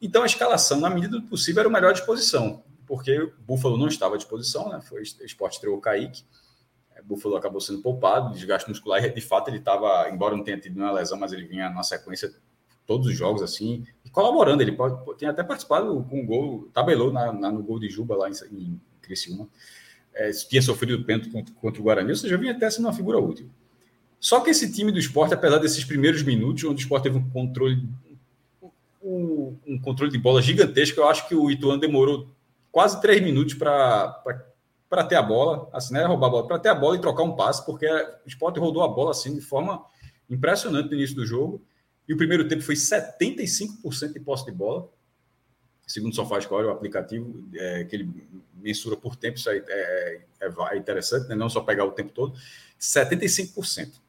Então a escalação, na medida do possível, era o melhor disposição porque o Buffalo não estava à disposição, né? Foi o esporte estreou o Kaique. O é, Buffalo acabou sendo poupado, desgaste muscular, e de fato ele estava, embora não tenha tido uma lesão, mas ele vinha na sequência todos os jogos assim, colaborando. Ele pode, tem até participado com o gol, tabelou na, na, no gol de Juba lá em, em Criciúma. É, tinha sofrido o pênalti contra, contra, o Guarani, ou seja, vinha até sendo uma figura útil. Só que esse time do esporte, apesar desses primeiros minutos, onde o esporte teve um controle, um, um controle de bola gigantesco, eu acho que o Ituano demorou quase três minutos para ter a bola, assim, né? Roubar a bola, para ter a bola e trocar um passe, porque o Sport rodou a bola assim de forma impressionante no início do jogo. E o primeiro tempo foi 75% de posse de bola, segundo o SofaScore, o aplicativo é, que ele mensura por tempo, isso é, é, é, é interessante, né? não só pegar o tempo todo, 75%.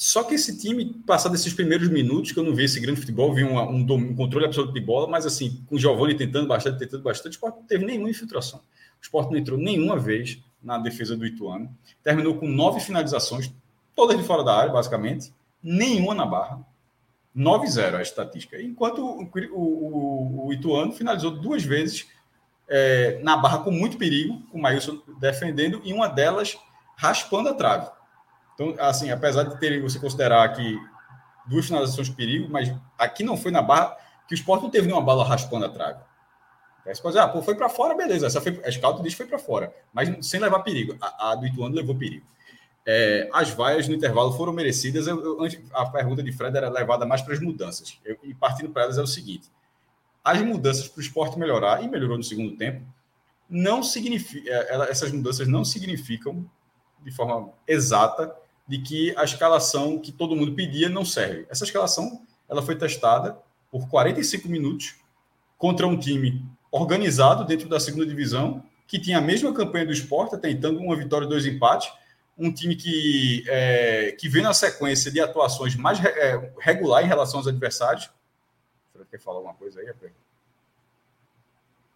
Só que esse time, passado esses primeiros minutos, que eu não vi esse grande futebol, vi um, um, um controle absoluto de bola, mas assim, com o Giovanni tentando bastante, tentando bastante, o Sport não teve nenhuma infiltração. O Sport não entrou nenhuma vez na defesa do Ituano. Terminou com nove finalizações, todas de fora da área, basicamente, nenhuma na barra. 9-0 a estatística. Enquanto o, o, o, Ituano finalizou duas vezes é, na barra com muito perigo, com o Maílson defendendo, e uma delas raspando a trave. Então, assim, apesar de ter você considerar que duas finalizações de perigo, mas aqui não foi na barra, que o esporte não teve nenhuma bala raspando a trave. Aí você pode dizer, ah, pô, foi para fora, beleza. Essa foi, a scout diz que foi para fora, mas sem levar perigo. A, a do Ituano levou perigo. É, as vaias no intervalo foram merecidas. Eu, eu, a pergunta de Fred era levada mais para as mudanças. Eu, e partindo para elas é o seguinte: as mudanças para o esporte melhorar, e melhorou no segundo tempo, não significa, é, essas mudanças não significam de forma exata de que a escalação que todo mundo pedia não serve. Essa escalação ela foi testada por 45 minutos contra um time organizado dentro da segunda divisão, que tinha a mesma campanha do esporte, tentando uma vitória e dois empates, um time que, é, que vem na sequência de atuações mais é, regular em relação aos adversários. Você quer falar alguma coisa aí, Não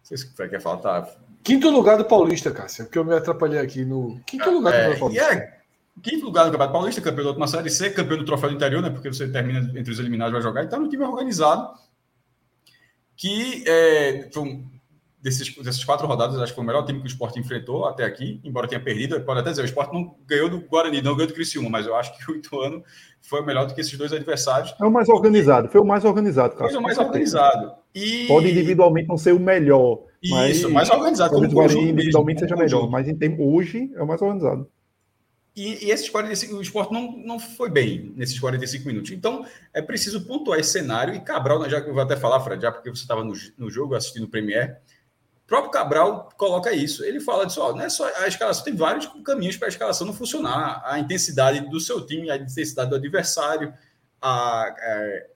sei se quer falar, tá. Quinto lugar do Paulista, Cássio, porque eu me atrapalhei aqui no. Quinto lugar do é, Paulista. Quinto lugar no Campeonato Paulista, campeão da última série C, campeão do Troféu do Interior, né? Porque você termina entre os eliminados vai jogar. Então, é um time organizado que é, desses, dessas quatro rodadas, acho que foi o melhor time que o esporte enfrentou até aqui, embora tenha perdido. Pode até dizer, o esporte não ganhou do Guarani, não ganhou do Criciúma, mas eu acho que o Ituano foi melhor do que esses dois adversários. É o mais organizado, foi o mais organizado, cara. Foi o mais organizado. E... Pode individualmente não ser o melhor. Isso, mais organizado. Talvez o Guarani individualmente mesmo, seja melhor, mas em tempo, hoje é o mais organizado. E, e, esses 45, o esporte não, não foi bem nesses 45 minutos. Então, é preciso pontuar esse cenário. E Cabral, já que eu vou até falar, Fred, já porque você estava no, no jogo assistindo o Premier, o próprio Cabral coloca isso. Ele fala disso, ó, não é só a escalação, tem vários caminhos para a escalação não funcionar. A intensidade do seu time, a intensidade do adversário, a, é,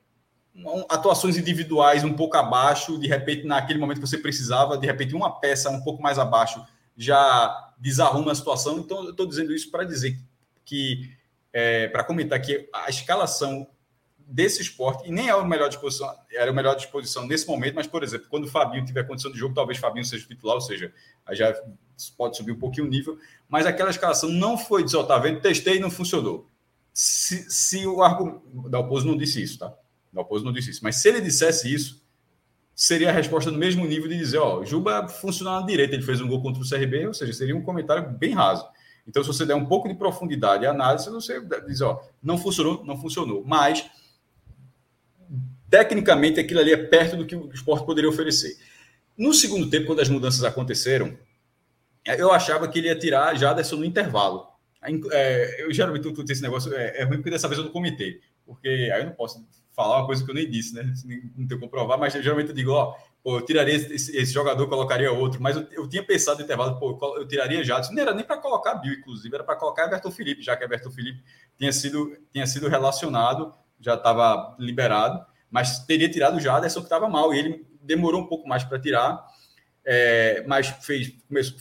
atuações individuais um pouco abaixo, de repente, naquele momento que você precisava, de repente, uma peça um pouco mais abaixo já desarruma a situação. Então, eu estou dizendo isso para dizer que, é, para comentar que a escalação desse esporte, e nem é a melhor disposição, era a melhor disposição nesse momento, mas, por exemplo, quando o Fabinho tiver condição de jogo, talvez o Fabinho seja titular, ou seja, já pode subir um pouquinho o nível, mas aquela escalação não foi dizer, tá vendo, testei e não funcionou. se, se o argumento. Dalpozo não disse isso, tá? Dalpozo não disse isso. Mas se ele dissesse isso, seria a resposta no mesmo nível de dizer: ó, Juba funcionou na direita, ele fez um gol contra o CRB, ou seja, seria um comentário bem raso. Então, se você der um pouco de profundidade e análise, você diz: ó, não funcionou, não funcionou. Mas, tecnicamente, aquilo ali é perto do que o esporte poderia oferecer. No segundo tempo, quando as mudanças aconteceram, eu achava que ele ia tirar Jaderson no intervalo. É, eu geralmente tu, tu, esse negócio, é, é ruim porque dessa vez eu não comentei, porque aí eu não posso falar uma coisa que eu nem disse, né? Não tenho como provar, mas geralmente eu digo, ó, pô, eu tiraria esse, esse, jogador, colocaria outro, mas eu, eu, tinha pensado no intervalo, pô, eu tiraria Jadson, não era nem para colocar Bill, inclusive, era para colocar Everton Felipe, já que Everton Felipe tinha sido, tinha sido relacionado, já estava liberado, mas teria tirado o Jaderson que estava mal, e ele demorou um pouco mais para tirar, é, mas fez,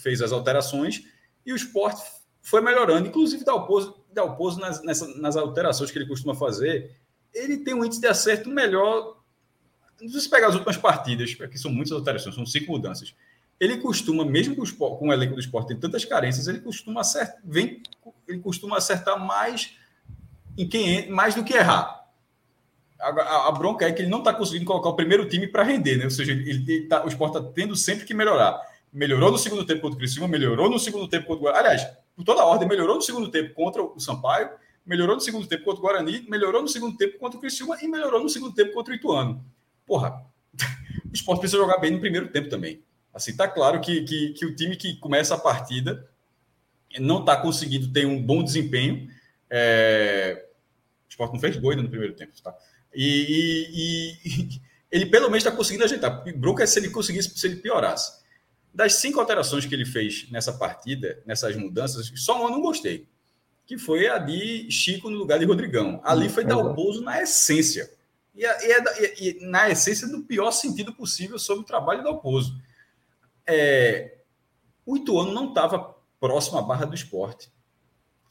fez as alterações, e o esporte foi melhorando, inclusive Dalpozo, Dalpozo nas, nessa, nas alterações que ele costuma fazer, ele tem um índice de acerto melhor. Se pegar as últimas partidas, porque são muitas alterações, são cinco mudanças. Ele costuma, mesmo com o, esporte, com o elenco do esporte tem tantas carências, ele costuma acertar, vem, ele costuma acertar mais em quem mais do que errar. A, a, a bronca é que ele não está conseguindo colocar o primeiro time para render, né? Ou seja, ele, ele tá, o esporte está tendo sempre que melhorar. Melhorou no segundo tempo contra o Criciúma, melhorou no segundo tempo contra o Aliás, por toda a ordem, melhorou no segundo tempo contra o Sampaio, melhorou no segundo tempo contra o Guarani, melhorou no segundo tempo contra o Criciúma e melhorou no segundo tempo contra o Ituano. Porra, o esporte precisa jogar bem no primeiro tempo também. Assim, tá claro que, que, que o time que começa a partida não está conseguindo ter um bom desempenho. É... O esporte não fez gol ainda no primeiro tempo, tá? E, e, e ele pelo menos está conseguindo ajeitar. Bronca é se ele conseguisse, se ele piorasse. Das cinco alterações que ele fez nessa partida, nessas mudanças, só uma eu não gostei, que foi a de Chico no lugar de Rodrigão. Ali foi dar o pouso na essência. E, é, e, e, na essência do pior sentido possível sobre o trabalho do Alpozo. É, o Ituano não estava próximo à barra do esporte.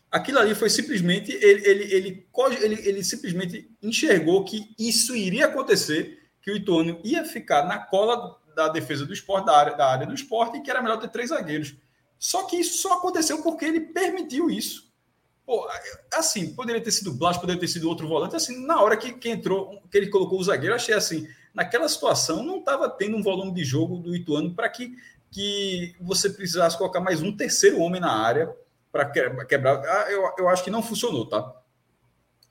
Aquilo ali foi simplesmente. Ele, ele, ele, ele, ele simplesmente enxergou que isso iria acontecer, que o Ituano ia ficar na cola da defesa do esporte, da área, da área do esporte, e que era melhor ter três zagueiros. Só que isso só aconteceu porque ele permitiu isso. Pô, assim, poderia ter sido Blas, poderia ter sido outro volante. Assim, na hora que, que entrou, que ele colocou o zagueiro, achei assim, naquela situação não estava tendo um volume de jogo do Ituano para que, que você precisasse colocar mais um terceiro homem na área para quebrar. Ah, eu, eu acho que não funcionou, tá?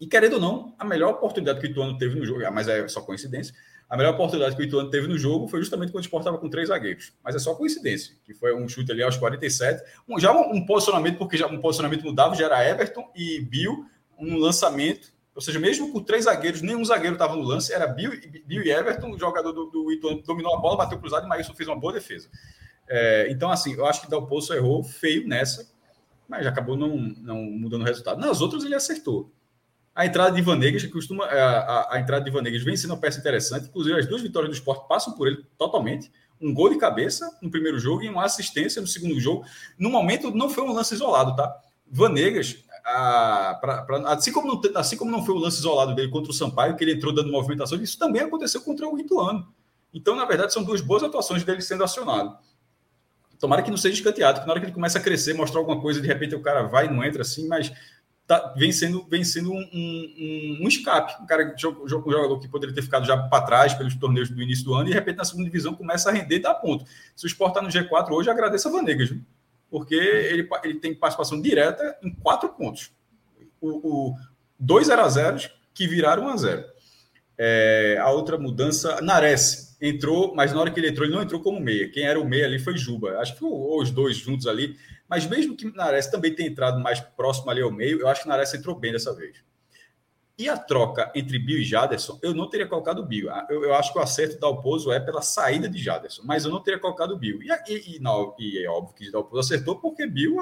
E querendo ou não, a melhor oportunidade que o Ituano teve no jogo, ah, mas é só coincidência, a melhor oportunidade que o Ituano teve no jogo foi justamente quando o Sport estava com três zagueiros. Mas é só coincidência, que foi um chute ali aos 47. Um, já um, um, posicionamento, porque já um posicionamento mudava, já era Everton e Bill, um lançamento. Ou seja, mesmo com três zagueiros, nenhum zagueiro estava no lance, era Bill, Bill e Everton, o jogador do, do Ituano dominou a bola, bateu cruzado e Maílson fez uma boa defesa. É, então, assim, eu acho que Dalpoço errou feio nessa, mas acabou não, não mudando o resultado. Nas outras ele acertou. A entrada de Vanegas, que costuma. A, a, a, entrada de Vanegas vem sendo uma peça interessante. Inclusive, as duas vitórias do esporte passam por ele totalmente. Um gol de cabeça no primeiro jogo e uma assistência no segundo jogo. No momento, não foi um lance isolado, tá? Vanegas, a, pra, pra, assim, como não, assim como não foi o lance isolado dele contra o Sampaio, que ele entrou dando movimentação, isso também aconteceu contra o Ituano. Então, na verdade, são duas boas atuações dele sendo acionado. Tomara que não seja escanteado, que na hora que ele começa a crescer, mostrar alguma coisa, de repente o cara vai e não entra assim, mas tá, vem sendo, vem sendo um, um, um escape. Um cara um jogador que poderia ter ficado já para trás pelos torneios do início do ano e de repente na segunda divisão começa a render e dá ponto. Se o Sport está no G4 hoje, agradeça a Vanegas, porque ele, ele tem participação direta em quatro pontos. O, o 2 0 a 0 que viraram 1 a 0 é, A outra mudança, Nares entrou, mas na hora que ele entrou, ele não entrou como meia. Quem era o meia ali foi Juba. Acho que os dois juntos ali mas mesmo que Nares também tenha entrado mais próximo ali ao meio, eu acho que Nares entrou bem dessa vez. E a troca entre Bill e Jaderson, eu não teria colocado o Bill. Eu, eu acho que o acerto da Dalpozo é pela saída de Jaderson, mas eu não teria colocado o Bill. E, e, e, não, e é óbvio que Dalpozo acertou, porque Bill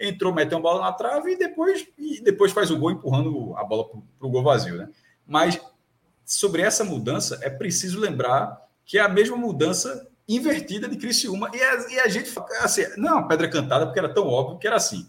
entrou, meteu uma bola na trave e depois, e depois faz o gol empurrando a bola para o gol vazio. Né? Mas sobre essa mudança, é preciso lembrar que é a mesma mudança invertida de Criciúma. E a, e a gente, assim, não pedra cantada, porque era tão óbvio que era assim.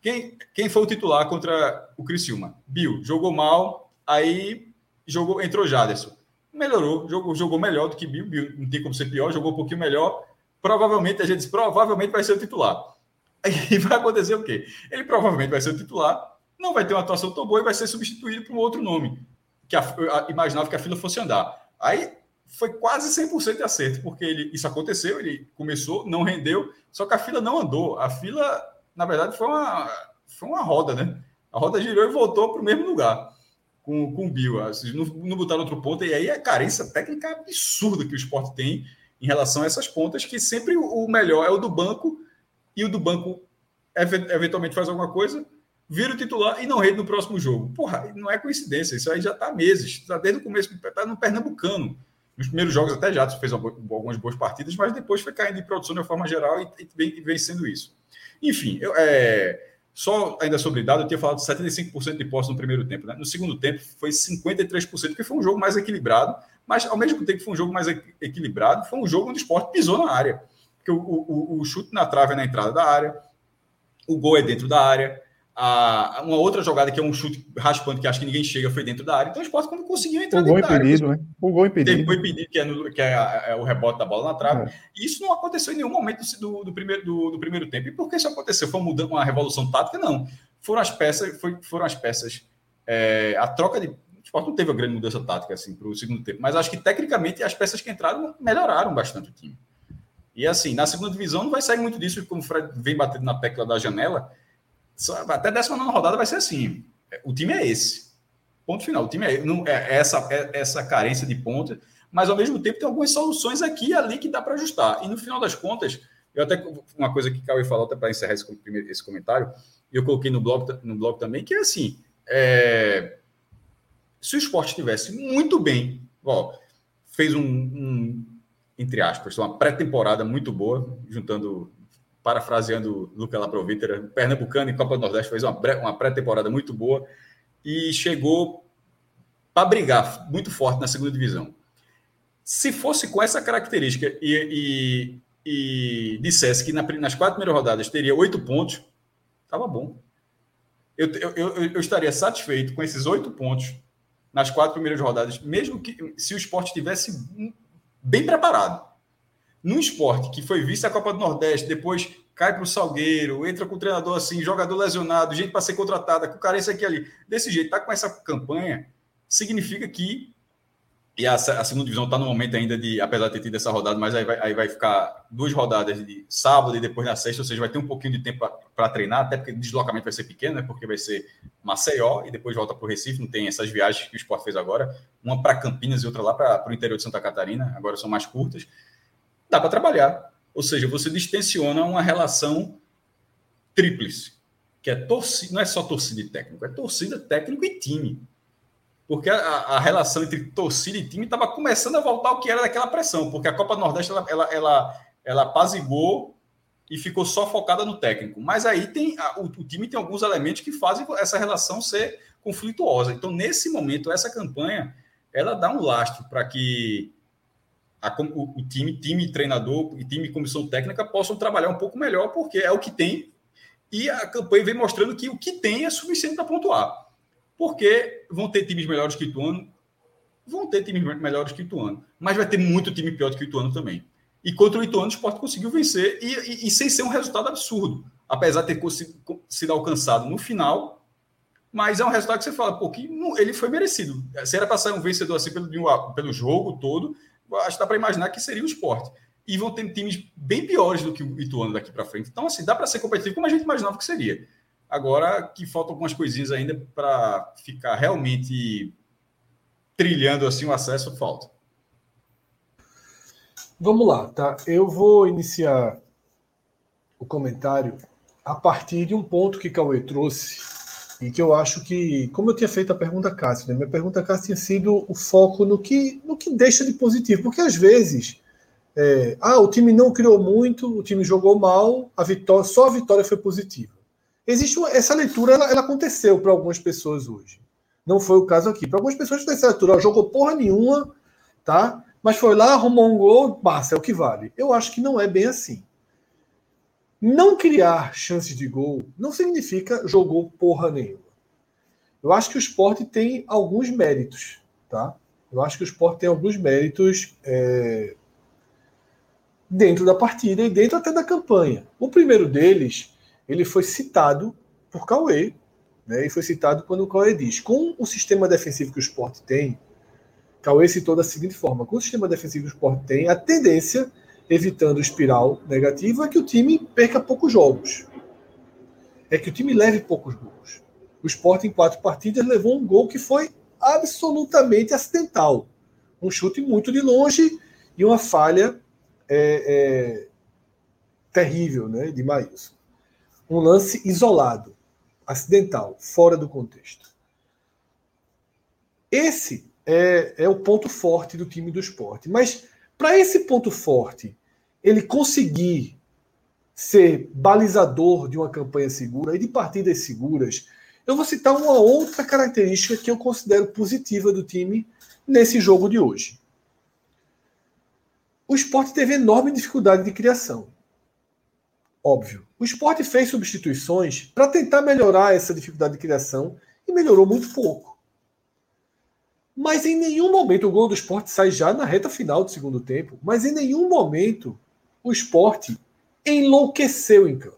Quem, quem foi o titular contra o Criciúma? Bill. Jogou mal, aí jogou, entrou Jaderson. Melhorou, jogou, jogou melhor do que Bill. Bill não tem como ser pior, jogou um pouquinho melhor. Provavelmente, a gente disse, provavelmente vai ser o titular. Aí vai acontecer o quê? Ele provavelmente vai ser o titular, não vai ter uma atuação tão boa e vai ser substituído por um outro nome, que a, a, imaginava que a fila fosse andar. Aí foi quase 100% de acerto, porque ele, isso aconteceu, ele começou, não rendeu, só que a fila não andou. A fila, na verdade, foi uma, foi uma roda, né? A roda girou e voltou para o mesmo lugar com, com o Bill. Assim, não, não botaram outro ponto, e aí a carência técnica absurda que o esporte tem em relação a essas pontas, que sempre o melhor é o do banco, e o do banco eventualmente faz alguma coisa, vira o titular e não rende no próximo jogo. Porra, não é coincidência, isso aí já está meses, está desde o começo, está no Pernambucano. Nos primeiros jogos até já fez algumas boas partidas, mas depois foi caindo em produção de uma forma geral e, vem, sendo isso. Enfim, eu, é, só ainda sobre dado, eu tinha falado de 75% de posse no primeiro tempo. Né? No segundo tempo foi 53%, porque foi um jogo mais equilibrado, mas ao mesmo tempo que foi um jogo mais equilibrado, foi um jogo onde o esporte pisou na área. Porque o, o, o chute na trave é na entrada da área, o gol é dentro da área, a, uma outra jogada que é um chute raspando que acho que ninguém chega foi dentro da área. Então o esporte quando conseguiu entrar o gol impedido, área, né? O gol impedido. Gol impedido, que é, no, que é, é, o rebote da bola na trave. É. E isso não aconteceu em nenhum momento do, do primeiro, do, do, primeiro tempo. E por que isso aconteceu? Foi uma, uma revolução tática? Não. Foram as peças, foi, foram as peças. É, a troca de. O esporte não teve uma grande mudança tática assim, para o segundo tempo, mas acho que tecnicamente as peças que entraram melhoraram bastante o time. E assim, na segunda divisão não vai sair muito disso, como o Fred vem batendo na tecla da janela até a 19 rodada vai ser assim. O time é esse. Ponto final. O time é, não, é essa, é essa carência de ponta, mas ao mesmo tempo tem algumas soluções aqui e ali que dá para ajustar. E no final das contas, eu até uma coisa que Cauê falou, até para encerrar esse, esse comentário, eu coloquei no blog, no blog também, que é assim: é, se o esporte estivesse muito bem, ó, fez um, um entre aspas, uma pré-temporada muito boa, juntando parafraseando Luca Laprovítera, Pernambucano e Copa do Nordeste fez uma, pré-temporada muito boa e chegou para brigar muito forte na segunda divisão. Se fosse com essa característica e, e, e dissesse que na, nas quatro primeiras rodadas teria oito pontos, estava bom. Eu, eu, eu, estaria satisfeito com esses oito pontos nas quatro primeiras rodadas, mesmo que se o esporte estivesse bem preparado num esporte que foi visto a Copa do Nordeste, depois cai para o Salgueiro, entra com o treinador assim, jogador lesionado, gente para ser contratada, com carência aqui ali. Desse jeito, tá com essa campanha, significa que. E a, a segunda divisão está no momento ainda de, apesar de ter tido essa rodada, mas aí vai, aí vai ficar duas rodadas de sábado e depois na sexta, ou seja, vai ter um pouquinho de tempo para treinar, até porque o deslocamento vai ser pequeno, né? Porque vai ser Maceió e depois volta para o Recife, não tem essas viagens que o esporte fez agora, uma para Campinas e outra lá para o interior de Santa Catarina, agora são mais curtas dá para trabalhar. Ou seja, você distensiona uma relação tríplice, que é torcida, não é só torcida e técnico, é torcida, técnico e time. Porque a, a relação entre torcida e time estava começando a voltar ao que era daquela pressão, porque a Copa do Nordeste ela, ela, ela, ela apazigou e ficou só focada no técnico. Mas aí tem o, o, time tem alguns elementos que fazem essa relação ser conflituosa. Então, nesse momento, essa campanha ela dá um lastro para que a, o, o, time, time treinador e time comissão técnica possam trabalhar um pouco melhor, porque é o que tem, e a campanha vem mostrando que o que tem é suficiente para pontuar. Porque vão ter times melhores que o Ituano, vão ter times melhores que o Ituano, mas vai ter muito time pior do que o Ituano também. E contra o Ituano, o Sport conseguiu vencer, e, e, e sem ser um resultado absurdo, apesar de ter sido alcançado no final, mas é um resultado que você fala, pô, que ele foi merecido. Se era para sair um vencedor assim pelo, pelo jogo todo, acho que dá para imaginar que seria o esporte. E vão ter times bem piores do que o Ituano daqui para frente. Então, assim, dá para ser competitivo como a gente imaginava que seria. Agora que faltam algumas coisinhas ainda para ficar realmente trilhando assim o acesso, falta. Vamos lá, tá? Eu vou iniciar o comentário a partir de um ponto que Cauê trouxe e que eu acho que, como eu tinha feito a pergunta Cássio, né? minha pergunta Cássio tinha sido o foco no que, no que deixa de positivo, porque às vezes, é, ah, o time não criou muito, o time jogou mal, a vitória, só a vitória foi positiva. Existe uma, essa leitura, ela, ela aconteceu para algumas pessoas hoje. Não foi o caso aqui. Para algumas pessoas, essa leitura, ó, jogou porra nenhuma, tá? Mas foi lá, arrumou um gol, passa, é o que vale. Eu acho que não é bem assim. Não criar chances de gol não significa jogou porra nenhuma. Eu acho que o esporte tem alguns méritos, tá? Eu acho que o esporte tem alguns méritos é, dentro da partida e dentro até da campanha. O primeiro deles, ele foi citado por Cauê, né? e foi citado quando o Cauê diz: com o sistema defensivo que o esporte tem, Cauê citou da seguinte forma: com o sistema defensivo que o esporte tem, a tendência, evitando espiral negativo, é que o time perca poucos jogos. É que o time leve poucos gols. O esporte, em quatro partidas, levou um gol que foi absolutamente acidental. Um chute muito de longe e uma falha é, é, terrível né, de Maílson. Um lance isolado, acidental, fora do contexto. Esse é, é o ponto forte do time do esporte. Mas para esse ponto forte ele conseguir ser balizador de uma campanha segura e de partidas seguras, eu vou citar uma outra característica que eu considero positiva do time nesse jogo de hoje. O esporte teve enorme dificuldade de criação. Óbvio. O esporte fez substituições para tentar melhorar essa dificuldade de criação e melhorou muito pouco. Mas em nenhum momento o gol do esporte sai já na reta final do segundo tempo, mas em nenhum momento o esporte enlouqueceu em campo.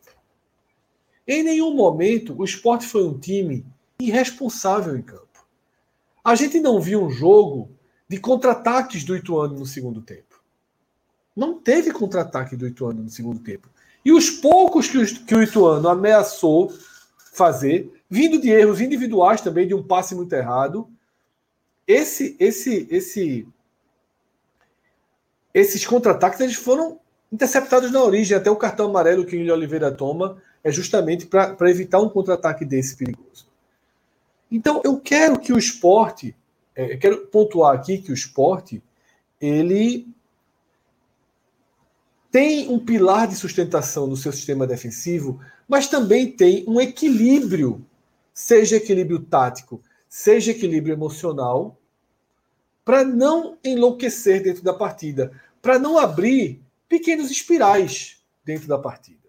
Em nenhum momento o esporte foi um time irresponsável em campo. A gente não viu um jogo de contra-ataques do Ituano no segundo tempo. Não teve contra-ataque do Ituano no segundo tempo. E os poucos que o, que o Ituano ameaçou fazer, vindo de erros individuais também, de um passe muito errado, esse, esse, esse, esses contra-ataques eles foram interceptados na origem. Até o cartão amarelo que o William Oliveira toma é justamente para evitar um contra-ataque desse perigoso. Então, eu quero que o esporte, é, eu quero pontuar aqui que o esporte, ele tem um pilar de sustentação no seu sistema defensivo, mas também tem um equilíbrio, seja equilíbrio tático, seja equilíbrio emocional, para não enlouquecer dentro da partida, para não abrir pequenos espirais dentro da partida.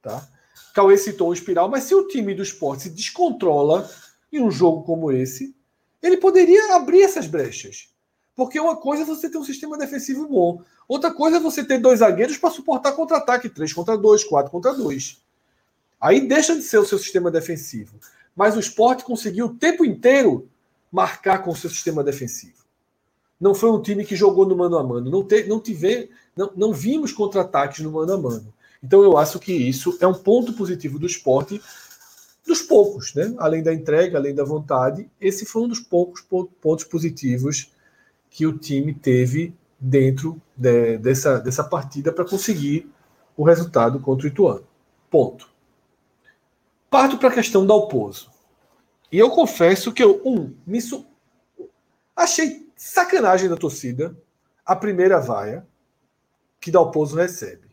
Tá? Cauê citou o espiral, mas se o time do esporte se descontrola em um jogo como esse, ele poderia abrir essas brechas. Porque uma coisa é você ter um sistema defensivo bom, outra coisa é você ter dois zagueiros para suportar contra-ataque, 3 contra 2, 4 contra 2. Aí deixa de ser o seu sistema defensivo mas o esporte conseguiu o tempo inteiro marcar com o seu sistema defensivo. Não foi um time que jogou no mano a mano. Não, te, não, tive, não, não vimos contra-ataques no mano a mano. Então eu acho que isso é um ponto positivo do esporte, dos poucos, né? Além da entrega, além da vontade, esse foi um dos poucos pontos positivos que o time teve dentro de, dessa, dessa partida para conseguir o resultado contra o Ituano. Ponto. Parto para a questão do Alpozo. E eu confesso que eu, um, me su... achei sacanagem da torcida a primeira vaia que Dalpozo recebe.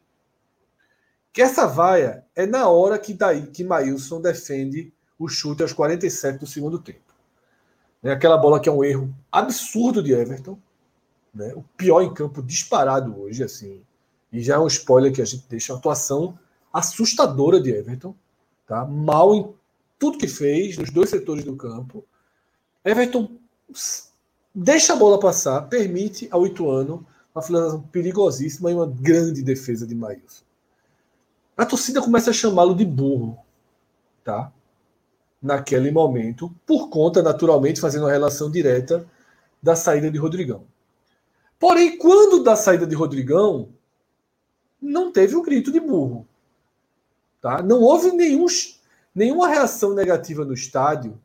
Que essa vaia é na hora que daí que Maílson defende o chute aos 47 do segundo tempo. É aquela bola que é um erro absurdo de Everton, né? o pior em campo disparado hoje, assim. E já é um spoiler que a gente deixa, uma atuação assustadora de Everton. Tá? Mal em tudo que fez, nos dois setores do campo. Everton deixa a bola passar, permite ao Ituano uma finalização perigosíssima e uma grande defesa de Maílson. A torcida começa a chamá-lo de burro, tá? Naquele momento, por conta, naturalmente, fazendo uma relação direta da saída de Rodrigão. Porém, quando da saída de Rodrigão, não teve o grito de burro. Tá? Não houve nenhum, nenhuma reação negativa no estádio.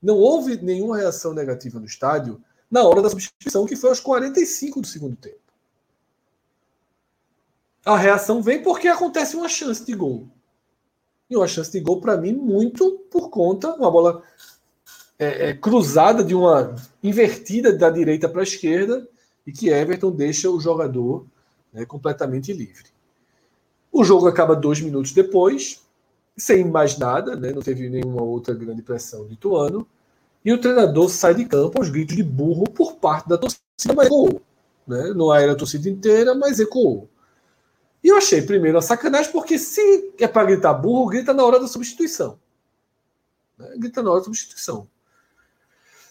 Não houve nenhuma reação negativa no estádio na hora da substituição, que foi aos 45 do segundo tempo. A reação vem porque acontece uma chance de gol. E uma chance de gol, para mim, muito por conta, uma bola é, é, cruzada de uma invertida da direita para a esquerda e que Everton deixa o jogador né, completamente livre. O jogo acaba dois minutos depois, sem mais nada, né? não teve nenhuma outra grande pressão do Ituano. E o treinador sai de campo aos gritos de burro por parte da torcida, mas ecoou. Né? Não era a torcida inteira, mas ecoou. E eu achei, primeiro, a sacanagem, porque se é para gritar burro, grita na hora da substituição. Né? Grita na hora da substituição.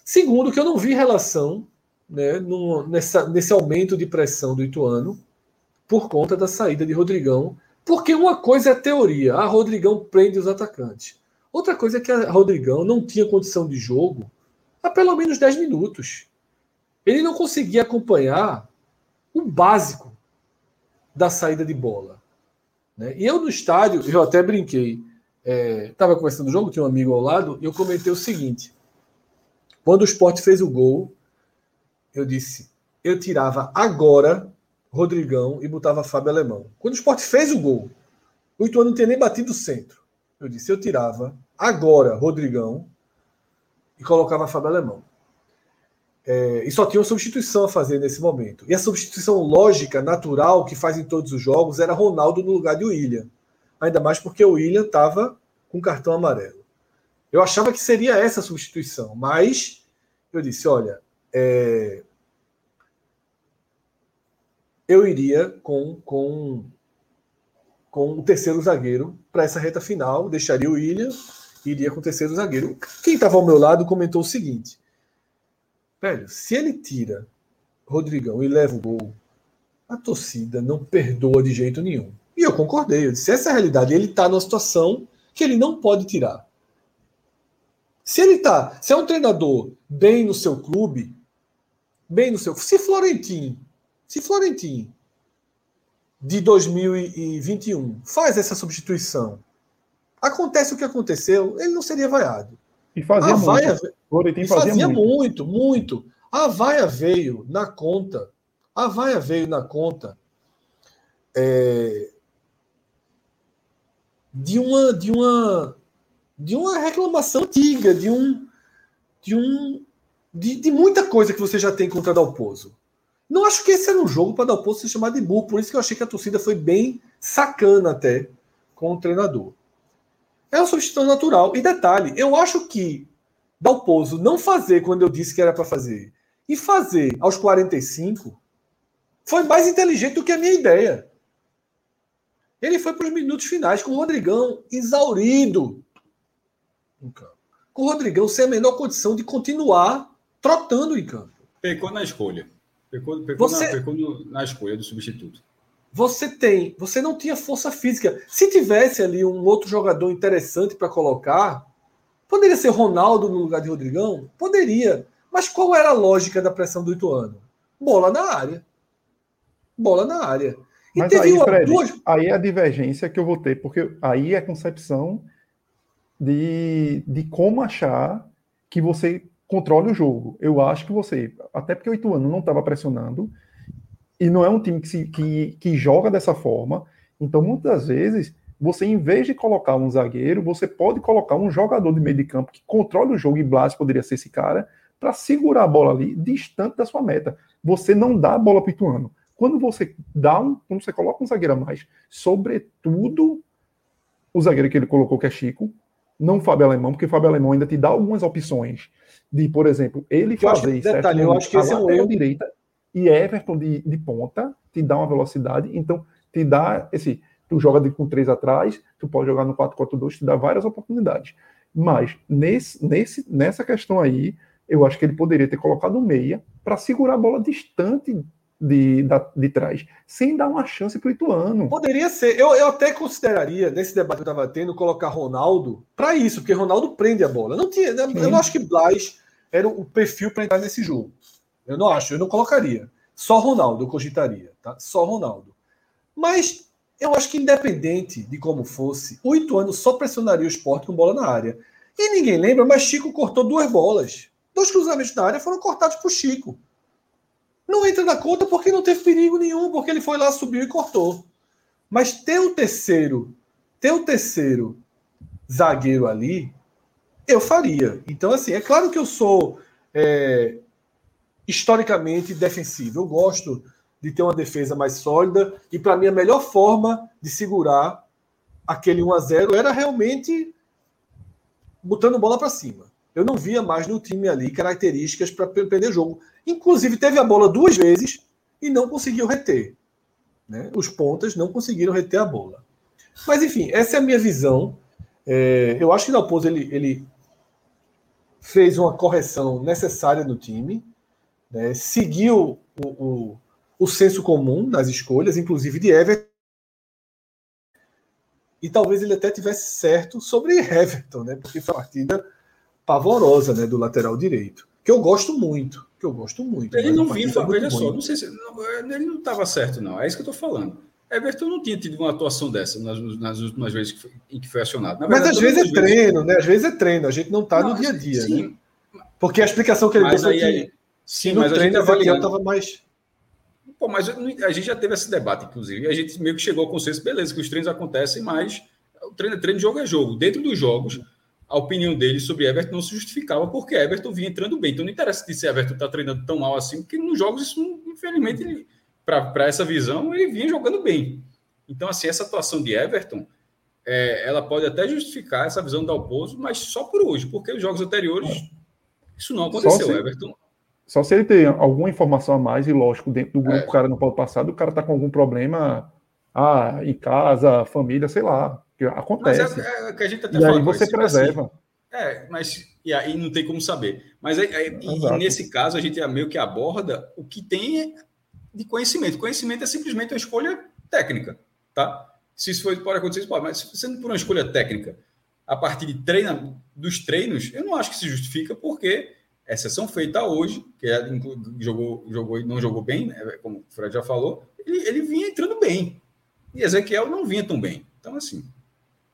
Segundo, que eu não vi relação né, no, nessa, nesse aumento de pressão do Ituano por conta da saída de Rodrigão porque uma coisa é teoria. Ah, Rodrigão prende os atacantes. Outra coisa é que a Rodrigão não tinha condição de jogo há pelo menos 10 minutos. Ele não conseguia acompanhar o básico da saída de bola. Né? E eu no estádio, eu até brinquei, estava é, conversando o jogo, tinha um amigo ao lado, e eu comentei o seguinte: quando o esporte fez o gol, eu disse, eu tirava agora Rodrigão e botava Fábio Alemão. Quando o esporte fez o gol, o Ituano não tinha nem batido o centro. Eu disse, eu tirava agora Rodrigão e colocava Fábio Alemão. É, e só tinha uma substituição a fazer nesse momento. E a substituição lógica, natural, que faz em todos os jogos, era Ronaldo no lugar de William. Ainda mais porque o William estava com cartão amarelo. Eu achava que seria essa a substituição, mas eu disse: olha, é, eu iria com, com, com o terceiro zagueiro para essa reta final, deixaria o William e iria com o terceiro zagueiro. Quem estava ao meu lado comentou o seguinte: velho, se ele tira Rodrigão e leva o gol, a torcida não perdoa de jeito nenhum. E eu concordei, eu disse: essa é a realidade. Ele está numa situação que ele não pode tirar. Se ele tá, se é um treinador bem no seu clube, bem no seu, se Florentino, se Florentino de 2021 faz essa substituição, acontece o que aconteceu, ele não seria vaiado. E fazia a vaia, muito. E fazia, fazia muito. muito, muito. A vaia veio na conta. A vaia veio na conta é, de uma de uma de uma reclamação antiga, de um de um de, de muita coisa que você já tem contra Dalpozo. Não acho que esse era um jogo para Dalpozo se chamar de burro, por isso que eu achei que a torcida foi bem sacana até com o treinador. É uma substituição natural. E detalhe, eu acho que Dalpozo não fazer quando eu disse que era para fazer e fazer aos 45 foi mais inteligente do que a minha ideia. Ele foi para os minutos finais com o Rodrigão exaurido campo. Com o Rodrigão sem a menor condição de continuar trotando em campo. Pecou na escolha. Pecou, pecou, Você... na, pecou no, na escolha do substituto. Você tem, você não tinha força física. Se tivesse ali um outro jogador interessante para colocar, poderia ser Ronaldo no lugar de Rodrigão? Poderia. Mas qual era a lógica da pressão do Ituano? Bola na área. Bola na área. E Mas aí, Fred, duas... aí é a divergência que eu vou ter, porque aí é a concepção de, de como achar que você controle o jogo. Eu acho que você, até porque o Ituano não estava pressionando, e não é um time que, se, que, que joga dessa forma, então muitas vezes você, em vez de colocar um zagueiro, você pode colocar um jogador de meio de campo que controle o jogo, e Blas poderia ser esse cara, para segurar a bola ali distante da sua meta. Você não dá a bola para Ituano. Quando você dá um, quando você coloca um zagueiro a mais, sobretudo o zagueiro que ele colocou, que é Chico, não Fábio Alemão, porque Fábio Alemão ainda te dá algumas opções de, por exemplo, ele fazer acho, detalhe, eu acho que esse é um direita e Everton de, de ponta te dá uma velocidade, então te dá esse. Tu joga de, com três atrás, tu pode jogar no 4-4-2, te dá várias oportunidades. Mas nesse, nesse, nessa questão aí, eu acho que ele poderia ter colocado meia para segurar a bola distante de, da, de trás, sem dar uma chance para o Ituano. Poderia ser. Eu, eu até consideraria, nesse debate que eu estava tendo, colocar Ronaldo para isso, porque Ronaldo prende a bola. Não tinha, eu não acho que Blas era o perfil para entrar nesse jogo. Eu não acho, eu não colocaria. Só Ronaldo eu cogitaria, tá? Só Ronaldo. Mas eu acho que independente de como fosse, o Ituano só pressionaria o esporte com bola na área. E ninguém lembra, mas Chico cortou duas bolas. Dois cruzamentos na área foram cortados por Chico. Não entra na conta porque não teve perigo nenhum, porque ele foi lá, subiu e cortou. Mas ter o terceiro, ter o terceiro zagueiro ali, eu faria. Então, assim, é claro que eu sou é, historicamente defensivo. Eu gosto de ter uma defesa mais sólida e, para mim, a melhor forma de segurar aquele 1 a 0 era realmente botando bola para cima. Eu não via mais no time ali características para perder o jogo. Inclusive, teve a bola duas vezes e não conseguiu reter. Né? Os pontas não conseguiram reter a bola. Mas, enfim, essa é a minha visão. É, eu acho que Dalpozo ele, ele fez uma correção necessária no time, né? seguiu o, o, o senso comum nas escolhas, inclusive de Everton. E talvez ele até tivesse certo sobre Everton, né? Porque foi uma partida pavorosa, né, do lateral direito, que eu gosto muito, que eu gosto muito. Ele não vinha, veja só, não sei se não, ele não estava certo não. É isso que eu estou falando. Everton não tinha tido uma atuação dessa nas, nas últimas vezes que foi, em que foi acionado. Verdade, Mas às vezes é treino, né? Às vezes é treino, a gente não está no dia a dia, sim. né? Porque a explicação que ele deu foi que sim, no mas treino a avaliando estava mais. Pô, mas a gente já teve esse debate, inclusive, e a gente meio que chegou ao consenso, beleza, que os treinos acontecem, mas o treino, treino de jogo é jogo. Dentro dos jogos, a opinião dele sobre Everton não se justificava, porque Everton vinha entrando bem. Então não interessa se Everton está treinando tão mal assim, porque nos jogos, isso, infelizmente, para essa visão, ele vinha jogando bem. Então, assim, essa atuação de Everton, é, ela pode até justificar essa visão do Alpozo, mas só por hoje, porque os jogos anteriores, isso não aconteceu. Só se, Everton. Só se ele tem alguma informação a mais, e lógico, dentro do grupo, é. o cara não pode passar, o cara está com algum problema ah, em casa, família, sei lá. Acontece. Mas é, é, que a gente até e aí você assim, preserva. Assim, é, mas e aí não tem como saber. Mas aí, aí, e nesse caso a gente é meio que aborda o que tem de conhecimento. Conhecimento é simplesmente uma escolha técnica, tá? Se isso for, pode acontecer, pode, mas sendo por uma escolha técnica, a partir de treina, dos treinos, eu não acho que se justifica, porque a exceção feita hoje, que é, jogou, jogou e não jogou bem, né, como o Fred já falou, ele, ele vinha entrando bem. E Ezequiel não vinha tão bem. Então, assim,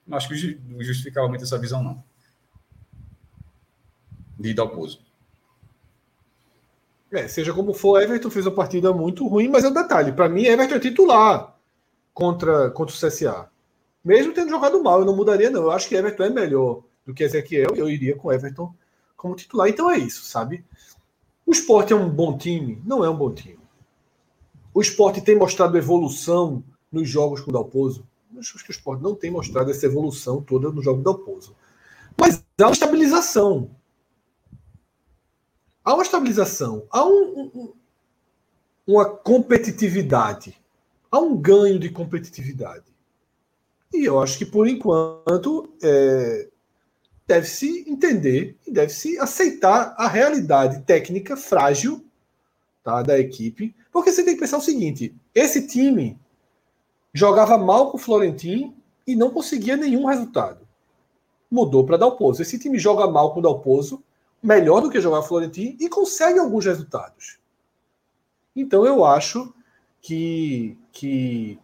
não acho que justificava muito essa visão, não. De Dalpozo. É, seja como for, Everton fez uma partida muito ruim, mas é um detalhe. Para mim, Everton é titular contra, contra o CSA. Mesmo tendo jogado mal, eu não mudaria, não. Eu acho que Everton é melhor do que Ezequiel. Eu iria com Everton como titular. Então é isso, sabe? O esporte é um bom time? Não é um bom time. O esporte tem mostrado evolução nos jogos com o Dalpozo? Acho que o esporte não tem mostrado essa evolução toda no jogo do Dalpozo. Mas há uma estabilização. Há uma estabilização. Há um, um, uma competitividade. Há um ganho de competitividade. E eu acho que, por enquanto, é, deve-se entender e deve-se aceitar a realidade técnica frágil tá, da equipe. Porque você tem que pensar o seguinte: esse time jogava mal com o Florentino e não conseguia nenhum resultado. Mudou para Dalpozo. Esse time joga mal com o Dalpozo, melhor do que jogar Florentino e consegue alguns resultados. Então eu acho que, que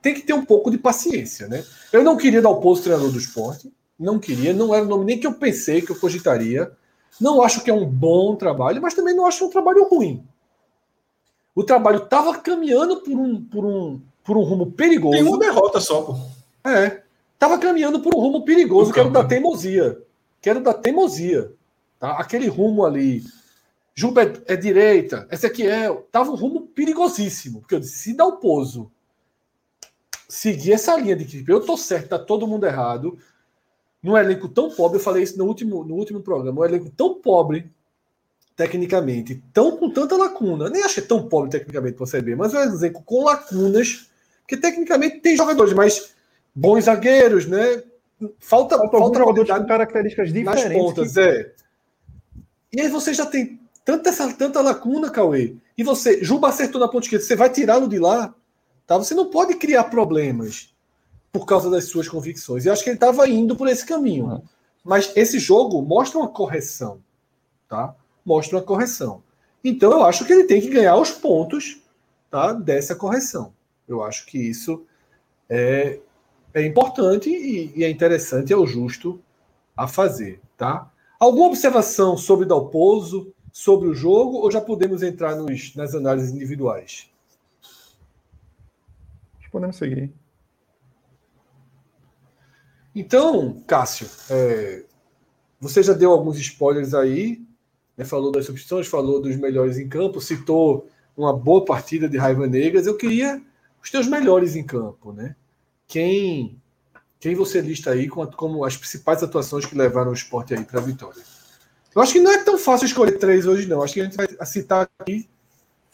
tem que ter um pouco de paciência, né? Eu não queria Dalpozo treinador do esporte, não queria, não era o nome nem que eu pensei que eu cogitaria. Não acho que é um bom trabalho, mas também não acho um trabalho ruim. O trabalho estava caminhando por um, por um por um rumo perigoso. Tem uma derrota só, pô. É. Tava caminhando por um rumo perigoso, que era o da teimosia. Que era o da teimosia. Tá? Aquele rumo ali. Juba é, é direita, Ezequiel. Tava um rumo perigosíssimo. Porque eu disse: se dá o pouso, seguir essa linha de que eu tô certo, tá todo mundo errado. Num elenco tão pobre, eu falei isso no último, no último programa, um elenco tão pobre tecnicamente, tão com tanta lacuna, nem achei tão pobre tecnicamente para você ver, mas é um elenco com lacunas porque tecnicamente tem jogadores, mas bons zagueiros, né? Falta, falta, falta com características diferentes. Nas pontas, que... é. E aí você já tem tanta, essa, tanta lacuna, Cauê. E você, Juba acertou na ponta esquerda, você vai tirá-lo de lá, tá? Você não pode criar problemas por causa das suas convicções. E eu acho que ele estava indo por esse caminho. Uhum. Mas esse jogo mostra uma correção, tá? Mostra uma correção. Então eu acho que ele tem que ganhar os pontos, tá? Dessa correção. Eu acho que isso é, é importante e, e é interessante, é o justo a fazer, tá? Alguma observação sobre Dalpozo, sobre o jogo, ou já podemos entrar nos, nas análises individuais? Podemos seguir. Então, Cássio, é, você já deu alguns spoilers aí, né, falou das substituições, falou dos melhores em campo, citou uma boa partida de Raiva Negras. Eu queria os teus melhores em campo, né? Quem quem você lista aí como, as principais atuações que levaram o esporte aí para a vitória? Eu acho que não é tão fácil escolher três hoje, não. Acho que a gente vai citar aqui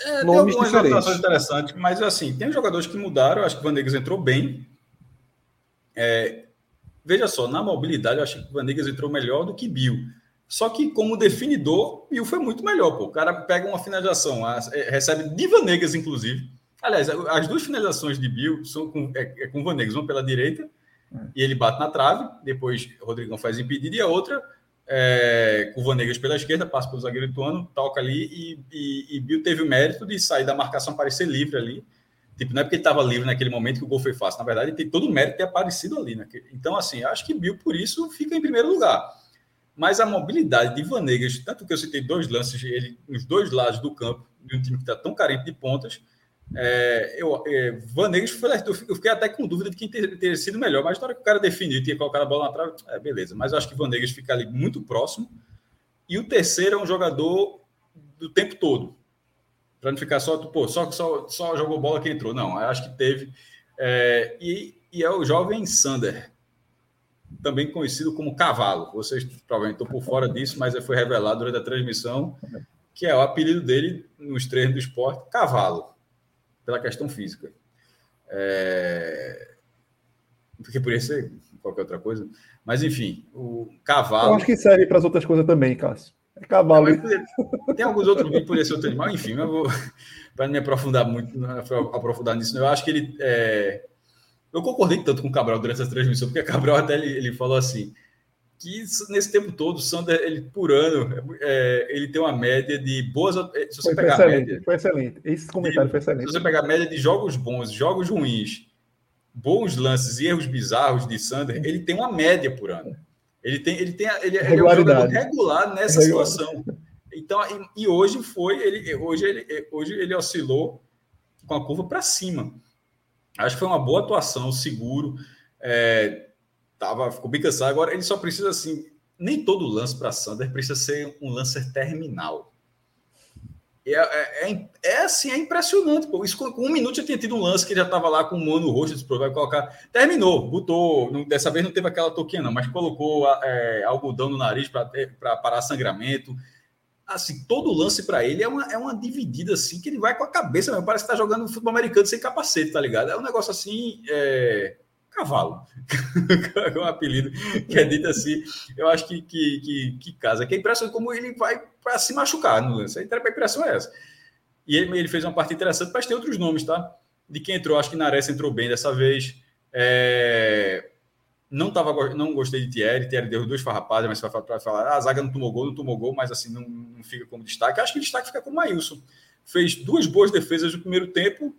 é, nomes tem diferentes. interessantes, mas assim, tem jogadores que mudaram. Eu acho que o Vanegas entrou bem. É, veja só, na mobilidade, eu acho que o Vanegas entrou melhor do que Bill. Só que, como definidor, Bill foi muito melhor. Pô. O cara pega uma finalização, recebe de Vanegas, inclusive Aliás, as duas finalizações de Bill são com, é, é com Vanegas, uma pela direita e ele bate na trave, depois Rodrigão faz impedido, e a outra, é, com Vanegas pela esquerda, passa pelo zagueiro Ituano, toca ali, e, e, e Bill teve o mérito de sair da marcação, parecer livre ali. Tipo, não é porque ele estava livre naquele momento que o gol foi fácil. Na verdade, ele tem todo o mérito de ter aparecido ali. Naquele... Então, assim, acho que Bill, por isso, fica em primeiro lugar. Mas a mobilidade de Vanegas, tanto que eu citei dois lances, ele nos dois lados do campo, de um time que está tão carente de pontas, é, eu, é, foi, eu fiquei até com dúvida de quem teria ter sido melhor, mas na hora que o cara definiu, tinha colocado a bola na trave, é, beleza. Mas eu acho que Vanegas fica ali muito próximo. E o terceiro é um jogador do tempo todo. Para não ficar só, pô, só, só, só jogou bola que entrou. Não, eu acho que teve. É, e, e é o jovem Sander, também conhecido como Cavalo. Vocês provavelmente estão por fora disso, mas foi revelado durante a transmissão que é o apelido dele nos treinos do esporte, Cavalo pela questão física. É... Porque por isso qualquer outra coisa. Mas, enfim, o cavalo. Eu acho que serve para as outras coisas também, Cássio. É cavalo. tem alguns outros que por esse outro animal, enfim, eu vou. Para não me aprofundar muito, aprofundar nisso, eu acho que ele. É... Eu concordei tanto com o Cabral durante essa transmissão, porque o Cabral até ele, ele falou assim: que nesse tempo todo, o Sander, ele, por ano, é, ele tem uma média de boas. É, se você foi pegar excelente, média, foi excelente. Esse comentário de, foi excelente. Se você pegar a média de jogos bons, jogos ruins, bons lances e erros bizarros de Sander, ele tem uma média por ano. Ele tem, ele tem, ele, ele é um jogador regular nessa situação. Então, e, e, hoje foi, ele, hoje ele, hoje ele oscilou com a curva para cima. Acho que foi uma boa atuação, seguro. É, tava, ficou bem cansado. Agora ele só precisa assim, nem todo lance para Sander precisa ser um lance terminal. É, é, é, é, assim, é impressionante. Pô. Isso, com um minuto já tinha tido um lance que já estava lá com o mano disse, vai colocar. Terminou, botou. Não, dessa vez não teve aquela toquinha, não, mas colocou é, algodão no nariz para parar sangramento. Assim, todo lance para ele é uma, é uma dividida assim que ele vai com a cabeça mesmo. Parece que está jogando futebol americano sem capacete, tá ligado? É um negócio assim. É cavalo, é um apelido que é dito assim, eu acho que, que, que, que casa, que é impressão como ele vai para se machucar. No lance, a impressão é essa. E ele, ele, fez uma parte interessante, mas tem outros nomes, tá? De quem entrou, acho que Nares entrou bem dessa vez, é... não, tava, não gostei de Thierry, Thierry deu duas farrapadas, mas para falar, ah, a zaga não tomou gol, não tomou gol, mas assim, não, não fica como destaque, acho que destaque fica com o Maílson, fez duas boas defesas no primeiro tempo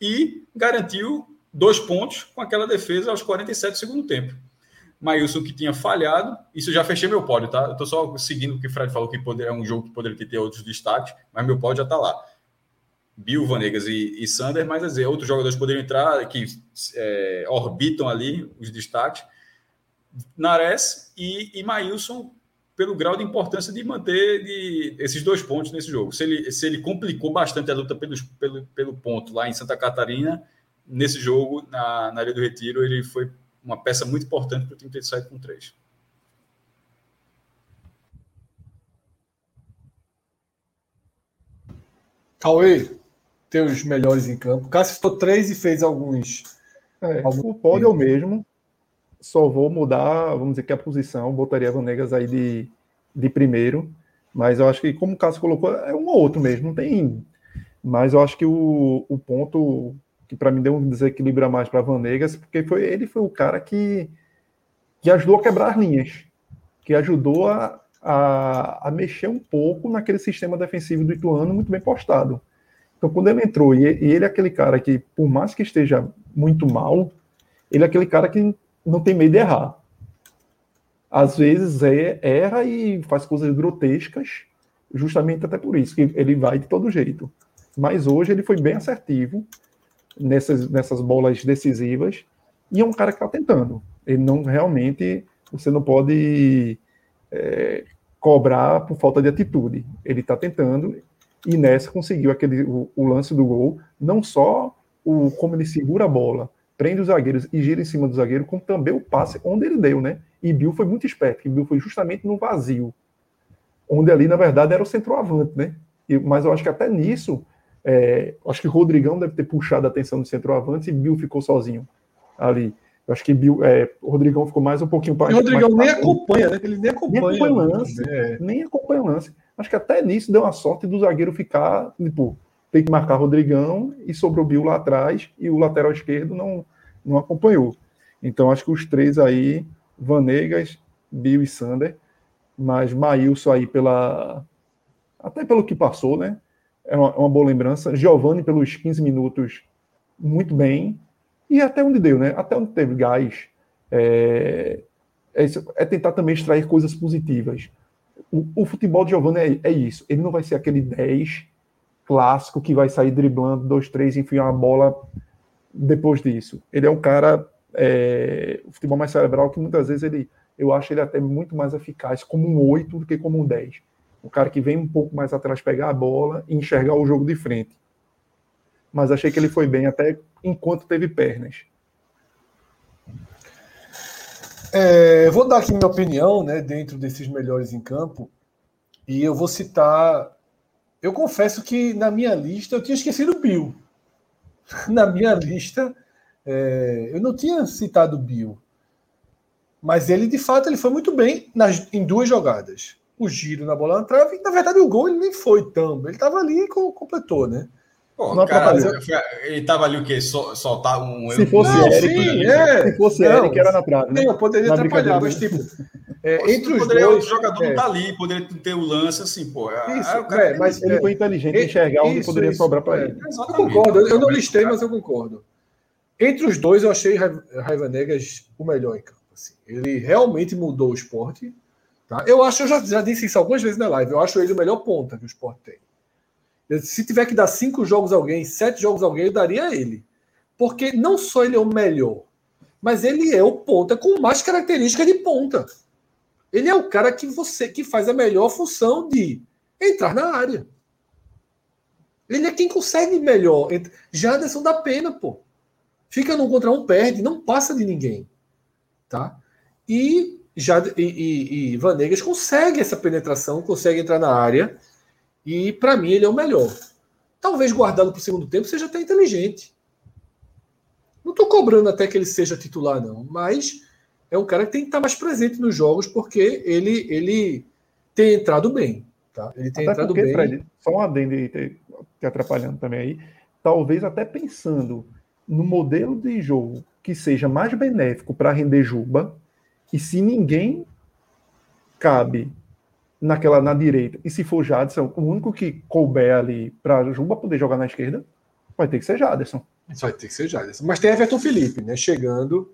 e garantiu dois pontos com aquela defesa aos 47 do segundo tempo. Maílson que tinha falhado, isso já fechei meu pódio, tá? Eu tô só seguindo o que o Fred falou, que poderia, é um jogo que poderia ter outros destaques, mas meu pódio já tá lá. Bill, Vanegas e, e Sander, mas dizer, outros jogadores poderiam entrar que é, orbitam ali os destaques. Nares e, e Maílson, pelo grau de importância de manter de, esses dois pontos nesse jogo. Se ele, se ele complicou bastante a luta pelos, pelo, pelo ponto lá em Santa Catarina, nesse jogo, na, na área do Retiro, ele foi uma peça muito importante para o time ter saído com três. Cauê, teus melhores em campo. Cássio citou três e fez alguns. É, alguns... O pódio é o mesmo. Só vou mudar, vamos dizer que a posição. Botaria Vanegas aí de, de primeiro. Mas eu acho que, como o Cássio colocou, é um ou outro mesmo. Não tem. Mas eu acho que o, o ponto que para mim deu um desequilíbrio a mais para Vanegas, porque foi ele foi o cara que, que ajudou a quebrar as linhas, que ajudou a, a, a, mexer um pouco naquele sistema defensivo do Ituano muito bem postado. Então, quando ele entrou, e, e ele é aquele cara que, por mais que esteja muito mal, ele é aquele cara que não tem medo de errar. Às vezes é, erra e faz coisas grotescas, justamente até por isso, que ele vai de todo jeito. Mas hoje ele foi bem assertivo, nessas, nessas bolas decisivas. E é um cara que está tentando. Ele não realmente. Você não pode é, cobrar por falta de atitude. Ele está tentando. E nessa conseguiu aquele, o, o, lance do gol. Não só o como ele segura a bola, prende os zagueiros e gira em cima do zagueiro, como também o passe onde ele deu, né? E Bill foi muito esperto, que Bill foi justamente no vazio. Onde ali, na verdade, era o centroavante, né? E, mas eu acho que até nisso é, acho que o Rodrigão deve ter puxado a atenção do centroavante e Bill ficou sozinho ali. Eu acho que Bill, é, o Rodrigão ficou mais um pouquinho para. O Rodrigão nem acompanha, né? Ele nem acompanha. Nem acompanha o lance. É. Nem acompanha o lance. Acho que até nisso deu uma sorte do zagueiro ficar, tipo, tem que marcar Rodrigão e sobrou Bill lá atrás e o lateral esquerdo não, não acompanhou. Então acho que os três aí, Vanegas, Bill e Sander, mas Maílson aí pela até pelo que passou, né? É uma, uma boa lembrança. Giovanni pelos 15 minutos muito bem. E até onde deu, né? Até onde teve gás. É, é, é tentar também extrair coisas positivas. O, o futebol de Giovanni é, é, isso. Ele não vai ser aquele 10 clássico que vai sair driblando, dois, três, enfiar uma bola depois disso. Ele é um cara, é, o futebol mais cerebral, que muitas vezes ele, eu acho ele até muito mais eficaz como um 8 do que como um 10. Um cara que vem um pouco mais atrás pegar a bola e enxergar o jogo de frente. Mas achei que ele foi bem até enquanto teve pernas. É, vou dar aqui minha opinião, né, dentro desses melhores em campo, e eu vou citar. Eu confesso que na minha lista eu tinha esquecido o Bill. Na minha lista é, eu não tinha citado o Bill, mas ele de fato ele foi muito bem nas, em duas jogadas. O giro na bola na trave, na verdade o gol ele nem foi tão, ele estava ali e completou, né? Pô, não cara, ele tava ali o quê? Sol, soltar um. Se fosse não, Eric, sim, é. se fosse não, Eric, era na trave. Né? Não, poderia na atrapalhar, mas tipo. É, entre os poderia, dois. O jogador é. não tá ali, poderia ter o lance assim, pô. É, isso, cara, é, mas ele foi inteligente em enxergar onde poderia isso, sobrar para ele. Eu concordo, eu não listei, mas eu concordo. Entre os dois, eu achei Raiva Negas o melhor em campo. Assim. Ele realmente mudou o esporte. Tá? Eu acho, eu já, já disse isso algumas vezes na live, eu acho ele o melhor ponta que o esporte tem. Se tiver que dar cinco jogos a alguém, sete jogos a alguém, eu daria a ele. Porque não só ele é o melhor, mas ele é o ponta com mais características de ponta. Ele é o cara que você que faz a melhor função de entrar na área. Ele é quem consegue melhor. Jaderson dá pena, pô. Fica no contra um, perde, não passa de ninguém. Tá? E, já, e, e, e Vanegas consegue essa penetração, consegue entrar na área e para mim ele é o melhor. Talvez guardado para o segundo tempo seja até inteligente. Não estou cobrando até que ele seja titular, não, mas é um cara que tem que estar mais presente nos jogos porque ele, ele tem entrado bem. Tá? Ele tem até entrado porque, bem. Fred, só um adendo aí, te, te atrapalhando também aí. Talvez até pensando no modelo de jogo que seja mais benéfico para render Juba, e se ninguém cabe naquela na direita. E se for Jadson, o único que couber ali para Juba poder jogar na esquerda, vai ter que ser Jadson. Vai ter que ser Jadson. Mas tem Everton Felipe, né? Chegando.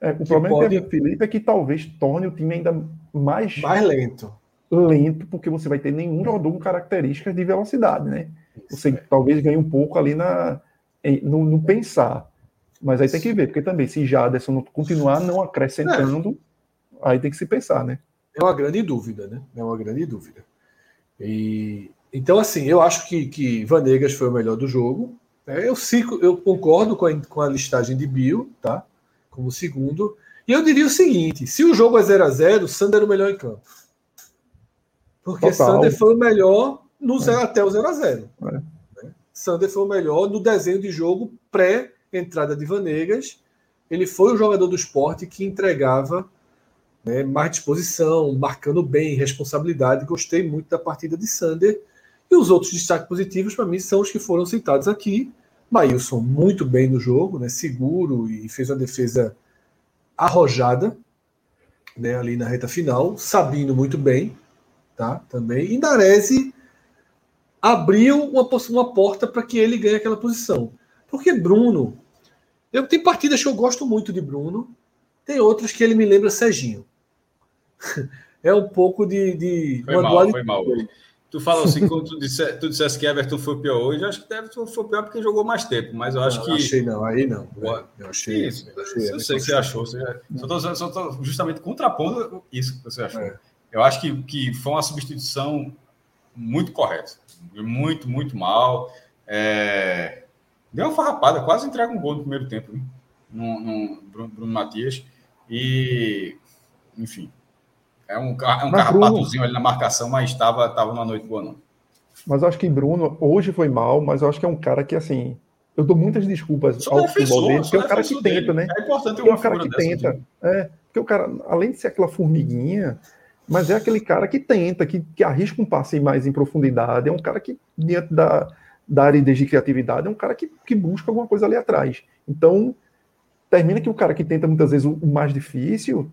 É, o problema pode... do Everton Felipe é que talvez torne o time ainda mais. Mais lento. Lento, porque você vai ter nenhum jogador com características de velocidade, né? Você é. talvez ganhe um pouco ali na, no, no, pensar. Mas aí tem que ver, porque também, se Jadson continuar não acrescentando, é. Aí tem que se pensar, né? É uma grande dúvida, né? É uma grande dúvida. E, então, assim, eu acho que, que Vanegas foi o melhor do jogo. É, eu, cico, eu concordo com a, com a listagem de Bill, tá? Como segundo. E eu diria o seguinte: se o jogo é 0 a 0 Sander é o melhor em campo. Porque Total. Sander foi o melhor no zero, é. até o 0 a 0 é. Né? Sander foi o melhor no desenho de jogo pré-entrada de Vanegas. Ele foi o jogador do esporte que entregava né, mais disposição, marcando bem, responsabilidade. Gostei muito da partida de Sander. E os outros destaques positivos, para mim, são os que foram citados aqui. Maílson, muito bem no jogo, né, seguro e fez uma defesa arrojada né, ali na reta final. Sabino, muito bem, tá, também. E Narese abriu uma, uma porta para que ele ganhe aquela posição. Porque Bruno, eu tenho partidas que eu gosto muito de Bruno, tem outras que ele me lembra Serginho é um pouco de. de foi mal, foi mal. Tu falou assim, quando tu, disse, tu dissesse que Everton foi pior hoje, acho que deve foi pior porque jogou mais tempo, mas eu acho não, que. Achei não, aí não. Eu achei. Isso, eu, achei, eu sei que você achou. Você, só estou justamente contrapondo isso que você achou. É. Eu acho que, que foi uma substituição muito correta. Muito, muito mal. É... Deu uma farrapada, quase entrega um gol no primeiro tempo, no, no Bruno, Bruno Matias. E, enfim, é um, é um carrapatozinho ali na marcação, mas estava tava numa noite boa, não. Mas eu acho que Bruno hoje foi mal, mas eu acho que é um cara que, assim, eu dou muitas desculpas sou ao futebol dele, porque é um cara que dele. tenta, né? É importante ter é um cara que tenta. É, porque o cara, além de ser aquela formiguinha, mas é aquele cara que tenta, que, que arrisca um passe mais em profundidade, é um cara que, diante da, da aridez de criatividade, é um cara que, que busca alguma coisa ali atrás. Então, termina que o cara que tenta muitas vezes o mais difícil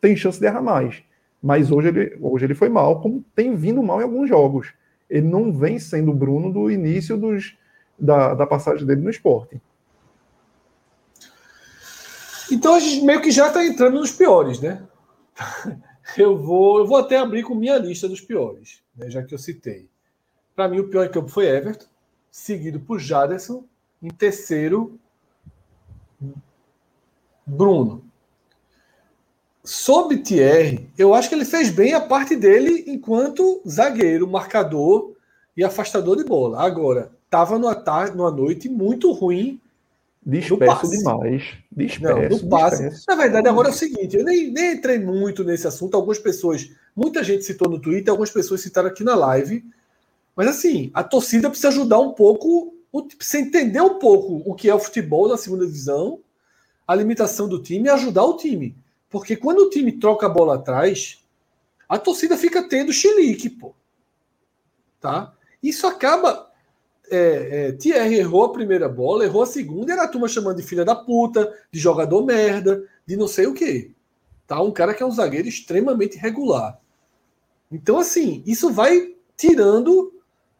tem chance de errar mais. Mas hoje ele, hoje ele foi mal, como tem vindo mal em alguns jogos. Ele não vem sendo o Bruno do início dos, da, da passagem dele no esporte. Então a gente meio que já está entrando nos piores, né? Eu vou, eu vou até abrir com minha lista dos piores, né, já que eu citei. Para mim, o pior em campo foi Everton, seguido por Jaderson, em terceiro, Bruno. Sobre Thierry, eu acho que ele fez bem a parte dele enquanto zagueiro, marcador e afastador de bola. Agora, estava numa, tarde, numa noite muito ruim Disperso demais. Disperso, não, passe. Disperso. Na verdade, agora é o seguinte: eu nem, nem entrei muito nesse assunto. Algumas pessoas, muita gente citou no Twitter, algumas pessoas citaram aqui na live. Mas assim, a torcida precisa ajudar um pouco, precisa entender um pouco o que é o futebol na segunda divisão, a limitação do time e ajudar o time. Porque quando o time troca a bola atrás, a torcida fica tendo chilique, pô. Tá? Isso acaba é, é, Thierry errou a primeira bola, errou a segunda, era a turma chamando de filha da puta, de jogador merda, de não sei o quê. Tá? Um cara que é um zagueiro extremamente regular. Então, assim, isso vai tirando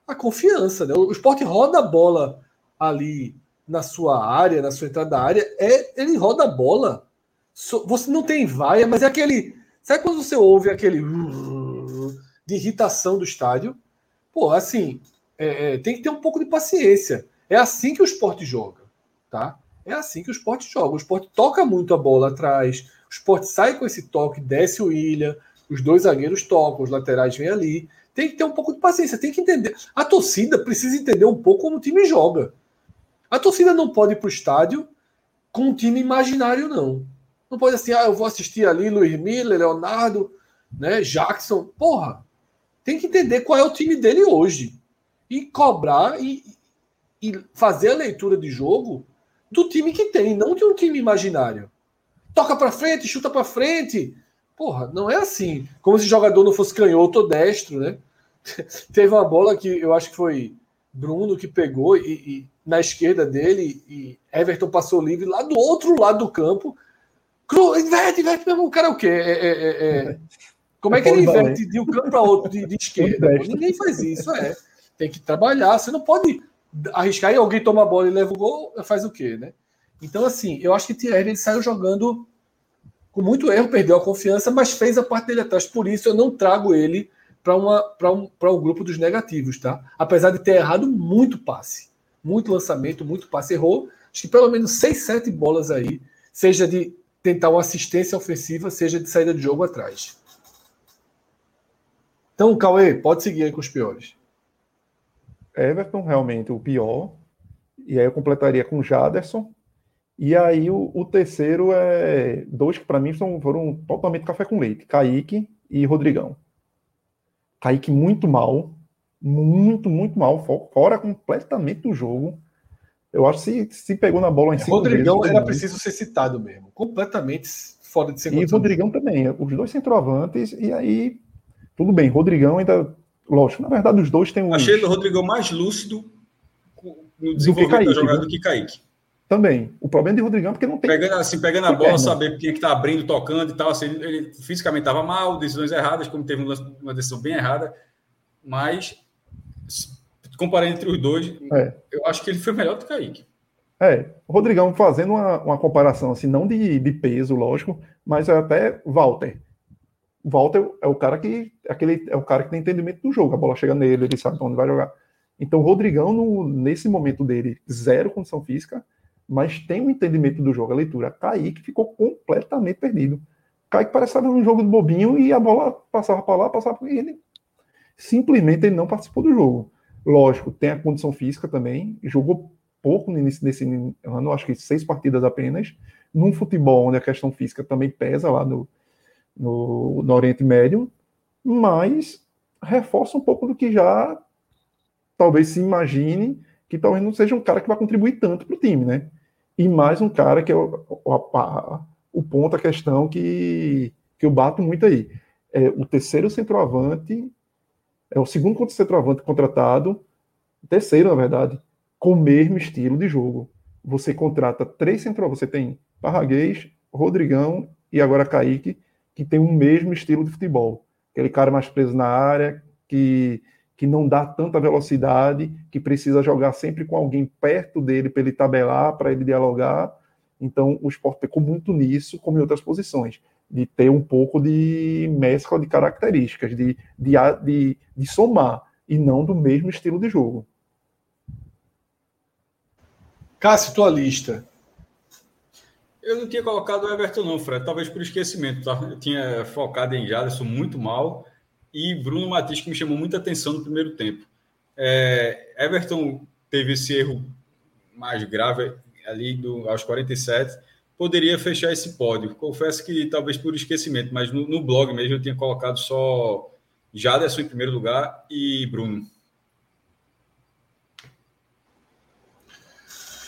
a confiança. Né? O esporte roda a bola ali na sua área, na sua entrada da área, é, ele roda a bola. Você não tem vaia, mas é aquele. Sabe quando você ouve aquele de irritação do estádio? Pô, assim, é, é, tem que ter um pouco de paciência. É assim que o esporte joga, tá? É assim que o esporte joga. O esporte toca muito a bola atrás, o esporte sai com esse toque, desce o Ilha, os dois zagueiros tocam, os laterais vêm ali. Tem que ter um pouco de paciência, tem que entender. A torcida precisa entender um pouco como o time joga. A torcida não pode ir para o estádio com um time imaginário, não. Não pode assim, ah, eu vou assistir ali Luiz Miller, Leonardo, né, Jackson. Porra, tem que entender qual é o time dele hoje e cobrar e, e fazer a leitura de jogo do time que tem, não de um time imaginário. Toca para frente, chuta para frente. Porra, não é assim. Como se jogador não fosse canhoto ou destro, né? Teve uma bola que eu acho que foi Bruno que pegou e, e, na esquerda dele e Everton passou livre lá do outro lado do campo. Cru, inverte, inverte mesmo. O cara é o quê? É, é, é, é... Como é que ele inverte de um campo para outro de, de esquerda? Ninguém faz isso, é tem que trabalhar. Você não pode arriscar e alguém toma a bola e leva o gol, faz o quê, né? Então, assim, eu acho que Thierry ele saiu jogando com muito erro, perdeu a confiança, mas fez a parte dele atrás. Por isso, eu não trago ele para um, um grupo dos negativos, tá? Apesar de ter errado muito passe, muito lançamento, muito passe. Errou, acho que pelo menos seis, sete bolas aí, seja de tentar uma assistência ofensiva, seja de saída de jogo atrás. Então, Cauê, pode seguir aí com os piores. Everton, realmente o pior. E aí eu completaria com Jaderson. E aí o, o terceiro é dois que para mim são, foram totalmente café com leite: Kaique e Rodrigão. Kaique muito mal, muito, muito mal, fora completamente do jogo. Eu acho que se, se pegou na bola em cima. Rodrigão vezes, era preciso ser citado mesmo, completamente fora de ser. E Rodrigão também, os dois centroavantes, e aí tudo bem. Rodrigão ainda Lógico, na verdade, os dois têm um. Achei o Rodrigo mais lúcido no desenvolvimento da jogada do que Kaique. Também. O problema de Rodrigão é porque não tem. Pegando, assim, pegando a bola, perna. saber quem é que tá abrindo, tocando e tal. Assim, ele fisicamente estava mal, decisões erradas, como teve uma decisão bem errada. Mas, comparando entre os dois, é. eu acho que ele foi melhor do que Kaique. É, o Rodrigão fazendo uma, uma comparação, assim, não de, de peso, lógico, mas é até Walter. Walter é o cara que aquele é o cara que tem entendimento do jogo. A bola chega nele, ele sabe onde vai jogar. Então, o Rodrigão, no, nesse momento dele, zero condição física, mas tem um entendimento do jogo, a leitura. Kaique ficou completamente perdido. Kaique parecia um jogo de bobinho e a bola passava para lá, passava para ele. Simplesmente ele não participou do jogo. Lógico, tem a condição física também, jogou pouco nesse, nesse ano, acho que seis partidas apenas. Num futebol onde a questão física também pesa lá no, no, no Oriente Médio, mas reforça um pouco do que já talvez se imagine que talvez não seja um cara que vai contribuir tanto para o time, né? E mais um cara que é o, o, o ponto, a questão que, que eu bato muito aí. É o terceiro centroavante, é o segundo centroavante contratado, terceiro, na verdade, com o mesmo estilo de jogo. Você contrata três centroavantes, você tem Parraguês, Rodrigão e agora Kaique, que tem o mesmo estilo de futebol. Aquele cara mais preso na área, que, que não dá tanta velocidade, que precisa jogar sempre com alguém perto dele para ele tabelar, para ele dialogar. Então, o esporte pecou muito nisso, como em outras posições, de ter um pouco de mescla de características, de, de, de, de somar, e não do mesmo estilo de jogo. Cássio, tua lista. Eu não tinha colocado o Everton, não, Fred. Talvez por esquecimento, tá? Eu tinha focado em Jaderson muito mal e Bruno Matias, que me chamou muita atenção no primeiro tempo. É, Everton teve esse erro mais grave ali do, aos 47. Poderia fechar esse pódio. Confesso que talvez por esquecimento, mas no, no blog mesmo eu tinha colocado só Jaderson em primeiro lugar e Bruno.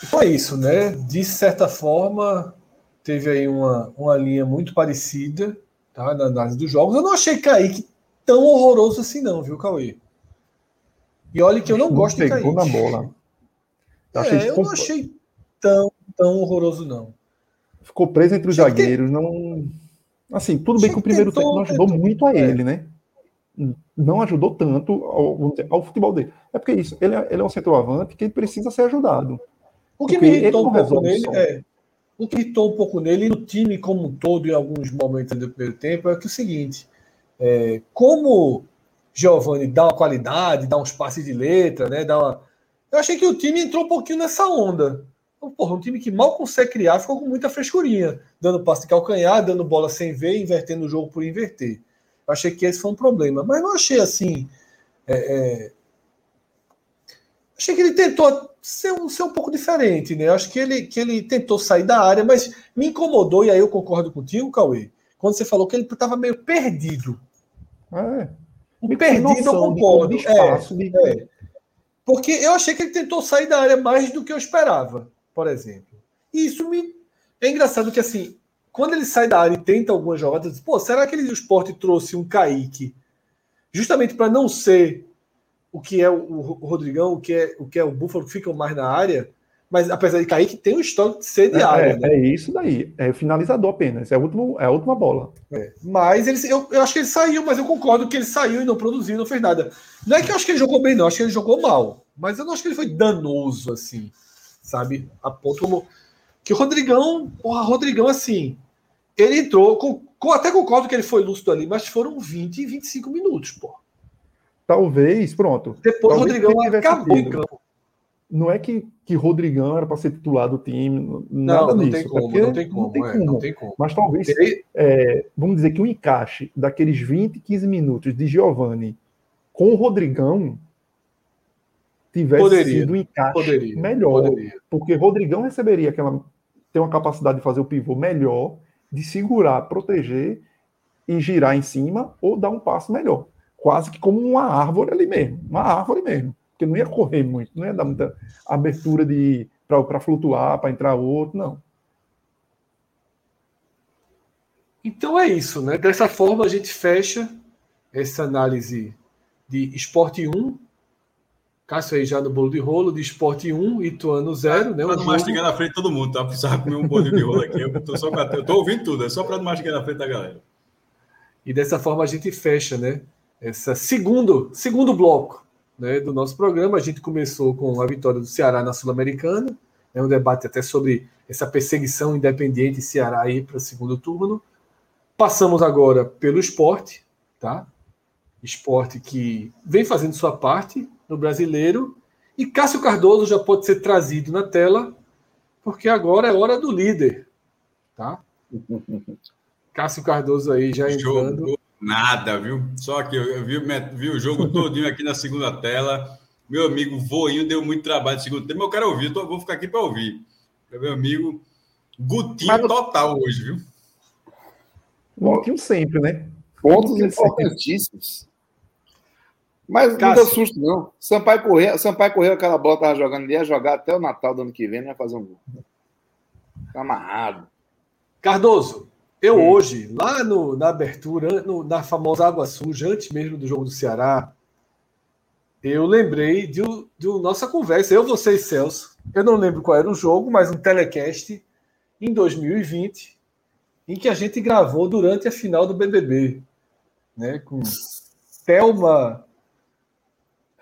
Foi isso, né? De certa forma, teve aí uma, uma linha muito parecida tá, na análise dos jogos. Eu não achei Kaique tão horroroso assim, não, viu, Cauê? E olha que eu não, gosto de Kaique. na bola. Eu, é, eu não achei tão, tão horroroso, não. Ficou preso entre os zagueiros, não. Assim, tudo bem que o primeiro tempo não ajudou muito a é. ele, né? Não ajudou tanto ao, ao, futebol dele. É porque isso, ele é, ele é um centroavante que precisa ser ajudado. O que me irritou um pouco nele é, o que irritou um pouco nele e no time como um todo, em alguns momentos do primeiro tempo, é que é o seguinte: é, como Giovanni dá uma qualidade, dá uns passes de letra, né? Dá uma... Eu achei que o time entrou um pouquinho nessa onda. Então, porra, um time que mal consegue criar ficou com muita frescurinha, dando passe de calcanhar, dando bola sem ver, invertendo o jogo por inverter. Eu achei que esse foi um problema, mas não achei assim. É, é... Achei que ele tentou ser um, ser um pouco diferente, né? Acho que ele, que ele tentou sair da área, mas me incomodou, e aí eu concordo contigo, Cauê, quando você falou que ele estava meio perdido. É. O perdido eu concordo. Espaço, é, de... é. Porque eu achei que ele tentou sair da área mais do que eu esperava, por exemplo. E isso me. É engraçado que, assim, quando ele sai da área e tenta algumas jogadas, pô, será que ele, o esporte trouxe um Kaique justamente para não ser o que é o, o Rodrigão, o que é o que é o Búfalo, que ficam mais na área, mas apesar de cair, que tem um histórico de ser de é, área. É, né? é, isso daí, é finalizador apenas, é a última, é a última bola. É. Mas ele, eu, eu acho que ele saiu, mas eu concordo que ele saiu e não produziu, não fez nada. Não é que eu acho que ele jogou bem, não, acho que ele jogou mal, mas eu não acho que ele foi danoso, assim, sabe? A ponto. Que o Rodrigão, porra, Rodrigão, assim, ele entrou, com, até concordo que ele foi lúcido ali, mas foram 20 e 25 minutos, porra. Talvez, pronto. Depois o Rodrigão acabou em campo. Não é que, que Rodrigão era para ser titular do time, nada não, não disso. Tem como, não, tem como, não, tem é, como. não tem como. Mas talvez, é, vamos dizer que o encaixe daqueles 20, 15 minutos de Giovanni com o Rodrigão tivesse poderia, sido um encaixe poderia, melhor. Poderia. Porque Rodrigão receberia aquela. tem uma capacidade de fazer o pivô melhor, de segurar, proteger e girar em cima ou dar um passo melhor quase que como uma árvore ali mesmo, uma árvore mesmo, porque não ia correr muito, não ia dar muita abertura de para flutuar, para entrar outro, não. Então é isso, né? Dessa forma a gente fecha essa análise de esporte 1. Cássio aí já no bolo de rolo, de esporte 1, Ituano 0, né? Para não jogo... mastigar na frente de todo mundo, tá? Precisava comer um bolo de rolo aqui. Eu tô, só, eu tô ouvindo tudo, é só para não mastigar na frente da galera. E dessa forma a gente fecha, né? esse segundo, segundo bloco né, do nosso programa. A gente começou com a vitória do Ceará na Sul-Americana, né, um debate até sobre essa perseguição independente Ceará aí para o segundo turno. Passamos agora pelo esporte, tá? Esporte que vem fazendo sua parte no brasileiro. E Cássio Cardoso já pode ser trazido na tela, porque agora é hora do líder, tá? Cássio Cardoso aí já entrando. Nada, viu? Só que eu, vi, vi o jogo todinho aqui na segunda tela. Meu amigo Voinho deu muito trabalho no segundo tempo. Eu quero ouvir, eu vou ficar aqui para ouvir. Meu amigo Gutinho Mas... total hoje, viu? Gutinho sempre, né? Pontos importantíssimos. Mas não deu susto, não. Sampaio correu, Sampaio correu aquela bola que tava jogando ali, ia jogar até o Natal do ano que vem, não ia fazer um gol. Tá amarrado. Cardoso, eu hum. hoje, lá no, na abertura, no, na famosa Água Suja, antes mesmo do jogo do Ceará, eu lembrei de, de nossa conversa, eu, você e Celso. Eu não lembro qual era o jogo, mas um telecast em 2020, em que a gente gravou durante a final do BBB, né, com Thelma,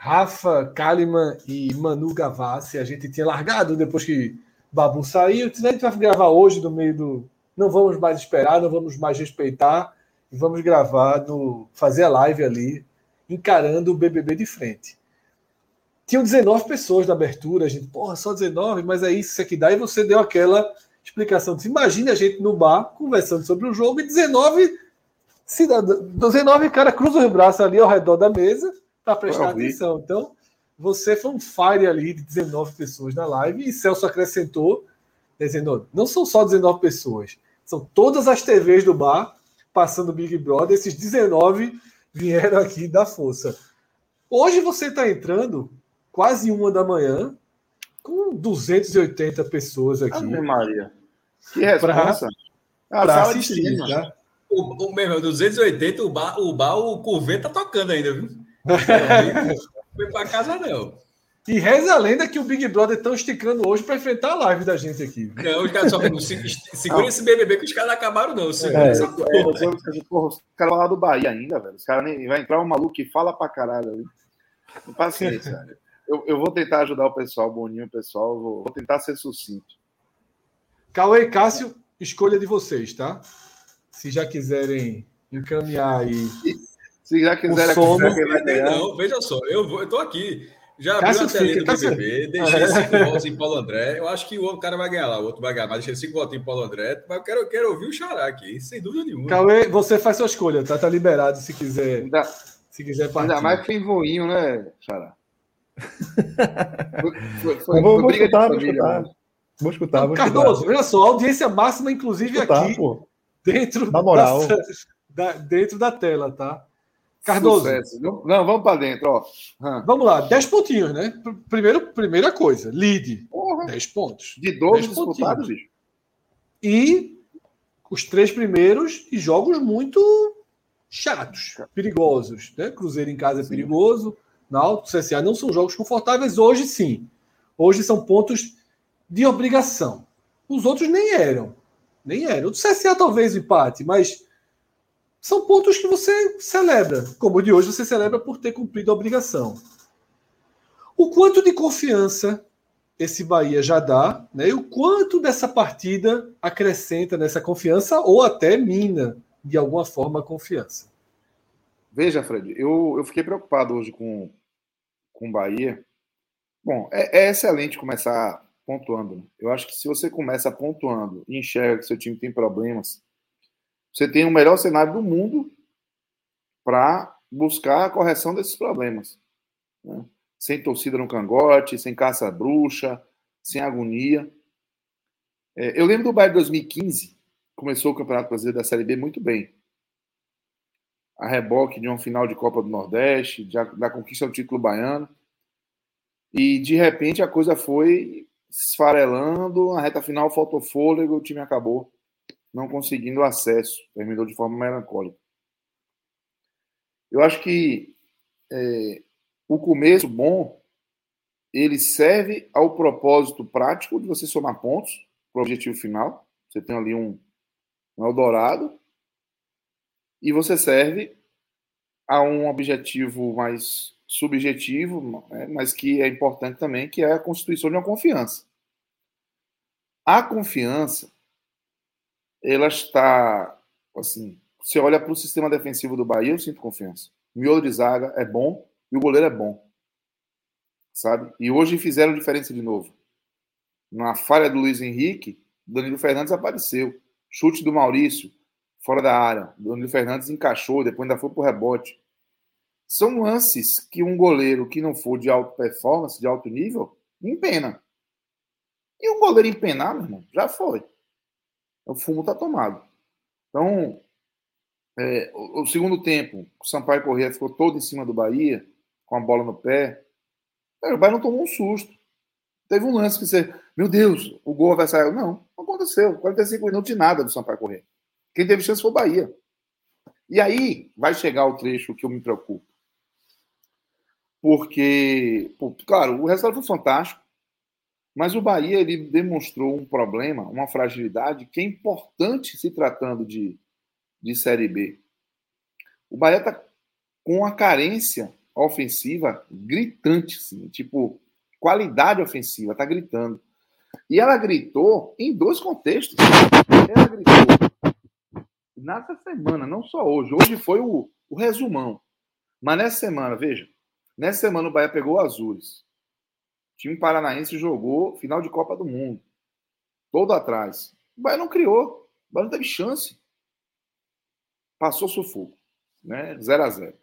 Rafa Kalimann e Manu Gavassi. A gente tinha largado depois que Babu saiu. A gente vai gravar hoje no meio do. Não vamos mais esperar, não vamos mais respeitar. E vamos gravar, no fazer a live ali, encarando o BBB de frente. Tinham 19 pessoas na abertura, a gente, porra, só 19, mas é isso, isso aqui dá. E você deu aquela explicação. Imagine a gente no bar conversando sobre o jogo e 19 cidadãos, 19 cara cruzam os braços ali ao redor da mesa para prestar atenção. Então, você foi um fire ali de 19 pessoas na live e Celso acrescentou, dizendo: não são só 19 pessoas, são todas as TVs do bar passando Big Brother, esses 19 vieram aqui da força. Hoje você está entrando quase uma da manhã com 280 pessoas aqui. Ave Maria. Que resposta. Para assistir, tá? O, o meu 280, o bar, o bar, o Curvê tá tocando ainda, viu? Foi para casa, não. E reza a lenda que o Big Brother estão esticando hoje para enfrentar a live da gente aqui. Não, os caras só segura esse BBB que os caras não acabaram, não. Segura é, essa porra. É, os caras vão lá do Bahia ainda, velho. Os caras nem vai entrar um maluco que fala pra caralho ali. Paciência. Eu, eu vou tentar ajudar o pessoal, Boninho, o pessoal. Vou, vou tentar ser sucinto. Cauê e Cássio, escolha de vocês, tá? Se já quiserem encaminhar aí. Se já quiser sono, não, veja só, eu, vou, eu tô aqui. Já abriu a telinha do BBB, deixei cinco votos em Paulo André. Eu acho que o cara vai ganhar lá, o outro vai ganhar, mas deixei cinco votos em Paulo André. Mas eu quero, eu quero ouvir o Xará aqui, sem dúvida nenhuma. Cauê, você faz sua escolha, tá? Tá liberado se quiser. Ainda, se quiser partir. Ainda mais que voinho, né, Xará? foi, foi, vou, vou, escutar, vou, escutar, vou escutar, vou Cardoso, olha só, audiência máxima, inclusive escutar, aqui, pô. dentro da moral. Da, dentro da tela, tá? Cardoso. Não, não, vamos para dentro, ó. Hum. Vamos lá, 10 pontinhos, né? Primeiro, primeira coisa, lead. 10 pontos. De 12 disputados, bicho. E os três primeiros e jogos muito chatos, perigosos. Né? Cruzeiro em casa é perigoso, Náutico, CSA não são jogos confortáveis. Hoje sim. Hoje são pontos de obrigação. Os outros nem eram. Nem eram. O do CSA talvez empate, mas são pontos que você celebra, como o de hoje você celebra por ter cumprido a obrigação. O quanto de confiança esse Bahia já dá, né? E o quanto dessa partida acrescenta nessa confiança ou até mina de alguma forma a confiança. Veja, Fred, eu, eu fiquei preocupado hoje com, com Bahia. Bom, é, é excelente começar pontuando. Eu acho que se você começa pontuando e enxerga que seu time tem problemas, você tem o melhor cenário do mundo para buscar a correção desses problemas. Né? Sem torcida no cangote, sem caça-bruxa, sem agonia. É, eu lembro do Bahia de 2015, começou o Campeonato Brasileiro da Série B muito bem. A reboque de uma final de Copa do Nordeste, de, da conquista do título baiano. E de repente a coisa foi esfarelando, na reta final faltou fôlego, o time acabou não conseguindo acesso, terminou de forma melancólica. Eu acho que é, o começo bom ele serve ao propósito prático de você somar pontos para o objetivo final. Você tem ali um, um Eldorado e você serve a um objetivo mais subjetivo, né, mas que é importante também, que é a constituição de uma confiança. A confiança ela está, assim, você olha para o sistema defensivo do Bahia, eu sinto confiança. O miolo de zaga é bom e o goleiro é bom. Sabe? E hoje fizeram diferença de novo. Na falha do Luiz Henrique, Danilo Fernandes apareceu. Chute do Maurício, fora da área. Danilo Fernandes encaixou, depois ainda foi para o rebote. São lances que um goleiro que não for de alta performance, de alto nível, empena. E um goleiro empenar, meu irmão, já foi o fumo está tomado. Então, é, o, o, segundo tempo, o Sampaio Corrêa ficou todo em cima do Bahia, com a bola no pé. o Bahia não tomou um susto. Teve um lance que você, meu Deus, o gol vai sair. Não, não aconteceu. 45 minutos de nada do Sampaio Corrêa. Quem teve chance foi o Bahia. E aí vai chegar o trecho que eu me preocupo. Porque, pô, claro, o resultado foi fantástico. Mas o Bahia ele demonstrou um problema, uma fragilidade que é importante se tratando de, de Série B. O Bahia está com uma carência ofensiva gritante, assim, tipo, qualidade ofensiva, está gritando. E ela gritou em dois contextos. Ela gritou nessa semana, não só hoje. Hoje foi o, o resumão. Mas nessa semana, veja, nessa semana o Bahia pegou o Azures. O time paranaense jogou final de Copa do Mundo. Todo atrás. O Bahia não criou. O Bahia não teve chance. Passou sufoco. Né? 0 a 0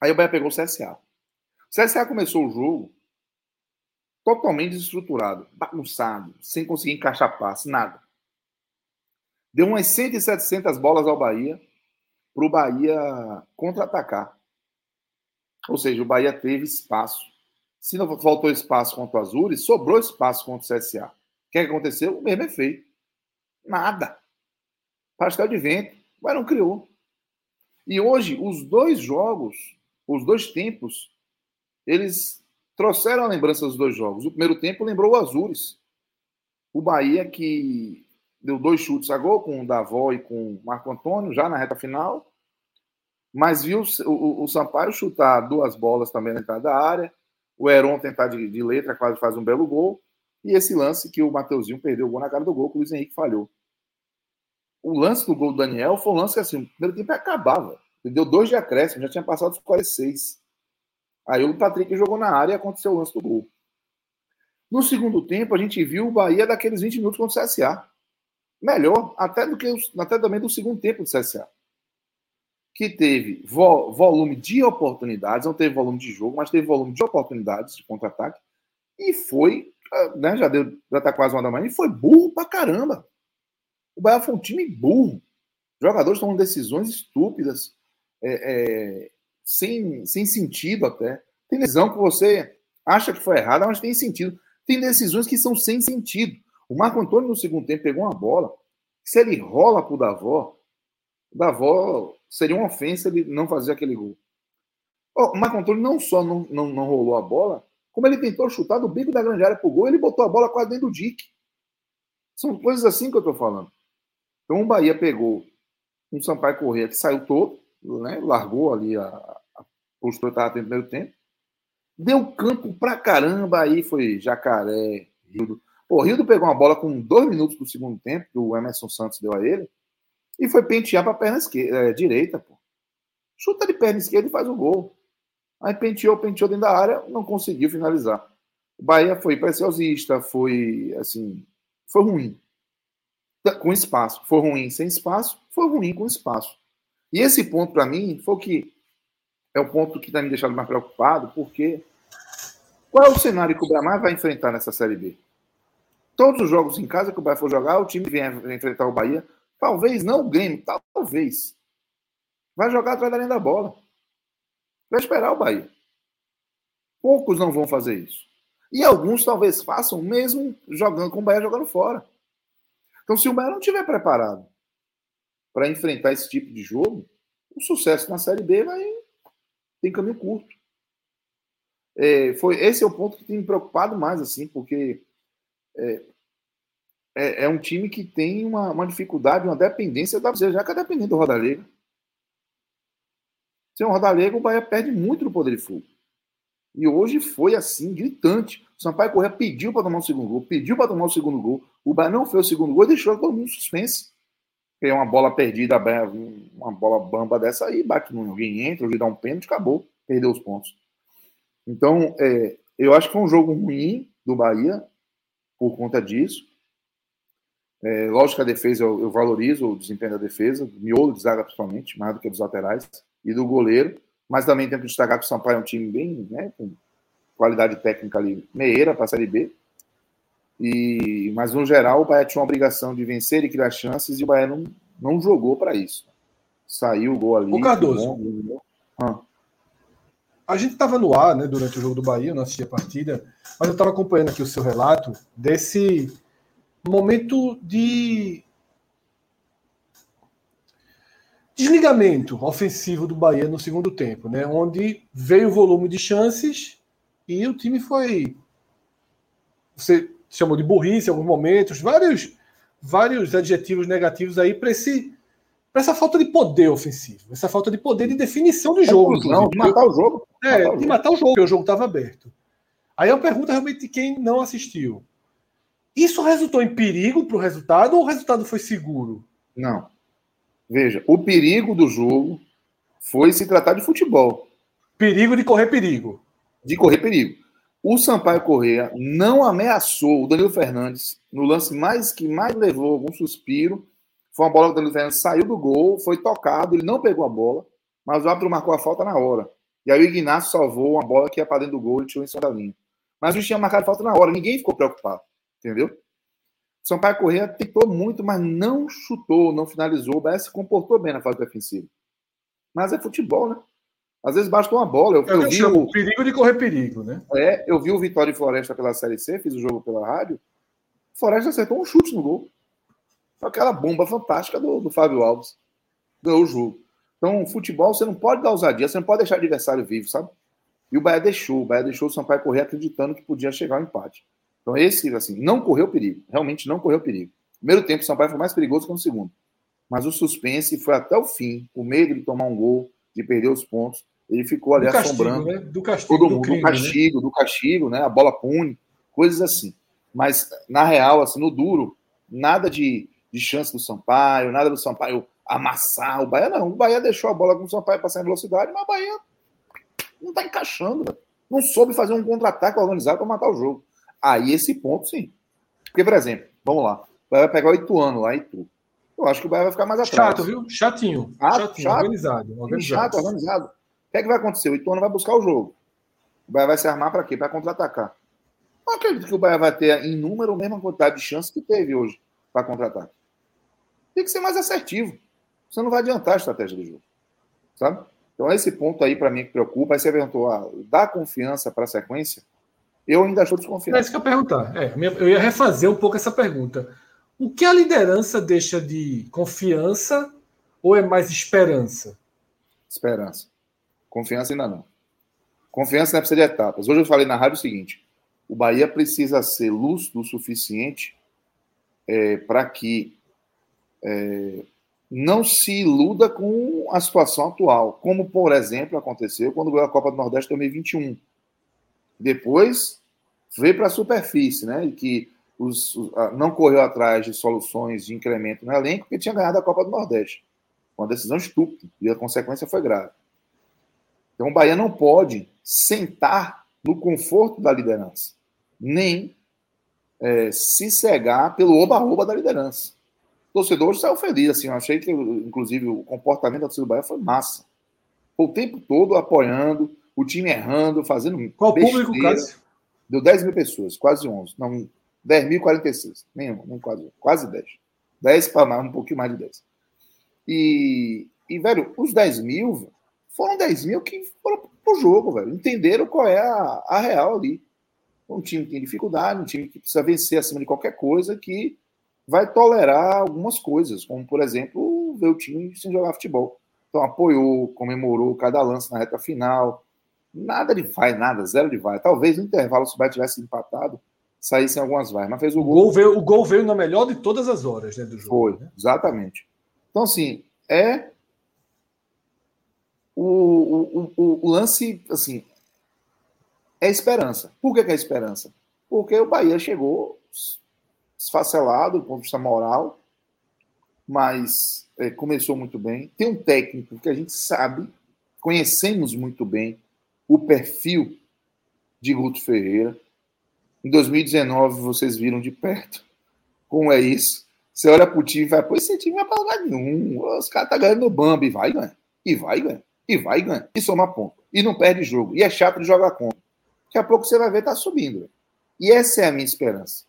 Aí o Bahia pegou o CSA. O CSA começou o jogo totalmente desestruturado, bagunçado, sem conseguir encaixar passe, nada. Deu umas 100 e 700 bolas ao Bahia para o Bahia contra-atacar. Ou seja, o Bahia teve espaço. Se não faltou espaço contra o Azures, sobrou espaço contra o CSA. O que, é que aconteceu? O mesmo efeito. Nada. Pastel de vento. Mas não criou. E hoje, os dois jogos, os dois tempos, eles trouxeram a lembrança dos dois jogos. O primeiro tempo lembrou o Azures. O Bahia que deu dois chutes a gol com o Davó e com o Marco Antônio, já na reta final. Mas viu o, o, o Sampaio chutar duas bolas também na entrada da área. O Heron tentar de, de, letra, quase faz um belo gol. E esse lance que o Mateuzinho perdeu o gol na cara do gol, que o Luiz Henrique falhou. O lance do gol do Daniel foi um lance que assim, o primeiro tempo acabava. Deu dois de acréscimo, já tinha passado os 46. Aí o Patrick jogou na área e aconteceu o lance do gol. No segundo tempo, a gente viu o Bahia daqueles 20 minutos contra o CSA. Melhor, até do que até também do segundo tempo do CSA que teve vo volume de oportunidades, não teve volume de jogo, mas teve volume de oportunidades de contra-ataque, e foi, ah, né, já deu, já tá quase uma da manhã, e foi burro pra caramba. O Bahia foi um time burro. Jogadores tomando decisões estúpidas, é, é, sem, sem sentido até. Tem decisão que você acha que foi errada, mas tem sentido. Tem decisões que são sem sentido. O Marco Antônio, no segundo tempo, pegou uma bola, se ele rola pro Davó, Davó seria uma ofensa ele não fazer aquele gol. Oh, o Marco Antônio não só não, não, não rolou a bola, como ele tentou chutar do bico da grande área pro gol, ele botou a bola quase dentro do dique. São coisas assim que eu tô falando. Então o Bahia pegou um Sampaio Corrêa que saiu todo, né, largou ali a, a postura estava no primeiro tempo, deu campo pra caramba, aí foi Jacaré, Rildo. O Rildo pegou uma bola com dois minutos do segundo tempo, que o Emerson Santos deu a ele, e foi pentear para a perna esquerda, é, direita, pô. Chuta de perna esquerda e faz o gol. Aí penteou, penteou dentro da área, não conseguiu finalizar. O Bahia foi preciosista, foi assim, foi ruim. Com espaço. Foi ruim sem espaço, foi ruim com espaço. E esse ponto, para mim, foi o que é o ponto que está me deixando mais preocupado, porque qual é o cenário que o Bramar vai enfrentar nessa Série B? Todos os jogos em casa que o Bahia for jogar, o time vem enfrentar o Bahia Talvez não o Grêmio, talvez. Vai jogar atrás da linha da bola. Vai esperar o Bahia. Poucos não vão fazer isso. E alguns talvez façam mesmo jogando com o Bahia jogando fora. Então, se o Bahia não estiver preparado para enfrentar esse tipo de jogo, o sucesso na Série B vai tem caminho curto. É, foi esse é o ponto que tem me preocupado mais assim, porque é, é, é, um time que tem uma, uma dificuldade, uma dependência da já que é dependente do Rodalega. Sem o Rodalega, o Bahia perde muito do poder de fogo. E hoje foi assim, gritante. O Sampaio Correia pediu para tomar o segundo gol, pediu para tomar o segundo gol. O Bahia não fez o segundo gol e deixou todo mundo suspense. É uma bola perdida, uma bola bamba dessa aí, bate no alguém, entra, ele dá um pênalti, acabou, perdeu os pontos. Então, é, eu acho que foi um jogo ruim do Bahia por conta disso. É, lógico que a defesa, eu, eu, valorizo o desempenho da defesa, do miolo de zaga principalmente, mais do que dos laterais, e do goleiro, mas também tenho que destacar que o Sampaio é um time bem, né, com qualidade técnica ali, meieira para a Série B, e, mas no geral o Bahia tinha uma obrigação de vencer e criar chances, e o Bahia não, não jogou para isso. Saiu o gol ali. O Cardoso. Bom, ah. A gente estava no ar né, durante o jogo do Bahia, eu não assisti a partida, mas eu estava acompanhando aqui o seu relato desse momento de desligamento ofensivo do Bahia no segundo tempo, né? Onde veio o volume de chances e o time foi você chamou de burrice em alguns momentos, vários, vários adjetivos negativos aí para esse para essa falta de poder ofensivo, essa falta de poder de definição de jogo. Não, de matar o jogo. É, matar o de matar o jogo, porque o jogo estava aberto. Aí é uma pergunta realmente de quem não assistiu. Isso resultou em perigo para o resultado ou o resultado foi seguro? Não. Veja, o perigo do jogo foi se tratar de futebol. Perigo de correr perigo. De correr perigo. O Sampaio Correa não ameaçou o Danilo Fernandes no lance mais que mais levou algum suspiro. Foi uma bola que o Danilo Fernandes saiu do gol, foi tocado, ele não pegou a bola, mas o árbitro marcou a falta na hora. E aí o Ignacio salvou uma bola que ia para dentro do gol e tirou em cima da linha. Mas o tinha marcado falta na hora, ninguém ficou preocupado, entendeu? Sampaio Correa tentou muito, mas não chutou, não finalizou. O Bahia se comportou bem na fase defensiva. Mas é futebol, né? Às vezes basta uma bola. Eu, é eu, eu vi o perigo de correr perigo, né? É, eu vi o Vitória e Floresta pela Série C, fiz o jogo pela rádio. Floresta acertou um chute no gol. Aquela bomba fantástica do, do Fábio Alves. Ganhou o jogo. Então, futebol, você não pode dar ousadia, você não pode deixar o adversário vivo, sabe? E o Bahia deixou. O Bahia deixou o Sampaio correr acreditando que podia chegar ao empate. Então, esse, assim, não correu perigo. Realmente não correu perigo. Primeiro tempo, o Sampaio foi mais perigoso que no segundo. Mas o suspense foi até o fim. O medo de tomar um gol, de perder os pontos. Ele ficou ali do assombrando. Castigo, né? Do castigo. Todo mundo, do, crime, do castigo, né? do castigo, né? A bola pune, coisas assim. Mas, na real, assim, no duro, nada de, de chance do Sampaio, nada do Sampaio amassar o Bahia, não. O Bahia deixou a bola com o Sampaio passar em velocidade, mas o Bahia não tá encaixando, velho. Não soube fazer um contra-ataque organizado para matar o jogo. Aí esse ponto, sim. Porque, por exemplo, vamos lá. O Bahia vai pegar o Ituano lá, Itu. Eu acho que o Bahia vai ficar mais atrás. Chato, viu? Chatinho. Ah, chatinho. Chato. Organizado. organizado. Chato, organizado. O que é que vai acontecer? O Ituano vai buscar o jogo. O Bahia vai se armar para quê? Para contra-atacar. Não acredito que o Bahia vai ter em número a mesma quantidade de chances que teve hoje para contra-ataque. Tem que ser mais assertivo. Você não vai adiantar a estratégia do jogo. Sabe? Então, esse ponto aí, para mim, que preocupa. Aí você perguntou, ah, dá confiança para a sequência? Eu ainda estou desconfiado. É isso que eu ia perguntar. É, eu ia refazer um pouco essa pergunta. O que a liderança deixa de confiança ou é mais esperança? Esperança. Confiança ainda não. Confiança não precisa de etapas. Hoje eu falei na rádio o seguinte: o Bahia precisa ser lúcido o suficiente é, para que é, não se iluda com a situação atual, como, por exemplo, aconteceu quando ganhou a Copa do Nordeste 2021. Depois veio para a superfície, né? E que os, não correu atrás de soluções de incremento no elenco, porque tinha ganhado a Copa do Nordeste. Uma decisão estúpida, e a consequência foi grave. Então o Bahia não pode sentar no conforto da liderança, nem é, se cegar pelo oba-oba da liderança. O torcedor saiu feliz, assim, eu achei que, inclusive, o comportamento da torcida do Bahia foi massa. O tempo todo apoiando, o time errando, fazendo. Qual besteira. público, Cássio? Deu 10 mil pessoas, quase 11. Não, 10.046. Nenhum, nem quase. Quase 10. 10 para mais, um pouquinho mais de 10. E, e velho, os 10 mil foram 10 mil que foram pro jogo, velho. Entenderam qual é a, a real ali. Um time que tem dificuldade, um time que precisa vencer acima de qualquer coisa, que vai tolerar algumas coisas, como, por exemplo, ver o time sem jogar futebol. Então, apoiou, comemorou cada lance na reta final. Nada de vai, nada, zero de vai. Talvez no intervalo, se o Bahia tivesse empatado, saíssem algumas vaias. Mas fez o, o gol. veio, o gol veio na melhor de todas as horas né, do jogo. Foi, né? exatamente. Então, assim, é. O, o, o, o, lance, assim, é esperança. Por que, que é esperança? Porque o Bahia chegou esfacelado do ponto de vista moral, mas é, começou muito bem. Tem um técnico que a gente sabe, conhecemos muito bem o perfil de Guto Ferreira. Em 2019, vocês viram de perto como é isso. Você olha pro time e vai, pô, esse time não vai pra lugar nenhum. Os caras tá ganhando no Bambi. E vai ganhar. E vai ganhar. E vai ganhar. E soma ponto. E não perde jogo. E é chato de jogar contra. Daqui a pouco você vai ver, tá subindo. E essa é a minha esperança.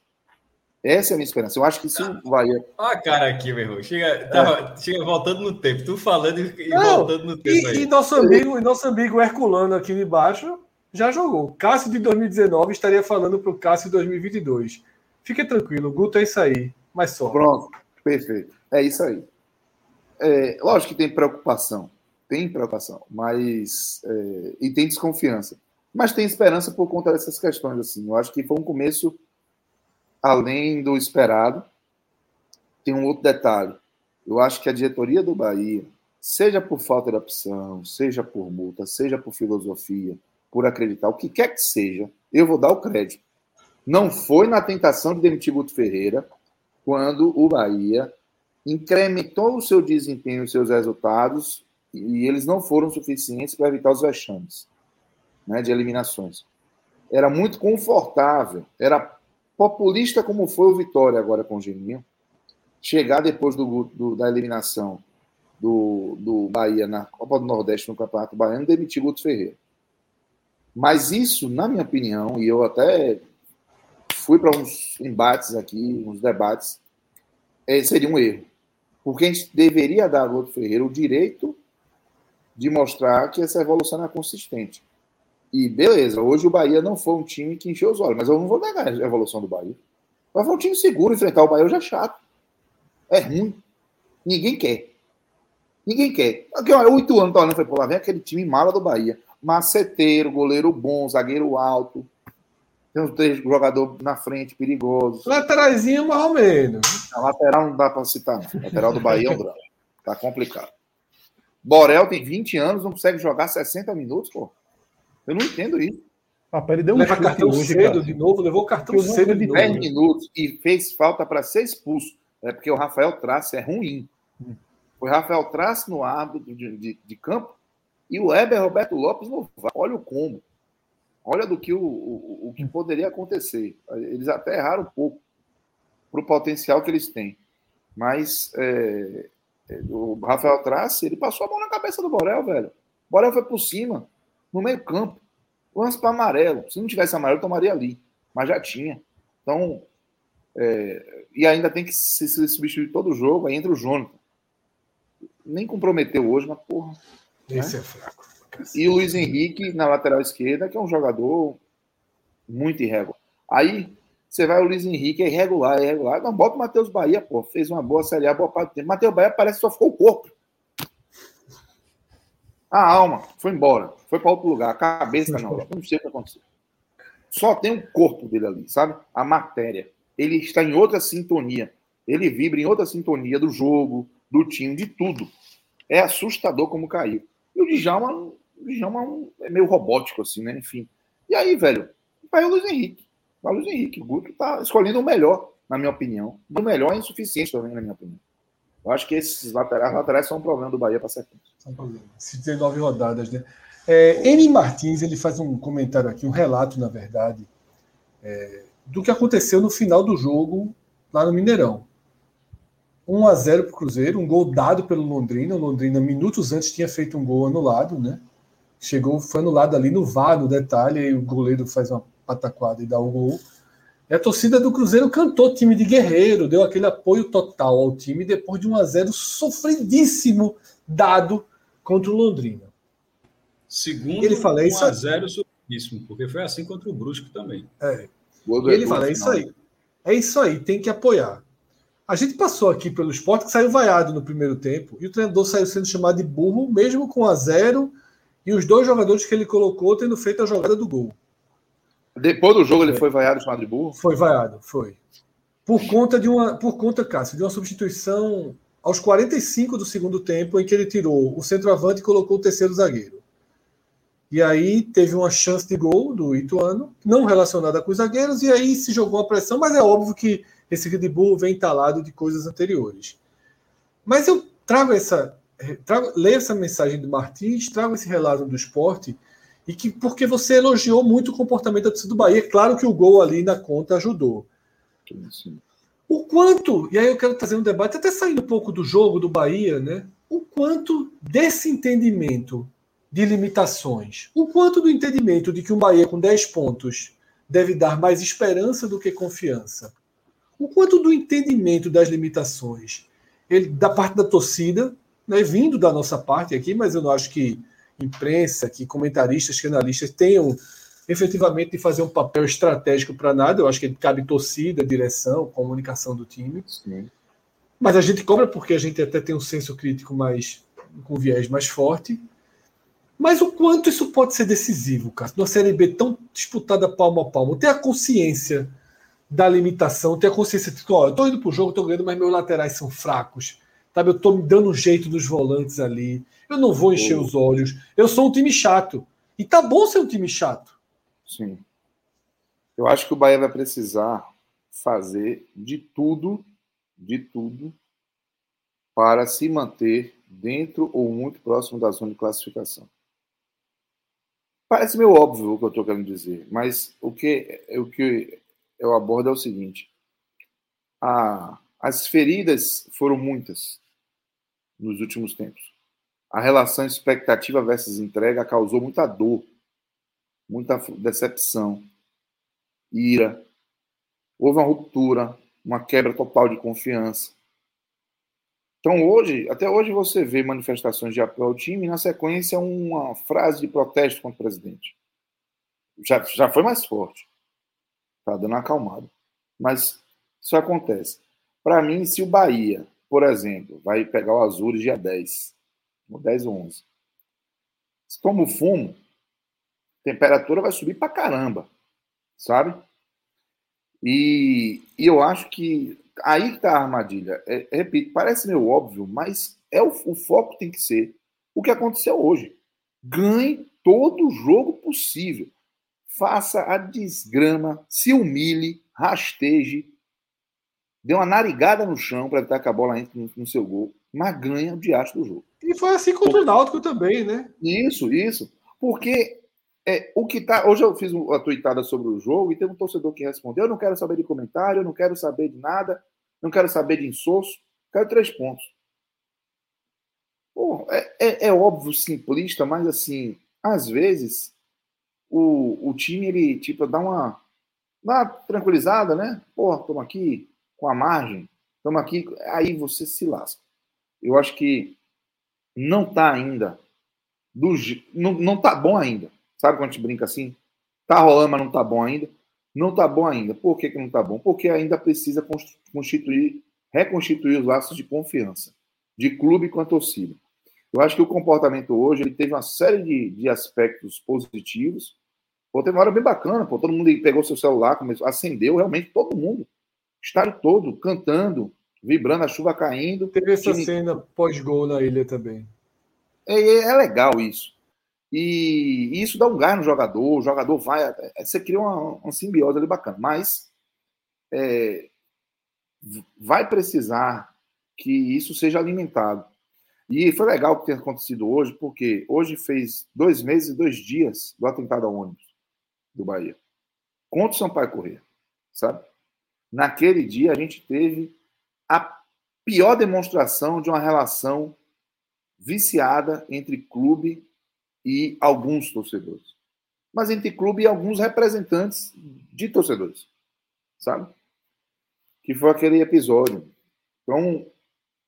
Essa é a minha esperança. Eu acho que se o Bahia. Olha a cara aqui, meu irmão. Chega, tava, é. chega voltando no tempo. Tu falando e não, voltando no tempo. E, e, nosso amigo, e nosso amigo Herculano aqui embaixo já jogou. Cássio de 2019 estaria falando para o Cássio de 2022. Fique tranquilo, Guto é isso aí. Mas só. Pronto, perfeito. É isso aí. É, lógico que tem preocupação. Tem preocupação, mas. É, e tem desconfiança. Mas tem esperança por conta dessas questões. assim. Eu acho que foi um começo além do esperado. Tem um outro detalhe. Eu acho que a diretoria do Bahia, seja por falta de opção, seja por multa, seja por filosofia, por acreditar, o que quer que seja, eu vou dar o crédito. Não foi na tentação de demitir Guto Ferreira quando o Bahia incrementou o seu desempenho, os seus resultados, e eles não foram suficientes para evitar os vexames né, de eliminações. Era muito confortável, era populista como foi o Vitória agora com o Geninho, chegar depois do, do, da eliminação do, do Bahia na Copa do Nordeste no Campeonato Baiano, demitir Guto Ferreira. Mas isso, na minha opinião, e eu até fui para uns embates aqui, uns debates, é, seria um erro. Porque a gente deveria dar a Guto Ferreira o direito de mostrar que essa evolução é consistente. E beleza, hoje o Bahia não foi um time que encheu os olhos, mas eu não vou negar a evolução do Bahia. Mas foi um time seguro, enfrentar o Bahia hoje é chato. É ruim. Ninguém quer. Ninguém quer. Aqui, ó, oito anos tá olhando, foi, pô, lá vem aquele time mala do Bahia. Maceteiro, goleiro bom, zagueiro alto. Tem uns três jogadores na frente perigosos. Lateraizinho mais ou menos. A lateral não dá para citar, não. lateral do Bahia é um drama. Tá complicado. Borel tem 20 anos, não consegue jogar 60 minutos, pô. Eu não entendo isso. Ele deu um Leva cartão hoje, cedo cara. de novo, levou o cartão cedo de 10 minutos e fez falta para ser expulso. É porque o Rafael Trace é ruim. Hum. Foi Rafael Trace no árbitro de, de, de, campo e o Weber Roberto Lopes no Olha o combo. Olha do que o, o, o que poderia acontecer. Eles até erraram um pouco para o potencial que eles têm. Mas é, é, o Rafael Trace, ele passou a mão na cabeça do Borel, velho. O Borel foi por cima no meio campo. Lance para amarelo. Se não tivesse amarelo, tomaria ali. Mas já tinha. Então, é, e ainda tem que se, se substituir todo o jogo. Aí entra o Jonathan. Nem comprometeu hoje, mas porra. Esse né? é fraco. E o Luiz Henrique na lateral esquerda, que é um jogador muito irregular. Aí você vai o Luiz Henrique, é irregular, é irregular. Não, bota o Matheus Bahia, pô. Fez uma boa Série A, boa parte do tempo. Matheus Bahia parece que só ficou o corpo. A alma foi embora, foi para outro lugar. A cabeça não, não sei o que aconteceu. Só tem o corpo dele ali, sabe? A matéria. Ele está em outra sintonia. Ele vibra em outra sintonia do jogo, do time, de tudo. É assustador como caiu. E o Djalma, o Djalma é meio robótico, assim, né? Enfim. E aí, velho, vai o Luiz Henrique. Vai o Luiz Henrique. O Guto está escolhendo o melhor, na minha opinião. O melhor é insuficiente também, na minha opinião. Eu acho que esses laterais, laterais são um problema do Bahia para sequência. São problema. Se 19 rodadas, né? É, M. Martins ele faz um comentário aqui, um relato, na verdade, é, do que aconteceu no final do jogo lá no Mineirão. 1 a 0 para o Cruzeiro, um gol dado pelo Londrina. O Londrina, minutos antes, tinha feito um gol anulado, né? Chegou, foi anulado ali no VAR, no detalhe, e o goleiro faz uma pataquada e dá o gol. E a torcida do Cruzeiro cantou time de guerreiro, deu aquele apoio total ao time depois de um a 0 sofridíssimo dado contra o Londrina. Segundo, ele fala, é isso 1 a 0 sofridíssimo, porque foi assim contra o Brusque também. É. E ele fala, é isso aí. É isso aí, tem que apoiar. A gente passou aqui pelo esporte que saiu vaiado no primeiro tempo e o treinador saiu sendo chamado de burro, mesmo com a zero e os dois jogadores que ele colocou tendo feito a jogada do gol. Depois do jogo ele foi vaiado chamado de burro? Foi vaiado, foi. Por conta de uma, por conta, Cássio, de uma substituição aos 45 do segundo tempo em que ele tirou o centroavante e colocou o terceiro zagueiro. E aí teve uma chance de gol do Ituano, não relacionada com os zagueiros, e aí se jogou a pressão, mas é óbvio que esse Red Bull vem entalado de coisas anteriores. Mas eu trago essa, trago, leio essa mensagem do Martins, trago esse relato do esporte, e que porque você elogiou muito o comportamento da torcida do Bahia. Claro que o gol ali na conta ajudou. O quanto, e aí eu quero trazer um debate, até saindo um pouco do jogo do Bahia, né? O quanto desse entendimento de limitações, o quanto do entendimento de que um Bahia com 10 pontos deve dar mais esperança do que confiança, o quanto do entendimento das limitações ele, da parte da torcida, né, vindo da nossa parte aqui, mas eu não acho que imprensa, que comentaristas, que analistas tenham efetivamente de fazer um papel estratégico para nada. Eu acho que cabe torcida, direção, comunicação do time. Sim. Mas a gente cobra porque a gente até tem um senso crítico mais com viés mais forte. Mas o quanto isso pode ser decisivo, cara? Numa Série B tão disputada palmo a palmo, ter a consciência da limitação, ter a consciência de que, ó, eu tô indo pro jogo, tô ganhando, mas meus laterais são fracos. Sabe, eu tô me dando um jeito dos volantes ali. Eu não vou encher os olhos. Eu sou um time chato. E tá bom ser um time chato. Sim. Eu acho que o Bahia vai precisar fazer de tudo, de tudo, para se manter dentro ou muito próximo da zona de classificação. Parece meio óbvio o que eu estou querendo dizer, mas o que, o que eu abordo é o seguinte: a, as feridas foram muitas nos últimos tempos. A relação expectativa versus entrega causou muita dor, muita decepção, ira. Houve uma ruptura, uma quebra total de confiança. Então, hoje, até hoje, você vê manifestações de apoio ao time e, na sequência, uma frase de protesto contra o presidente. Já, já foi mais forte. Está dando uma acalmada. Mas isso acontece. Para mim, se o Bahia, por exemplo, vai pegar o Azul dia 10, no 10 ou 11, se toma o fumo, a temperatura vai subir para caramba, sabe? E, e eu acho que aí está a armadilha. É, repito, parece meio óbvio, mas é o, o foco tem que ser o que aconteceu hoje. Ganhe todo o jogo possível. Faça a desgrama, se humilhe, rasteje, dê uma narigada no chão para evitar que a bola entre no, no seu gol, mas ganha o diacho do jogo. E foi assim contra o Náutico também, né? Isso, isso. Porque é, o que tá. Hoje eu fiz uma tweetada sobre o jogo e teve um torcedor que respondeu: eu não quero saber de comentário, eu não quero saber de nada, não quero saber de insosso, quero três pontos. Pô, é, é, é, óbvio, simplista, mas assim, às vezes o, o time ele tipo dá uma, dá uma tranquilizada, né? Pô, estamos aqui com a margem, estamos aqui, aí você se lasca. Eu acho que não está ainda do, não, não tá bom ainda. Sabe quando a gente brinca assim? Tá rolando, mas não tá bom ainda. Não tá bom ainda. Por que, que não tá bom? Porque ainda precisa constituir, reconstituir os laços de confiança de clube com a torcida. Eu acho que o comportamento hoje ele teve uma série de, de aspectos positivos. Pô, teve uma hora bem bacana, pô, todo mundo pegou seu celular, começou, acendeu realmente todo mundo. Estádio todo, cantando, vibrando, a chuva caindo. Teve essa cena pós-gol na ilha também. É, é, legal isso. E, isso dá um gás no jogador, o jogador vai. É, você cria uma, uma simbiose ali bacana. Mas é, vai precisar que isso seja alimentado. E foi legal o que tem acontecido hoje, porque hoje fez dois meses e dois dias do atentado ao ônibus do Bahia. Contra o Sampaio Corrêa, sabe? Naquele dia a gente teve a pior demonstração de uma relação viciada entre clube e alguns torcedores. Mas entre clube e alguns representantes de torcedores. Sabe? Que foi aquele episódio. Então,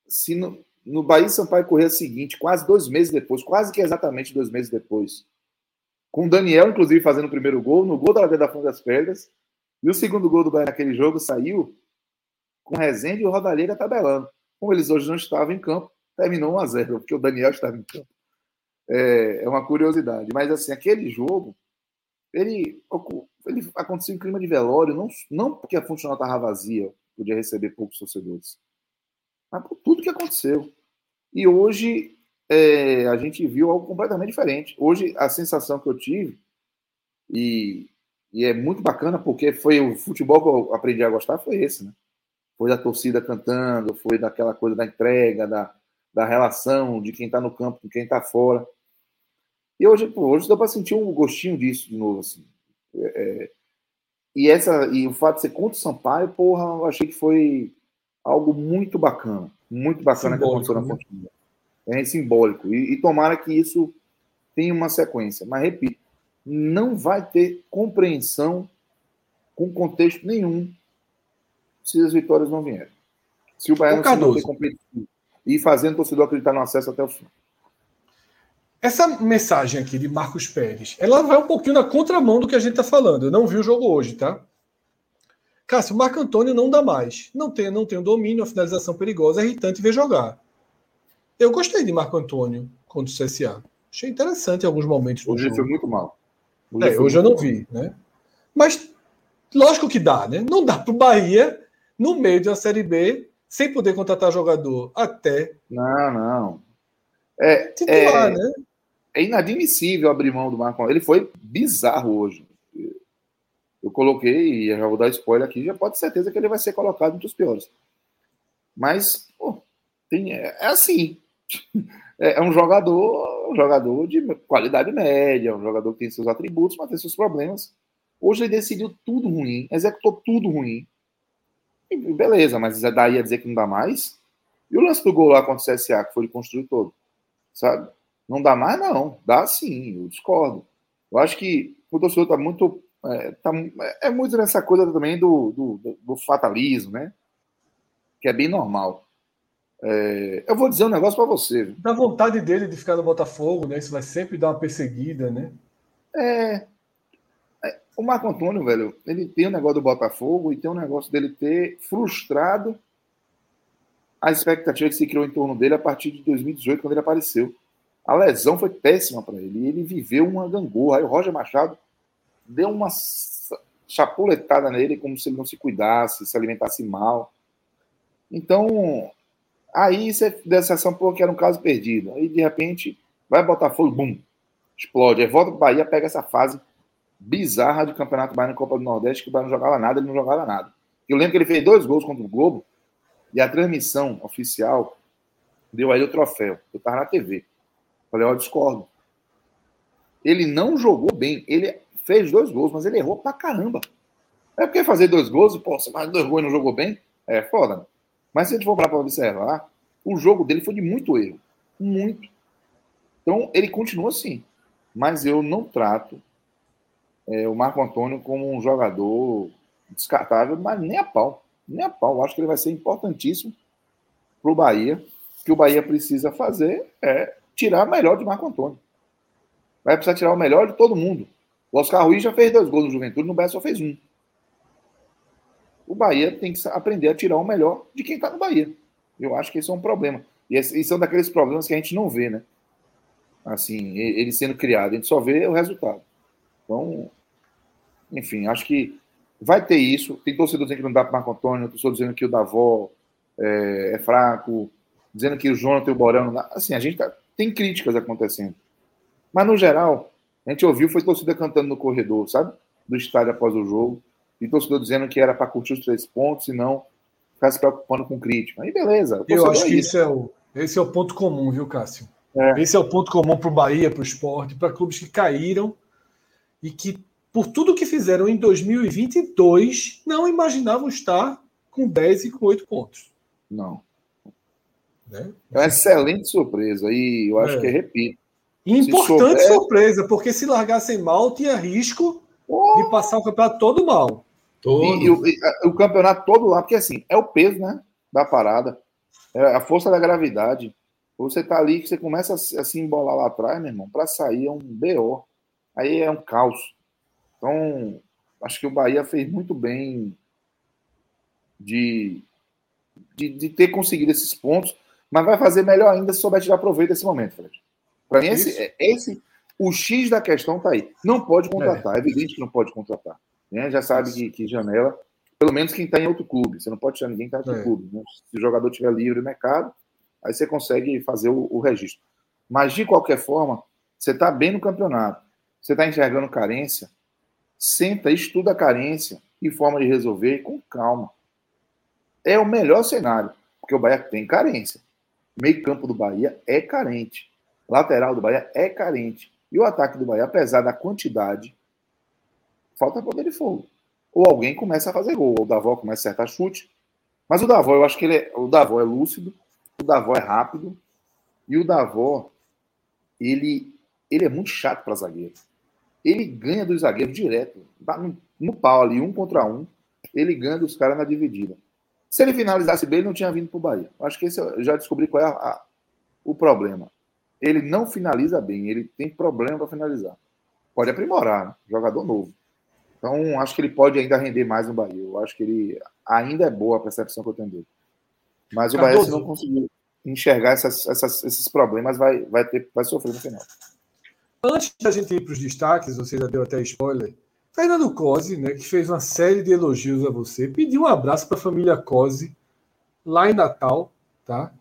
se no, no Bahia Sampaio Correia seguinte, quase dois meses depois, quase que exatamente dois meses depois, com o Daniel, inclusive, fazendo o primeiro gol, no gol da Ladeira da Fonte das Pedras, e o segundo gol do Bahia naquele jogo saiu com Rezende e o Rodalheira tabelando. Como eles hoje não estavam em campo, terminou 1 a 0 porque o Daniel estava em campo. É, é uma curiosidade. Mas, assim, aquele jogo, ele, ele aconteceu em clima de velório, não, não porque a funcional estava vazia, podia receber poucos torcedores, mas por tudo que aconteceu. E hoje é, a gente viu algo completamente diferente. Hoje, a sensação que eu tive, e, e é muito bacana, porque foi o futebol que eu aprendi a gostar, foi esse, né? Foi da torcida cantando, foi daquela coisa da entrega, da, da relação de quem está no campo com quem está fora. E hoje, pô, hoje dá para sentir um gostinho disso de novo, assim. É, é, e, essa, e o fato de ser contra o Sampaio, porra, eu achei que foi algo muito bacana. Muito bacana simbólico, que aconteceu na Pontinha. Né? É simbólico. E, e tomara que isso tenha uma sequência. Mas, repito, não vai ter compreensão com contexto nenhum se as vitórias não vierem. Se o Bahia não se manter competitivo e fazendo o torcedor acreditar no acesso até o fim. Essa mensagem aqui de Marcos Pérez, ela vai um pouquinho na contramão do que a gente está falando. Eu não vi o jogo hoje, tá? Cássio, o Marco Antônio não dá mais. Não tem, não tem o domínio, a finalização perigosa, é irritante ver jogar. Eu gostei de Marco Antônio contra o CSA. Achei interessante em alguns momentos. Hoje foi muito mal. Hoje, é, hoje eu não vi, né? Mas Lógico que dá, né? Não dá para o Bahia, no meio de uma Série B, sem poder contratar jogador até. Não, não. É, titular, é, né? é inadmissível abrir mão do Marco Ele foi bizarro hoje. Eu coloquei, e já vou dar spoiler aqui, já pode ter certeza que ele vai ser colocado entre os piores. Mas, pô, tem, é, é assim. É, é, um jogador, um jogador de qualidade média, um jogador que tem seus atributos, mas tem seus problemas. Hoje ele decidiu tudo ruim, executou tudo ruim. E beleza, mas daí a dizer que não dá mais. E o lance do gol lá contra o CSA, que foi de construir todo, sabe? Não dá mais, não. Dá sim, eu discordo. Eu acho que o torcedor está muito. É, tá, é muito nessa coisa também do, do, do, fatalismo, né? Que é bem normal. É, eu vou dizer um negócio para você. Da vontade dele de ficar no Botafogo, né? Isso vai sempre dar uma perseguida, né? É. o Marco Antônio, velho, ele tem o um negócio do Botafogo e tem um negócio dele ter frustrado a expectativa que se criou em torno dele a partir de 2018, quando ele apareceu. A lesão foi péssima para ele. Ele viveu uma gangorra. Aí o Roger Machado deu uma chapuletada nele, como se ele não se cuidasse, se alimentasse mal. Então, aí você deu a sensação pô, que era um caso perdido. Aí, de repente, vai botar fogo, bum, explode. Aí volta para Bahia, pega essa fase bizarra de Campeonato Bahia na Copa do Nordeste, que o Bahia não jogava nada, ele não jogava nada. Eu lembro que ele fez dois gols contra o Globo, e a transmissão oficial deu a ele o troféu. Eu estava na TV. Falei, ó, discordo. Ele não jogou bem. Ele fez dois gols, mas ele errou pra caramba. É porque fazer dois gols e, pô, você mais dois gols e não jogou bem? É foda. Né? Mas se a gente for para observar, o jogo dele foi de muito erro. Muito. Então, ele continua assim. Mas eu não trato é, o Marco Antônio como um jogador descartável, mas nem a pau. Nem a pau. Eu acho que ele vai ser importantíssimo para o Bahia. O que o Bahia precisa fazer é tirar o melhor de Marco Antônio. Vai precisar tirar o melhor de todo mundo. O Oscar Ruiz já fez dois gols no Juventude, no Bahia só fez um. O Bahia tem que aprender a tirar o melhor de quem está no Bahia. Eu acho que esse é um problema. E esse são daqueles problemas que a gente não vê, né? Assim, ele sendo criado, a gente só vê o resultado. Então, enfim, acho que vai ter isso. Tem torcedor dizendo que não dá para Marco Antônio, torcedor dizendo que o Davó é, é fraco, dizendo que o Jonathan e o Borão não dá. Assim, a gente tá, tem críticas acontecendo. Mas, no geral, a gente ouviu, foi torcida cantando no corredor, sabe? Do estádio após o jogo. E torcedor dizendo que era para curtir os três pontos e não ficar se preocupando com crítica. Aí, beleza. Eu acho é que isso. é o, esse é o ponto comum, viu, Cássio? É. Esse é o ponto comum para o Bahia, para o esporte, para clubes que caíram e que, por tudo que fizeram em 2022, não imaginavam estar com 10 e com 8 pontos. Não. Né? É uma excelente surpresa e eu acho é. que, repito. Importante souber... surpresa, porque se largassem mal, tinha risco oh. de passar o campeonato todo mal. Todo. E, e, o, e, o campeonato todo lá, porque assim, é o peso né, da parada, é a força da gravidade. Você tá ali que você começa a, a se embolar lá atrás, meu irmão, para sair é um BO. Aí é um caos. Então, acho que o Bahia fez muito bem de, de, de ter conseguido esses pontos mas vai fazer melhor ainda se souber tirar proveito desse momento, Fred. Para mim, esse, é, esse, o X da questão está aí. Não pode contratar, é. é. evidente que não pode contratar. Né? Já sabe que, que, janela, pelo menos quem está em outro clube. Você não pode tirar ninguém que está em outro é. clube. Né? Se o jogador estiver livre no mercado, aí você consegue fazer o, o registro. Mas, de qualquer forma, você está bem no campeonato, você está enxergando carência, senta, estuda a carência e forma de resolver com calma. É o melhor cenário, porque o Bahia tem carência meio campo do Bahia é carente. Lateral do Bahia é carente. E o ataque do Bahia, apesar da quantidade, falta poder de fogo. Ou alguém começa a fazer gol, ou o Davó começa a acertar chute. Mas o Davó, eu acho que ele é, o Davó é lúcido, o Davó é rápido, e o Davó, ele, ele é muito chato para zagueiro. Ele ganha dos zagueiros direto, no, no pau ali, um contra um, ele ganha dos caras na dividida. Se ele finalizasse bem, ele não tinha vindo para o Bahia. Acho que esse eu já descobri qual é a, a, o problema. Ele não finaliza bem, ele tem problema para finalizar. Pode aprimorar, né? jogador novo. Então, acho que ele pode ainda render mais no Bahia. Eu acho que ele ainda é boa a percepção que eu tenho dele. Mas o Bahia, se não conseguir enxergar essas, essas, esses problemas, vai, vai, ter, vai sofrer no final. Antes da gente ir para os destaques, você já deu até spoiler, Fernando Cosi, né, que fez uma série de elogios a você, pediu um abraço para a família Cosi lá em Natal, tá?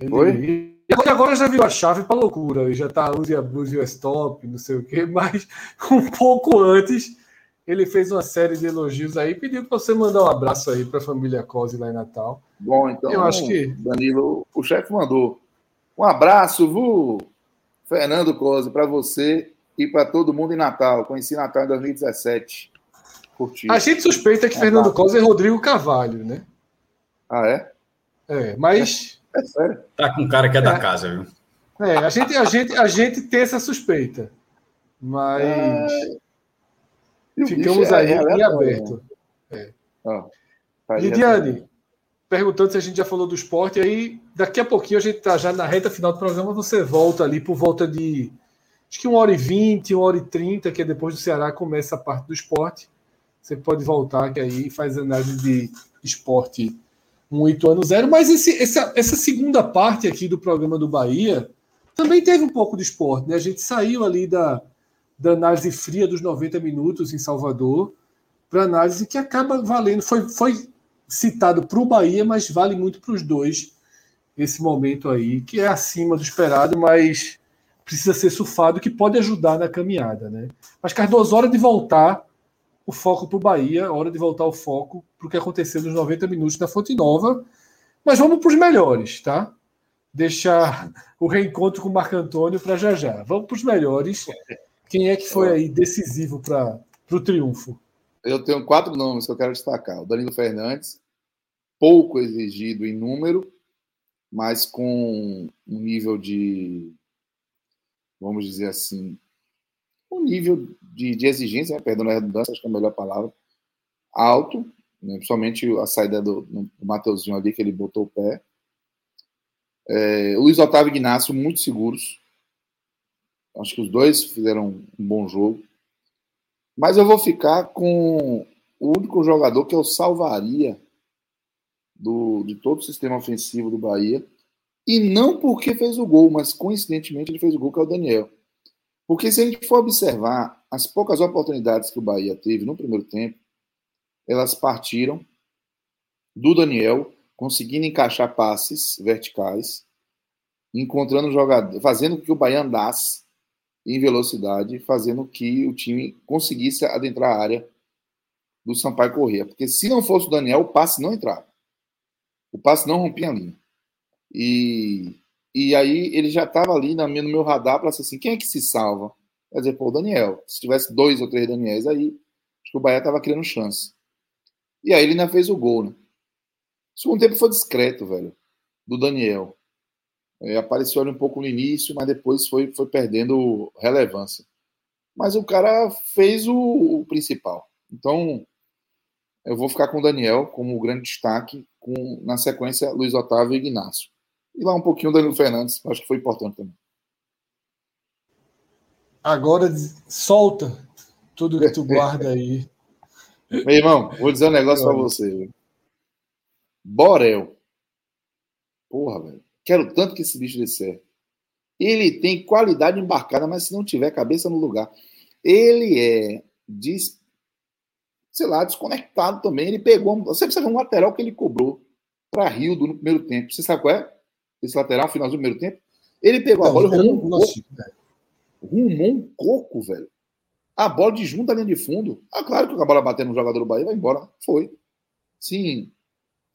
Ele, Oi? E agora já virou a chave para loucura, ele já tá use abuse stop, não sei o quê, mas um pouco antes ele fez uma série de elogios aí, pediu para você mandar um abraço aí para a família Cosi lá em Natal. Bom, então, eu acho que Danilo, o chefe mandou um abraço, Vu, Fernando Cosi, para você e para todo mundo em Natal. Conheci Natal em 2017. Curti. A gente suspeita que é Fernando Costa é Rodrigo Carvalho, né? Ah, é? É, mas. É, é sério. Tá com um cara que é, é, da casa, viu? É, a gente, a, gente, a gente tem essa suspeita. Mas. É... Ficamos aí é em aberto. É. Ah, Lidiane, perguntando se a gente já falou do esporte, aí daqui a pouquinho a gente tá já na reta final do programa, você volta ali por volta de acho que uma hora e vinte, uma hora e trinta, que é depois do Ceará começa a parte do esporte. Você pode voltar, que aí faz análise de esporte um oito anos zero. Mas esse, essa, essa segunda parte aqui do programa do Bahia também teve um pouco de esporte. Né? A gente saiu ali da, da análise fria dos 90 minutos em Salvador para análise que acaba valendo. Foi, foi citado para o Bahia, mas vale muito para os dois esse momento aí, que é acima do esperado, mas precisa ser surfado, que pode ajudar na caminhada. Né? Mas, Cardoso, hora de voltar o foco para o Bahia, hora de voltar o foco para o que aconteceu nos 90 minutos da Fonte Nova. Mas vamos para os melhores, tá? Deixar o reencontro com o Marco Antônio para já já. Vamos para os melhores. Quem é que foi aí decisivo para o triunfo? Eu tenho quatro nomes que eu quero destacar. O Danilo Fernandes, pouco exigido em número, mas com um nível de vamos dizer assim, um nível de, de exigência, né? perdão a redundância, acho que é a melhor palavra, alto, né? principalmente a saída do, do Mateuzinho ali, que ele botou o pé. É, Luiz Otávio e Ignacio, muito seguros. Acho que os dois fizeram um bom jogo. Mas eu vou ficar com o único jogador que eu salvaria do, de todo o sistema ofensivo do Bahia, e não porque fez o gol, mas coincidentemente ele fez o gol, que é o Daniel. Porque se a gente for observar as poucas oportunidades que o Bahia teve no primeiro tempo, elas partiram do Daniel conseguindo encaixar passes verticais, encontrando jogador, fazendo com que o Bahia andasse em velocidade, fazendo que o time conseguisse adentrar a área do Sampaio Corrêa. Porque se não fosse o Daniel, o passe não entrava. O passe não rompia a linha. E, e aí ele já estava ali no meu radar para assim, quem é que se salva? Quer dizer, pô, o Daniel. Se tivesse dois ou três Daniels aí, acho que o Bahia estava criando chance. E aí ele ainda fez o gol, né? O segundo tempo foi discreto, velho, do Daniel. É, apareceu ali um pouco no início, mas depois foi, foi perdendo relevância. Mas o cara fez o, o principal. Então, eu vou ficar com o Daniel como grande destaque, com, na sequência, Luiz Otávio e Ignacio. E lá um pouquinho o Danilo Fernandes, acho que foi importante também. Agora solta tudo que tu guarda aí. Meu irmão, vou dizer um negócio para você. Borel. Porra, velho. Quero tanto que esse bicho dê certo. Ele tem qualidade embarcada, mas se não tiver cabeça no lugar. Ele é, diz, sei lá, desconectado também. Ele pegou. Você precisa ver um lateral que ele cobrou para Rio no primeiro tempo. Você sabe qual é? esse lateral, final do primeiro tempo. Ele pegou a bola e rumou um coco. Rumou um coco, velho. A bola de junto à linha de fundo. Ah, claro que a bola batendo no jogador do Bahia vai embora. Foi. Sim.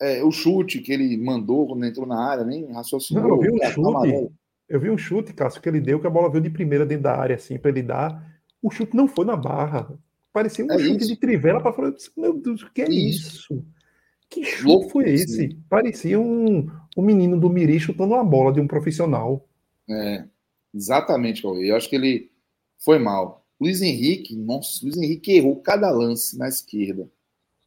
É, o chute que ele mandou quando entrou na área, nem raciocinou. Não, eu vi um chute. Eu vi um chute, Cássio, que ele deu, que a bola veio de primeira dentro da área, assim, para ele dar. O chute não foi na barra. Parecia um é chute isso. de trivela para fora. Meu Deus, o que é isso? isso? Que chute Louco, foi esse? Sim. Parecia um, um menino do Miri chutando uma bola de um profissional. É, exatamente, Cauê. Eu acho que ele foi mal. Luiz Henrique, nossa, Luiz Henrique errou cada lance na esquerda.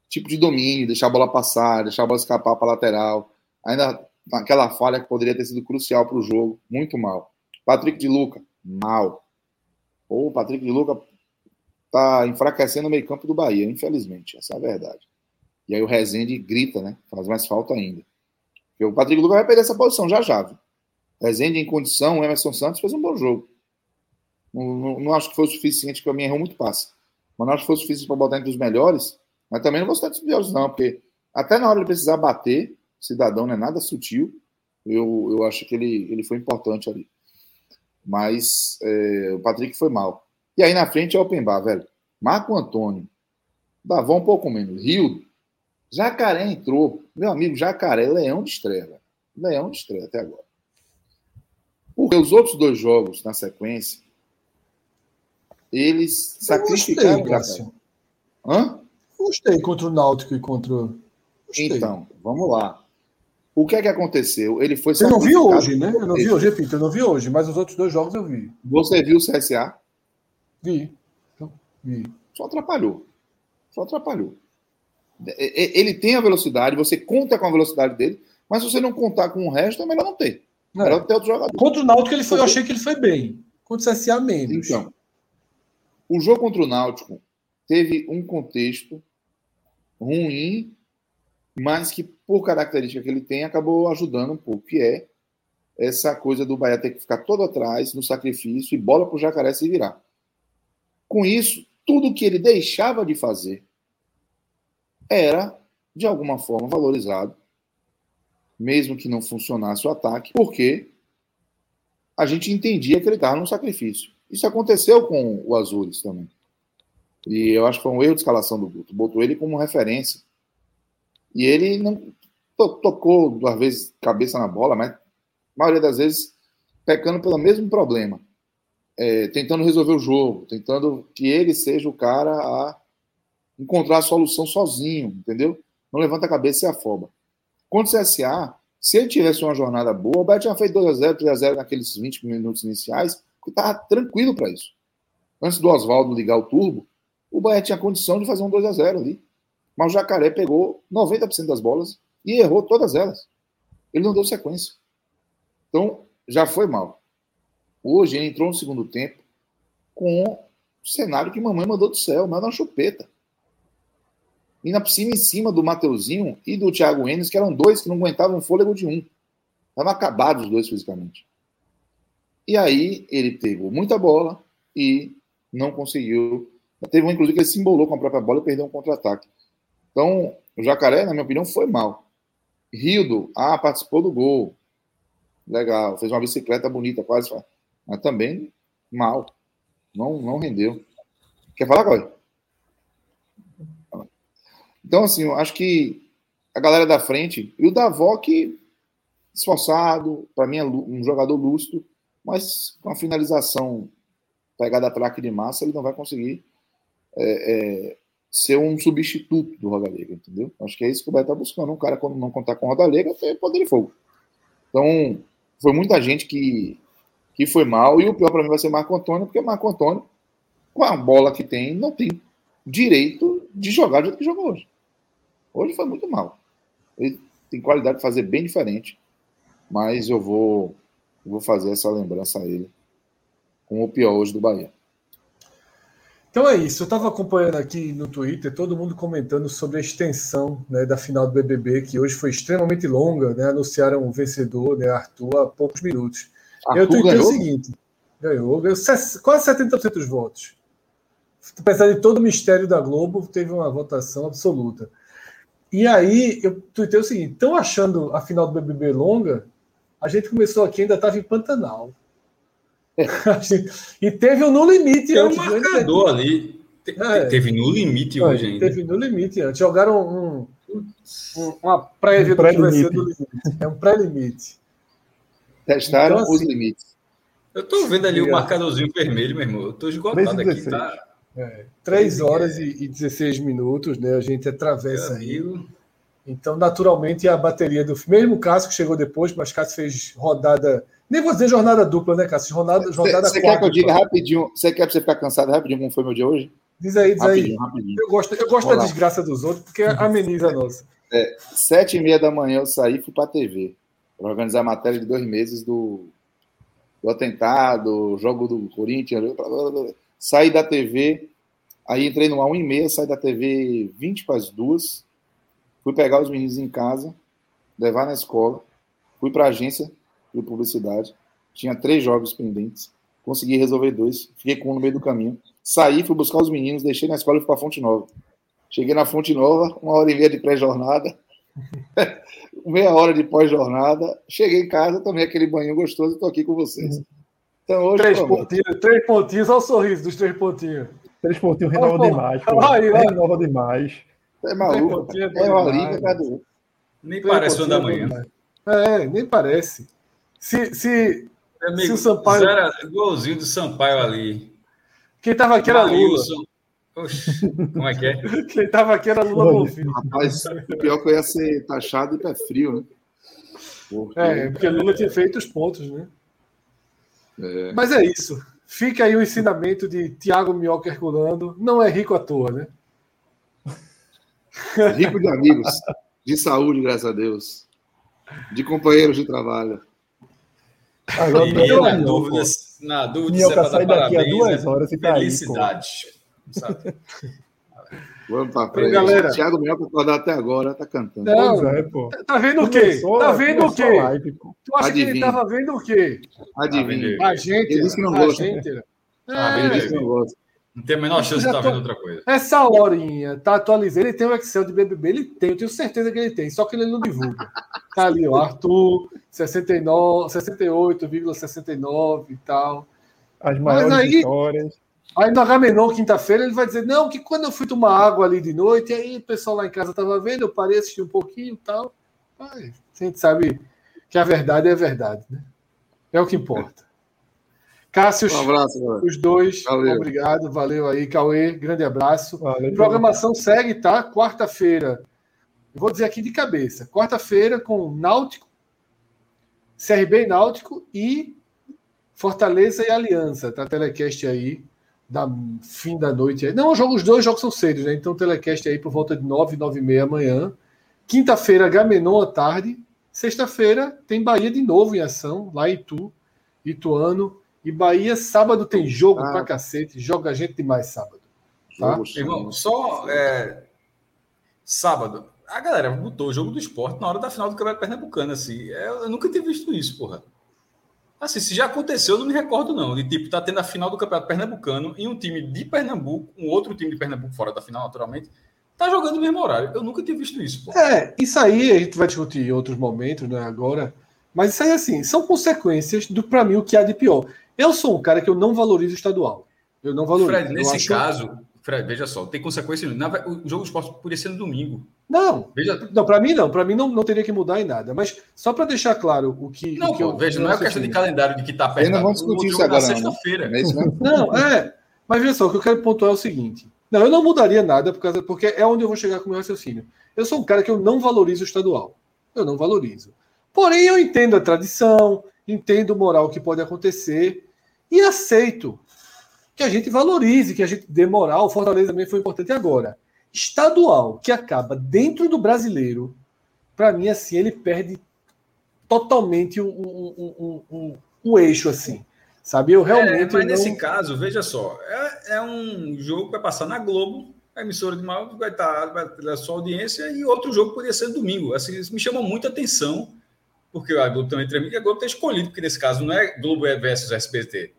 Tipo de domínio, deixar a bola passar, deixar a bola escapar para a lateral. Ainda aquela falha que poderia ter sido crucial para o jogo, muito mal. Patrick de Luca, mal. O Patrick de Luca tá enfraquecendo o meio-campo do Bahia, infelizmente. Essa é a verdade. E aí o Rezende grita, né? Faz mais falta ainda. Porque o Patrick Lucas vai perder essa posição já já. Viu? Rezende em condição, o Emerson Santos fez um bom jogo. Não, não, não acho que foi o suficiente, porque o minha errou muito passe. Mas não acho que fosse difícil para botar entre os melhores, mas também não vou citar entre os melhores, não, porque até na hora de precisar bater, cidadão não é nada sutil. Eu, eu acho que ele, ele foi importante ali. Mas é, o Patrick foi mal. E aí na frente é o open bar, velho. Marco Antônio, Davão um pouco menos, Rio, Jacaré entrou. Meu amigo, Jacaré, leão de estreia, velho. Leão de estreia até agora. Porque os outros dois jogos na sequência, eles sacrificaram. Gostei, Hã? Gostei contra o Náutico e contra. Gostei. Então, vamos lá. O que é que aconteceu? Ele foi. Eu não vi hoje, né? Eu não vi hoje, repito, eu não vi hoje, mas os outros dois jogos eu vi. Você viu o CSA? Vi. Então, vi. Só atrapalhou. Só atrapalhou. Ele tem a velocidade, você conta com a velocidade dele, mas se você não contar com o resto, é melhor não ter. É. Melhor ter outro jogador. Contra o Náutico ele foi, eu achei que ele foi bem. Contra o CSA menos. Então, o jogo contra o Náutico teve um contexto ruim, mas que, por característica que ele tem, acabou ajudando um pouco, que é essa coisa do Bahia ter que ficar todo atrás, no sacrifício, e bola para o Jacaré se virar. Com isso, tudo que ele deixava de fazer era, de alguma forma, valorizado, mesmo que não funcionasse o ataque, porque a gente entendia que ele estava num sacrifício. Isso aconteceu com o Azures também. E eu acho que foi um erro de escalação do Guto. Botou ele como referência. E ele não tocou duas vezes cabeça na bola, mas a maioria das vezes pecando pelo mesmo problema. É, tentando resolver o jogo, tentando que ele seja o cara a encontrar a solução sozinho, entendeu? Não levanta a cabeça e afoba. Contra o CSA, se ele tivesse uma jornada boa, o Beto tinha feito 2x0, 3x0 naqueles 20 minutos iniciais, porque estava tranquilo para isso. Antes do Oswaldo ligar o turbo, o Bahia tinha condição de fazer um 2 a 0 ali. Mas o Jacaré pegou 90% das bolas e errou todas elas. Ele não deu sequência. Então, já foi mal. Hoje ele entrou no segundo tempo com o cenário que mamãe mandou do céu, mas na chupeta. E na cima em cima do Mateuzinho e do Thiago Enes, que eram dois que não aguentavam fôlego de um. Estavam acabados os dois fisicamente. E aí ele pegou muita bola e não conseguiu Teve um, inclusive, que ele se embolou com a própria bola e perdeu um contra-ataque. Então, o Jacaré, na minha opinião, foi mal. Rildo, ah, participou do gol. Legal, fez uma bicicleta bonita, quase. Mas também mal. Não, não rendeu. Quer falar, Coy? Então, assim, eu acho que a galera da frente, e o Davó que esforçado, para mim é um jogador lúcido, mas com a finalização pegada a traque de massa, ele não vai conseguir é, é, ser um substituto do Rodalega, entendeu? Acho que é isso que o Beto está buscando. Um cara, quando não contar com o Rodalega, tem poder de fogo. Então, foi muita gente que, que foi mal, e o pior para mim vai ser Marco Antônio, porque Marco Antônio, com a bola que tem, não tem direito de jogar do jeito que jogou hoje. Hoje foi muito mal. Ele tem qualidade de fazer bem diferente, mas eu vou, eu vou fazer essa lembrança a ele com o pior hoje do Bahia. Então é isso. Eu estava acompanhando aqui no Twitter todo mundo comentando sobre a extensão né, da final do BBB, que hoje foi extremamente longa. Né, anunciaram o vencedor, né, Arthur, há poucos minutos. Eu tuitei o seguinte: ganhou, ganhou quase 70% dos votos. Apesar de todo o mistério da Globo, teve uma votação absoluta. E aí eu tuitei o seguinte: estão achando a final do BBB longa? A gente começou aqui, ainda estava em Pantanal. e teve o um no limite Tem antes. um marcador ali. Te, é. Teve no limite hoje ainda. Teve no limite antes. Jogaram um, um, uma prévia um do que vai ser do limite. É um pré-limite. Testaram então, assim, os limites. Eu tô vendo ali o marcadorzinho vermelho, meu irmão. Eu tô esgotado aqui, tá? É, 3 horas e, e 16 minutos, né? A gente atravessa aí. Então, naturalmente, a bateria do mesmo Cássio que chegou depois, mas Cássio fez rodada nem vou dizer jornada dupla, né, Cássio? Jornada, jornada Você quer que eu diga rapidinho? Você quer pra você ficar cansado rapidinho como foi meu dia hoje? Diz aí, diz rapidinho, aí. Rapidinho. Eu gosto, eu gosto da lá. desgraça dos outros, porque ameniza a nossa. É, sete e meia da manhã eu saí e fui pra TV. Para organizar a matéria de dois meses do, do atentado, jogo do Corinthians. Saí da TV, aí entrei no 1 e meia, saí da TV 20 para as duas. Fui pegar os meninos em casa, levar na escola. Fui para a agência, de publicidade. Tinha três jogos pendentes. Consegui resolver dois. Fiquei com um no meio do caminho. Saí, fui buscar os meninos, deixei na escola e fui para Fonte Nova. Cheguei na Fonte Nova, uma hora e meia de pré-jornada, meia hora de pós-jornada. Cheguei em casa, tomei aquele banho gostoso e estou aqui com vocês. Então, hoje, três, pontinhos, três pontinhos, olha o sorriso dos três pontinhos. Três pontinhos renova demais. Pô. Aí, renova demais. É maluco. É uma liga cada Nem parece o da manhã. É, nem parece. Se, se, Amigo, se o Sampaio. Era igualzinho do Sampaio ali. Quem estava aqui era Lula. Oxe, como é que é? Quem estava aqui era Lula Bonfim. Rapaz, o pior que eu ia ser taxado e pé frio, né? Porque... É, porque Lula tinha feito os pontos, né? É. Mas é isso. Fica aí o ensinamento de Tiago Minhoca Herculano. Não é rico à toa, né? Rico de amigos, de saúde, graças a Deus. De companheiros de trabalho. Agora, e, na, dúvida, na dúvida, Minhoca sai daqui a duas é horas e tá Felicidade. Aí, Vamos pra frente. Galera. Thiago Minhoca acordar até agora, tá cantando. Não, é, pô. Tá vendo o quê? Tá vendo o quê? Live, tu acha Adivinha. que ele tava vendo o quê? Adivinha. A gente. Ele disse que não gosta. Gente, ah, ele disse que não gosta. Não tem a menor chance de estar tá vendo outra coisa. Essa horinha, tá atualizando. Ele tem o Excel de BBB, ele tem, eu tenho certeza que ele tem, só que ele não divulga. Tá ali, ó, Arthur, 69, 68,69 e tal. As maiores Mas aí, vitórias. Aí no Agamenon, quinta-feira, ele vai dizer: Não, que quando eu fui tomar água ali de noite, aí o pessoal lá em casa estava vendo, eu parei, assisti um pouquinho e tal. Ai, a gente sabe que a verdade é a verdade, né? É o que importa. Cássio, um abraço, os dois, valeu. obrigado, valeu aí, Cauê, grande abraço. Valeu, Programação segue, tá? Quarta-feira, vou dizer aqui de cabeça, quarta-feira com Náutico, CRB Náutico e Fortaleza e Aliança, tá? Telecast aí da fim da noite. Não, os dois jogos são cedo, né? Então, telecast aí por volta de 9, 9 e meia amanhã. Quinta-feira, Gamenon à tarde. Sexta-feira tem Bahia de novo em ação, lá em Itu, Ituano. E Bahia, sábado tem jogo ah. pra cacete. Joga a gente demais sábado. Tá? Irmão, só é... sábado. A galera botou o jogo do esporte na hora da final do Campeonato Pernambucano, assim. É, eu nunca tinha visto isso, porra. Assim, se já aconteceu, eu não me recordo, não. De tipo, tá tendo a final do Campeonato Pernambucano e um time de Pernambuco, um outro time de Pernambuco fora da final, naturalmente, tá jogando no mesmo horário. Eu nunca tinha visto isso. Pô. É, isso aí a gente vai discutir em outros momentos, né, agora. Mas isso aí, assim, são consequências do, para mim, o que há de pior. Eu sou um cara que eu não valorizo o estadual. Eu não valorizo. Fred, nesse acho... caso, Fred, veja só, tem consequência. O jogo do esporte poderia ser no domingo. Não, veja... não para mim não. Para mim não, não teria que mudar em nada. Mas só para deixar claro o que. Não, o que eu, veja, não é questão de calendário de que está perto. Não vamos discutir isso agora. sexta-feira. Não, é não, é. Mas veja só, o que eu quero pontuar é o seguinte. Não, eu não mudaria nada, por causa, porque é onde eu vou chegar com o meu raciocínio. Eu sou um cara que eu não valorizo o estadual. Eu não valorizo. Porém, eu entendo a tradição, entendo o moral que pode acontecer e aceito que a gente valorize, que a gente dê moral. O Fortaleza também foi importante agora. Estadual, que acaba dentro do brasileiro, para mim, assim, ele perde totalmente o, o, o, o, eixo, assim. Sabe? Eu realmente. É, mas não... nesse caso, veja só, é, é, um jogo que vai passar na Globo, a emissora de mal vai estar vai ter sua audiência, e outro jogo poderia ser domingo. Assim, isso me chama muita atenção, porque a Globo também transmite, e a Globo tem escolhido, porque nesse caso não é Globo versus SBT.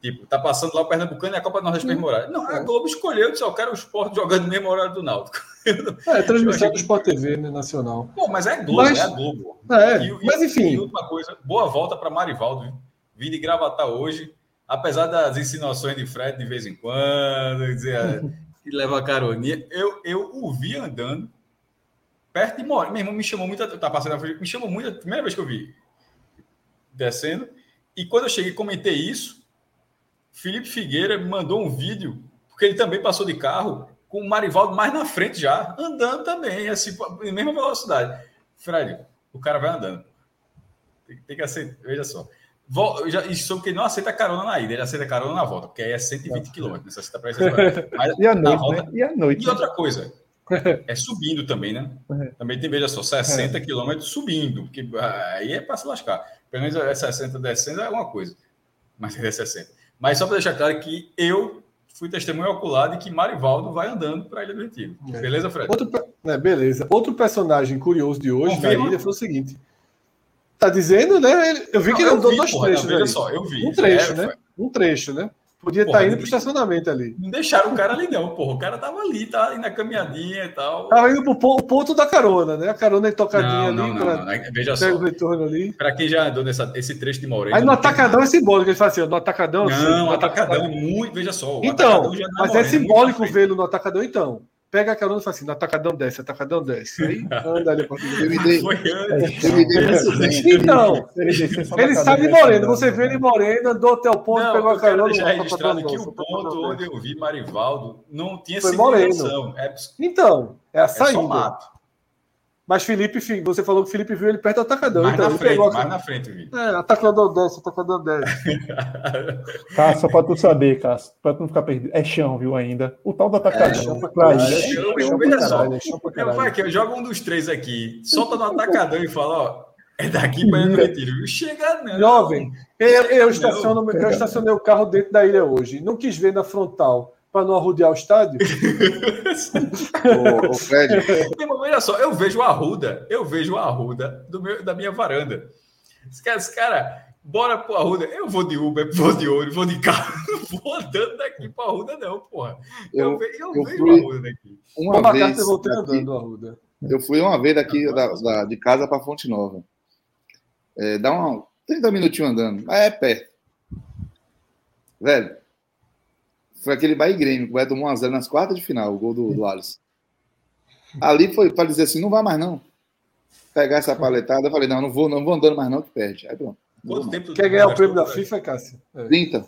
Tipo, tá passando lá o Pernambucano e a Copa do Nordeste mesmo horário. Não, a Globo escolheu, disse, eu quero o esporte jogando no mesmo horário do Náutico. É, transmissão do Sport TV, né, nacional. Pô, mas é Globo, mas, é a Globo. É, e, mas enfim. E última coisa, boa volta para Marivaldo, Vim de gravatar hoje, apesar das insinuações de Fred de vez em quando, dizer que leva a caroninha, eu, eu o vi andando perto de Mora. Meu irmão me chamou muito, tá passando na frente, me chamou muito, a primeira vez que eu vi descendo. E quando eu cheguei comentei isso, Felipe Figueira me mandou um vídeo, porque ele também passou de carro, com o Marivaldo mais na frente já, andando também, assim, em mesma velocidade. Fred, o cara vai andando. Tem, tem que aceitar, veja só. Vol, já, isso porque ele não aceita carona na ida, ele aceita carona na volta, porque aí é 120 km. Necessita para e a noite, volta, né? E a noite. E né? outra coisa, é subindo também, né? É. Também tem, veja só, 60 é. km subindo, porque aí é para se lascar. Pelo menos é 60 descendo é uma coisa, mas é 60. Mas só para deixar claro que eu fui testemunho ocular de que Marivaldo vai andando para a Ilha do Retiro. É. Beleza, Fred? Outro, é, beleza. Outro personagem curioso de hoje Confirma. na ilha foi o seguinte. Tá dizendo, né? Eu vi não, que ele andou vi, dois porra, trechos. Não, veja só, eu vi. Um trecho, é, né? Foi. Um trecho, né? Podia estar tá indo para o estacionamento ali. Não deixaram o cara ali, não, porra. O cara tava ali, tá ali na caminhadinha e tal. Tava indo pro ponto da carona, né? A carona é tocadinha não, ali. Não, pra... não, Veja só. o retorno ali. Para quem já andou nessa, esse trecho de Moreno. Aí no atacadão é simbólico, ele fala assim, no atacadão. Não, assim, no atacadão é muito. Veja só. Então, é mas é simbólico vê-lo no atacadão, então pega a carona e fala assim, atacadão desce, atacadão desce. Aí anda ali. Então, ele sabe Moreno. Você vê ele Moreno, andou até o ponto, não, pegou a carona. Já registrado que o ponto onde eu vi Marivaldo não tinha Foi Moreno. É... Então, é a saída. É só mato. Mas Felipe, você falou que Felipe viu ele perto do atacadão. Mais então, na frente, mais a... na frente, Vitor. É, atacadão desce, atacadão desce. Tá, só pra tu saber, Cássio, pra tu não ficar perdido. É chão, viu, ainda. O tal do atacadão. É chão pra caralho. É chão, é chão, pra caralho, é chão pra caralho. Eu, jogo um dos três aqui, solta no atacadão e fala, ó, é daqui para ir no retiro. Chega não. Jovem, eu, eu, estaciono, eu estacionei o carro dentro da ilha hoje. Não quis ver na frontal para não arrudear o estádio? ô, ô, Fred. olha só, eu vejo a Arruda, eu vejo a Arruda do meu, da minha varanda. Esse cara, esse cara, bora pro Arruda. Eu vou de Uber, vou de ouro, vou de carro. Não vou andando daqui para Arruda, não, porra. Eu, eu, eu, eu vejo a Arruda daqui. Uma vez. Andando Arruda. Eu fui uma vez daqui da, da, de casa para Fonte Nova. É, dá uma 30 minutinhos andando, mas é perto. Velho, foi aquele Bahia Grêmio, que vai tomar 1x0 nas quartas de final, o gol do, do Alisson. Ali foi para dizer assim: não vai mais não. Pegar essa paletada, eu falei: não, não vou, não vou andando mais não, que perde. Aí pronto. Quanto tempo Quer ganhar o prêmio da FIFA, Cássio? É. 30.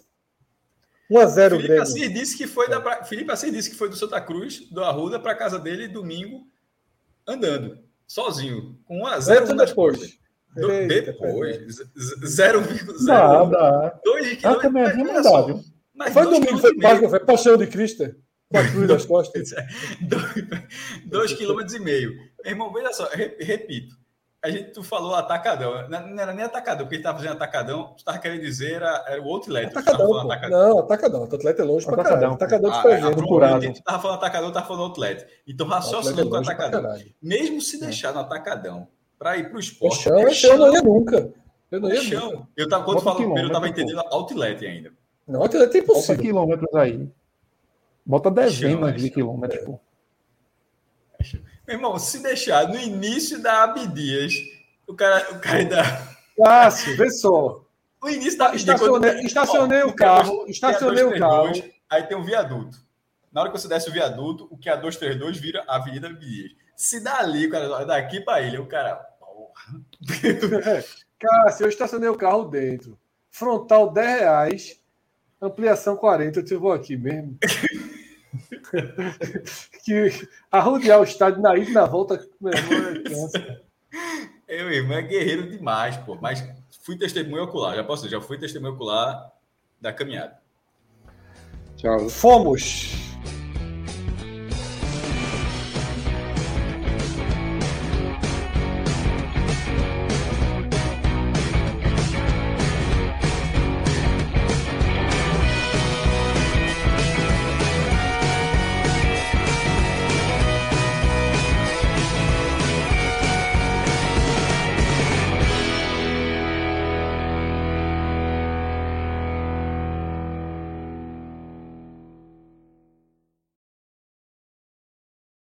1x0 Felipe Grêmio. Assis disse que foi da, Felipe Assis disse que foi do Santa Cruz, do Arruda, para casa dele domingo, andando, sozinho, com 1x0 nas depois. Do, depois, 0,0. Dá, 2 km. Ah, também é viu? Mas foi domingo, foi Páscoa, foi paixão de Cristo. Com a cruz das costas. dois quilômetros e meio. Meu irmão, veja só, repito. A gente, tu falou atacadão. Não era nem atacadão, porque ele estava fazendo atacadão. Tu estava querendo dizer era, era o outlet. Atacadão, atacadão. Não, atacadão. O atleta é longe para caralho. Atacadão de ah, presente. Tu estava falando atacadão, estava falando outlet. Então, raciocinando é com atacadão. Mesmo se deixar no atacadão para ir para o esporte. Chão, é chão, eu não ia nunca. Eu não ia chão. Nunca. Eu tava, quando falando primeiro, eu estava entendendo outlet ainda. Não, aquilo é impossível. Bota quilômetros aí. Bota dezenas de quilômetros, pô. Meu irmão, se deixar no início da Abdias, o cara, o cara ainda. Fácil, vê só. O início da Abdias. Estacionei, quando... estacionei o carro, estacionei o carro. Aí tem um viaduto. Na hora que você desce o viaduto, o que é a 232 vira a Avenida Abdias. Se dali, o cara, daqui para ele, o cara. Porra. Cara, se eu estacionei o carro dentro, frontal 10 reais, Ampliação 40, eu vou aqui mesmo. que arrodear o estádio na ida e na volta, meu irmão, é Eu, irmão, é guerreiro demais, pô. Mas fui testemunho ocular, já posso, já fui testemunho ocular da caminhada. Tchau. Fomos.